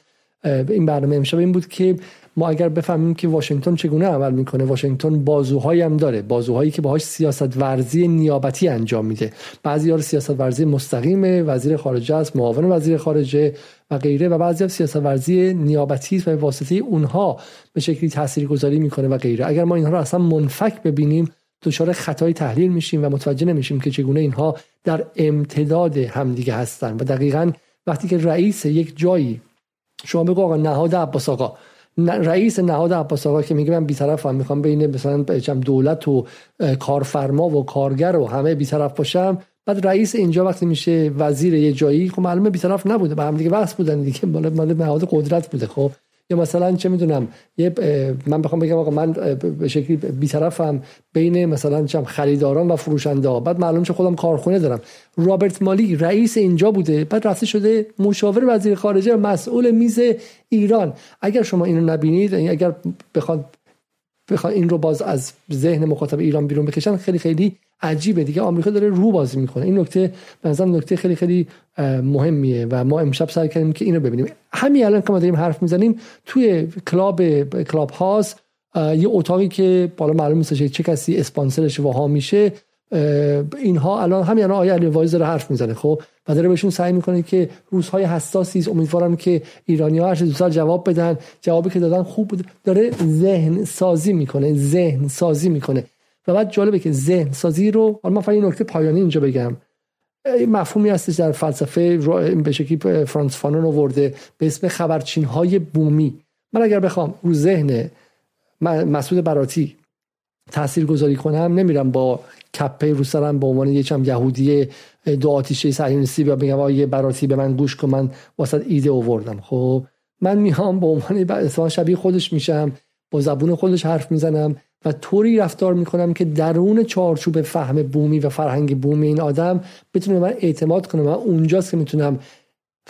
این برنامه امشب این بود که ما اگر بفهمیم که واشنگتن چگونه عمل می‌کنه واشنگتن بازوهایی هم داره بازوهایی که باهاش سیاست ورزی نیابتی انجام میده. بعضی ها سیاست ورزی مستقیم وزیر خارجه است معاون وزیر خارجه و غیره و بعضی ها سیاست ورزی نیابتی و واسطه اونها به شکلی تاثیرگذاری می‌کنه و غیره. اگر ما اینها رو اصلا منفک ببینیم دچار خطای تحلیل میشیم و متوجه نمیشیم که چگونه اینها در امتداد همدیگه هستن. و دقیقا وقتی که رئیس یک جایی شما بگو آقا نهاد عباس آقا رئیس نهاد عباس آقا که میگه من بیطرفم می‌خوام بین مثلا دولت و کارفرما و کارگر و همه بیطرف باشم. بعد رئیس اینجا وقتی میشه وزیر یه جایی خب معلومه بیطرف نبوده با هم دیگه بحث بودن دیگه مال مال نهاد قدرت بوده خب. یا مثلا چه می‌دونم یه من بخوام بگم آقا من به شکلی بیطرفم بین مثلا چم خریداران و فروشنده بعد معلوم شه خودم کارخونه دارم. رابرت مالی رئیس اینجا بوده. بعد رفته شده مشاور وزیر خارجه مسئول میز ایران. اگر شما اینو نبینید اگر بخواد بخواد این رو باز از ذهن مخاطب ایران بیرون بکشن خیلی خیلی عجیبه. دیگه آمریکا داره رو بازی می‌کنه. این نکته به نکته خیلی خیلی مهمیه و ما امشب سعی کردیم که اینو ببینیم. همین الان که ما داریم حرف می‌زنیم توی کلاب کلاب هاوس یه اتاقی که بالا معلوم نیست چه کسی اسپانسرش و میشه اینها الان همین الان آیه علی وایز داره حرف می‌زنه. خب و داره بهشون سعی می‌کنه که روزهای حساسی است. امیدوارم که ایرانی ها هر دوست جواب بدن. جوابی که دادن خوب بود داره ذهن سازی می‌کنه ذهن سازی می‌کنه. و بعد جالبه که ذهن سازی رو حالا من فقط نکته پایانی اینجا بگم. مفهومی هستش در فلسفه به شکلی فرانس فانون آورده به اسم خبرچین های بومی. من اگر بخوام رو ذهن مسعود براتی تاثیر گذاری کنم نمیرم با کپه رو سرم به عنوان یه چم یهودی دو آتیشه صهیونیستی و بگم یه براتی به من گوش کن من واسط ایده آوردم خب من میام به عنوان شبیه خودش میشم با زبون خودش حرف می‌زنم و طوری رفتار می‌کنم که درون چارچوب فهم بومی و فرهنگ بومی این آدم بتونه من اعتماد کنم و اونجاست که می‌تونم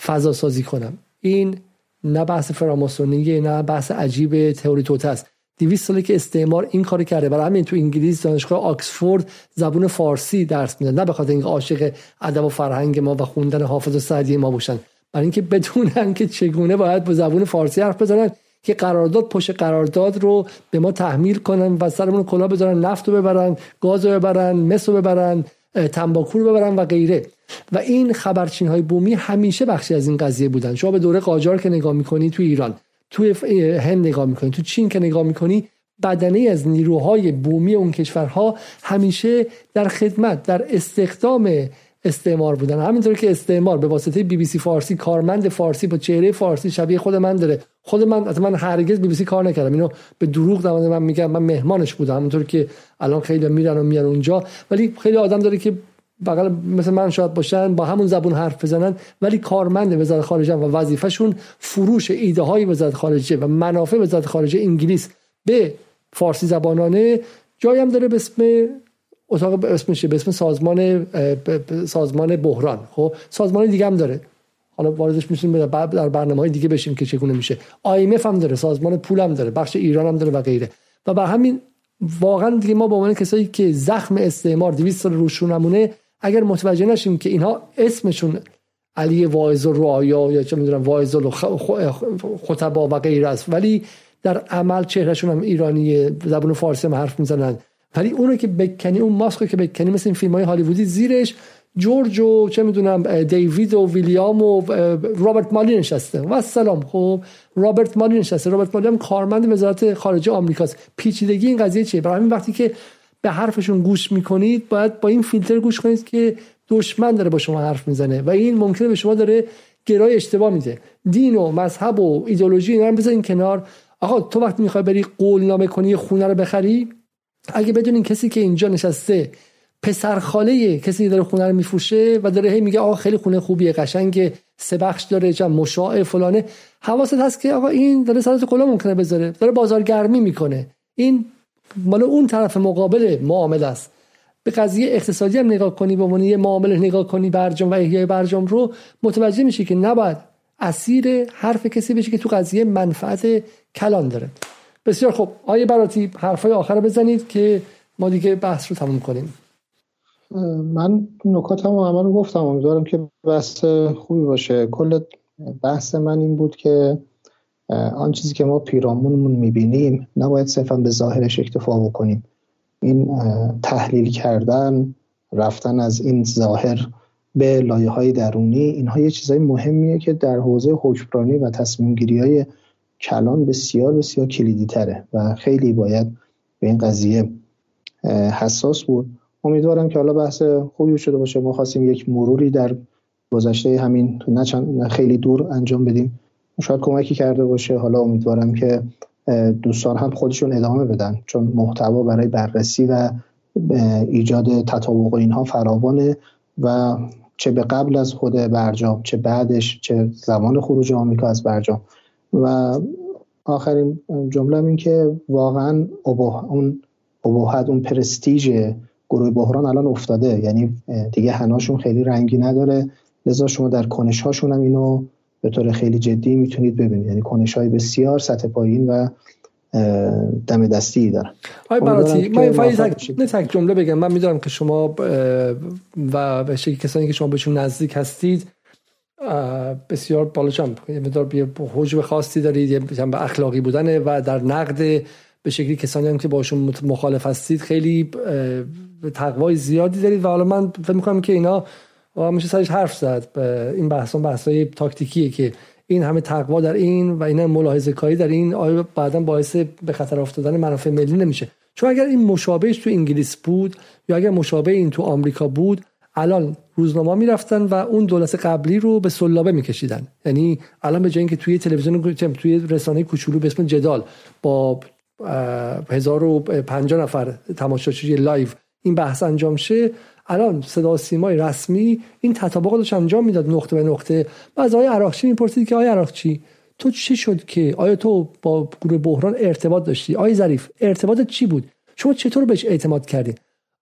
فضا سازی کنم. این نه بحث فراماسونیه نه بحث عجیب تئوری توت است. 200 ساله که استعمار این کار کرده. برای همین تو انگلیس دانشگاه آکسفورد زبون فارسی درس میدن نه به خاطر اینکه عاشق ادب و فرهنگ ما و خوندن حافظ و سعدی ما باشن. برای اینکه بدونن که چگونه باید با زبون فارسی حرف بزنن که قرارداد پشت قرارداد رو به ما تحمیل کنن و سرمون کلا بذارن نفت رو ببرن گاز رو ببرن مس رو ببرن تنباکو رو ببرن و غیره. و این خبرچین های بومی همیشه بخشی از این قضیه بودن. شما به دوره قاجار که نگاه می‌کنی تو ایران. تو هند نگاه می‌کنی تو چین که نگاه می‌کنی بدنه از نیروهای بومی اون کشورها همیشه در خدمت در استخدام استعمار بودن. همینطور که استعمار به واسطه بی بی سی فارسی کارمند فارسی با چهره فارسی شبیه خود من داره. خود من من هرگز بی بی سی کار نکردم. اینو به دروغ در من میگم من مهمانش بودم. همونطور که الان خیلی میرن و میان اونجا. ولی خیلی آدم داره که بغل مثل من شاید باشن با همون زبون حرف بزنن ولی کارمند وزارت خارجه و وظیفهشون فروش ایده های وزارت خارجه و منافع وزارت خارجه انگلیس. به فارسی زبانانه جایی هم داره به اسم اتاق اسمش به اسم سازمان سازمان بحران. خب سازمان دیگه هم داره. حالا واردش میشیم در برنامه های دیگه بشیم که چگونه میشه. IMF هم داره سازمان پول هم داره بخش ایران هم داره و غیره. و بر همین واقعا دیگه ما به عنوان کسایی که زخم استعمار 200 سال روشونمونه اگر متوجه نشیم که اینها اسمشون علی واعظ و رعایا یا چه می‌دونم واعظ و خطبا و غیره است ولی در عمل چهرهشون هم ایرانی زبان فارسی هم حرف می‌زنن. ولی اونو که بکنی اون ماسکو که بکنی مثل این فیلم های هالیوودی زیرش جورج و چه می‌دونم دیوید و ویلیام و رابرت مالی نشسته. و سلام خب رابرت مالی نشسته. رابرت مالی هم کارمند وزارت خارجه آمریکاست. پیچیدگی این قضیه چیه؟ برای همین وقتی که به حرفشون گوش می‌کنید باید با این فیلتر گوش کنید که دشمن داره با شما حرف می‌زنه و این ممکنه به شما داره گرای اشتباه میده. دین و مذهب و ایدولوژی اینا رو بذارین کنار. آقا تو وقتی می‌خوای بری قولنامه کنی خونه رو بخری اگه بدونین کسی که اینجا نشسته پسر خاله کسی داره خونه رو میفروشه و داره هی میگه آقا خیلی خونه خوبیه قشنگ سه بخش داره چه مشاع فلانه. حواست هست که آقا این داره سرات کلا ممکنه بذاره داره بازارگرمی می‌کنه. این مال اون طرف مقابل معامله است. به قضیه اقتصادی هم نگاه کنی به عنوان یه معامله نگاه کنی برجام و احیای برجام رو متوجه میشی که نباید اسیر حرف کسی بشه که تو قضیه منفعت کلان داره. بسیار خب آیه براتی حرفای آخر بزنید که ما دیگه بحث رو تموم کنیم. من نکات هم رو گفتم. امیدوارم که بحث خوبی باشه. کل بحث من این بود که آن چیزی که ما پیرامونمون می‌بینیم نباید صرفا به ظاهرش اکتفا بکنیم. این تحلیل کردن رفتن از این ظاهر به لایه های درونی اینها یه چیزای مهمیه که در حوزه حکمرانی و تصمیم گیری های کلان بسیار بسیار کلیدی تره و خیلی باید به این قضیه حساس بود. امیدوارم که حالا بحث خوبی شده باشه. ما خواستیم یک مروری در گذشته همین نه خیلی دور انجام بدیم. شاید کمکی کرده باشه. حالا امیدوارم که دوستان هم خودشون ادامه بدن. چون محتوا برای بررسی و ایجاد تطابق اینها فراوانه و چه به قبل از خود برجام چه بعدش چه زمان خروج آمریکا از برجام. و آخرین جمله این که واقعا اون ابهت اون پرستیژ گروه بحران الان افتاده. یعنی دیگه هناشون خیلی رنگی نداره. لذا شما در کنش هاشون هم اینو به طور خیلی جدی می‌تونید ببینید. یعنی کنش های بسیار سطح پایین و دم دستی دارن. آی براتی من نه تک جمله بگم. من می‌دونم که شما و به کسانی که شما بهشون نزدیک هستید بسیار بالا چم یه مدار حجب خاصی دارید یه به اخلاقی بودنه و در نقد به شکلی کسانی هم که باشون مخالف هستید خیلی تقوای زیادی دارید. و حالا من فکر می‌کنم که اینا میشه سرش حرف زد. این بحثان بحثای تاکتیکیه که این همه تقوا در این و این ملاحظه کاری در این آیا بعدا باعث به خطر افتادن منافع ملی نمیشه؟ چون اگر این مشابهش تو انگلیس بود یا اگر مشابه این تو آمریکا بود الان روزنامه می‌رفتن و اون دولت قبلی رو به سلابه میکشیدن. یعنی الان به جای اینکه توی تلویزیون توی رسانه کوچولو به اسم جدال با 1050 نفر تماشاچی live این بحث انجام شه الان صدا سیمای رسمی این تطابق رو انجام می‌داد نقطه به نقطه. و از آقای عراقچی می‌پرسید که آقای عراقچی تو چی شد که آیا تو با گروه بحران ارتباط داشتی؟ آقای ظریف ارتباطت چی بود؟ شما چطور بهش اعتماد کردین؟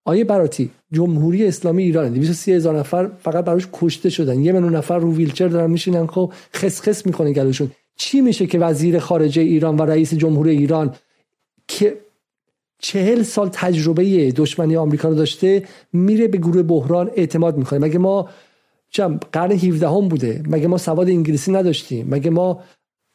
آقای براتی جمهوری اسلامی ایران 230 هزار نفر فقط براش کشته شدن. یه میلیون نفر رو ویلچر دارن میشینن خب خس خس می‌کنه گلوشون. چی میشه که وزیر خارجه ایران و رئیس جمهوری ایران که چهل سال تجربه دشمنی آمریکا رو داشته میره به گروه بحران اعتماد می‌کنه. مگه ما چم قرن 17 هم بوده. مگه ما سواد انگلیسی نداشتیم. مگه ما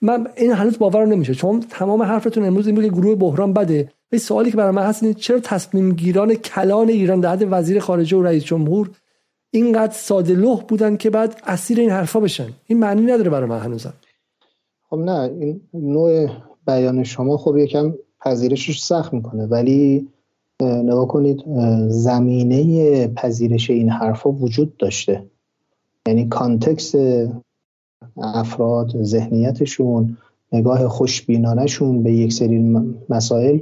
من این هنوز باور نمیشه. چون تمام حرفتون امروز این بود که گروه بحران بده. و سوالی که برای من هست چرا تصمیم گیران کلان ایران در وزیر خارجه و رئیس جمهور اینقدر ساده لوح بودن که بعد اسیر این حرفا بشن؟ این معنی نداره برای من هنوزم. خب نه این نوع بیان شما خب یکم پذیرشش سخت می‌کنه. ولی نگاه کنید زمینه پذیرش این حرفا وجود داشته. یعنی کانتکس افراد ذهنیتشون نگاه خوشبینانشون به یک سری مسائل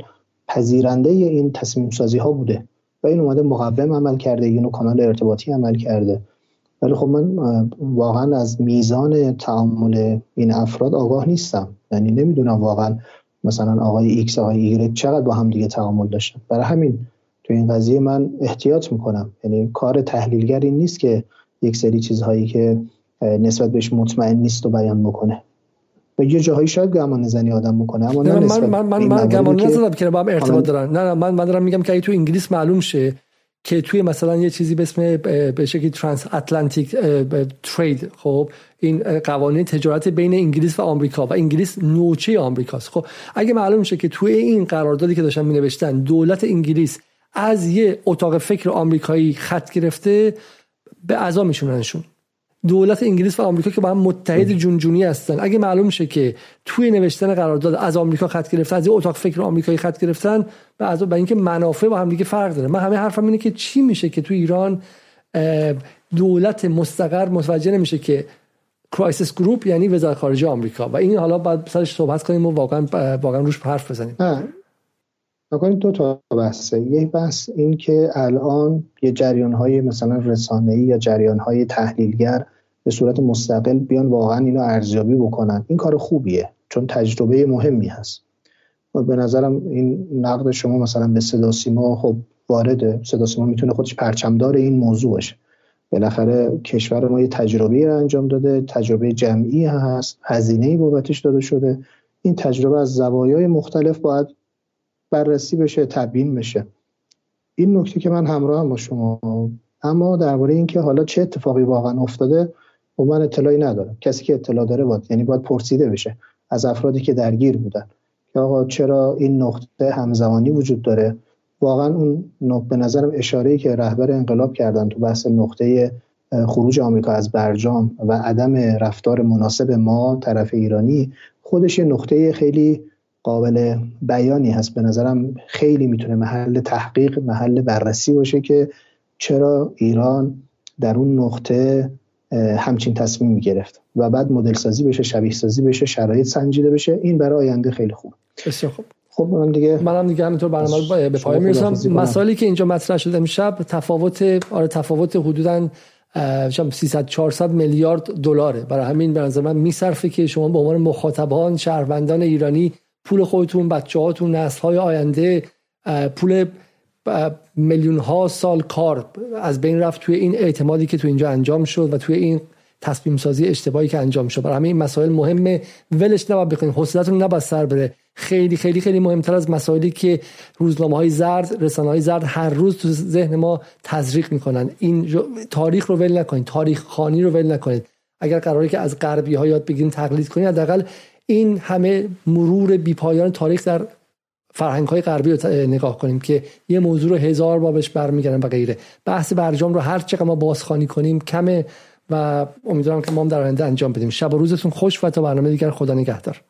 پذیرنده این تصمیم سازی ها بوده. و این اومده مقوم عمل کرده اینو کانال ارتباطی عمل کرده. ولی خب من واقعا از میزان تعامل این افراد آگاه نیستم. یعنی نمی‌دونم واقعا مثلا آقای ایکس آقای ایگرک چقدر با هم دیگه تعامل داشتن؟ برای همین تو این قضیه من احتیاط می‌کنم. یعنی کار تحلیلگری نیست که یک سری چیزهایی که نسبت بهش مطمئن نیست و بیان بکنه. و یه جاهایی شاید گمان زنی آدم بکنه اما نه من من من, من گمان نزدم که با هم ارتباط دارن. نه نه من من دارم میگم که اگه تو انگلیس معلوم شه که توی مثلا یه چیزی به اسم به شکلی ترانس اتلانتیک ترید خب این قوانین تجارت بین انگلیس و آمریکا و انگلیس نوچه آمریکاست. خب اگه معلوم شه که توی این قراردادی که داشتن می نوشتن دولت انگلیس از یه اتاق فکر آمریکایی خط گرفته به اعضا میشوننشون. دولت انگلیس و آمریکا که با هم متحد جونجونی هستن. اگه معلوم شه که توی نوشتن قرارداد از آمریکا خط گرفتن از اتاق فکر آمریکایی خط گرفتن به از به اینکه منافع با هم دیگه فرق داره. من همه حرفم اینه که چی میشه که توی ایران دولت مستقر متوجه نمیشه که Crisis Group یعنی وزارت خارجه آمریکا. و این حالا باید سرش صحبت کنیم و واقعا واقعا روش حرف بزنیم. نکنید دو تا بحثه. یک بحث این که الان یه جریان های مثلا رسانه ای یا جریان های تحلیلگر به صورت مستقل بیان واقعا اینو ارزیابی بکنن. این کار خوبیه چون تجربه مهمی هست. و به نظرم این نقد شما مثلا به صدا سیما خب وارده. صدا سیما می‌تونه خودش پرچمدار این موضوع باشه. بالاخره کشور ما یه تجربه انجام داده تجربه جمعی هست هزینه بابتش داده شده. این تجربه از زوایای مختلف باید بررسی بشه تبیین بشه. این نکته که من همراه هم با شما اما درباره اینکه حالا چه اتفاقی واقعا افتاده و خب من اطلاعی ندارم. کسی که اطلاع داره باید یعنی باید پرسیده بشه از افرادی که درگیر بودن. که آقا چرا این نقطه همزمانی وجود داره؟ واقعا اون به نظرم اشاره که رهبر انقلاب کردن تو بحث نقطه خروج آمریکا از برجام و عدم رفتار مناسب ما طرف ایرانی خودش یه نقطه خیلی قابل بیانی هست. به نظرم خیلی می‌تونه محل تحقیق محل بررسی باشه که چرا ایران در اون نقطه همچین تصمیم می‌گرفت و بعد مدل سازی بشه شبیه سازی بشه شرایط سنجیده بشه. این برای آینده خیلی خوب. بسیار خوب. خب من دیگه منم دیگه همینطور برنامه به پایان می‌رسم. مسائلی که اینجا مطرح شده امشب تفاوت آره تفاوت حدودا 300 400 میلیارد دلاره. برای همین به نظر من میصرفه که شما به عنوان مخاطبان شهروندان ایرانی پول خودتون بچه هاتون نسل های آینده پول میلیون ها سال کار از بین رفت توی این اعتمادی که تو اینجا انجام شد و توی این تصمیم سازی اشتباهی که انجام شد. برای همه این مسائل مهمه. ولش نباید بکنید حوصلتون نباید سر بره. خیلی خیلی خیلی مهمتر از مسائلی که روزنامه های زرد رسانه های زرد هر روز تو ذهن ما تزریق می‌کنن. این تاریخ رو ول نکنید. تاریخ خانی رو ول نکنید. اگر قراره که از غربی ها یاد بگیرین تقلید کنید حداقل این همه مرور بیپایان تاریخ در فرهنگ های غربی رو نگاه کنیم که یه موضوع رو هزار بابش برمیگردن و غیره. بحث برجام رو هر چقدر ما بازخوانی کنیم کمه و امیدوارم که ما هم در آینده انجام بدیم. شب و روزتون خوش و تا برنامه دیگر. خدا نگهدار.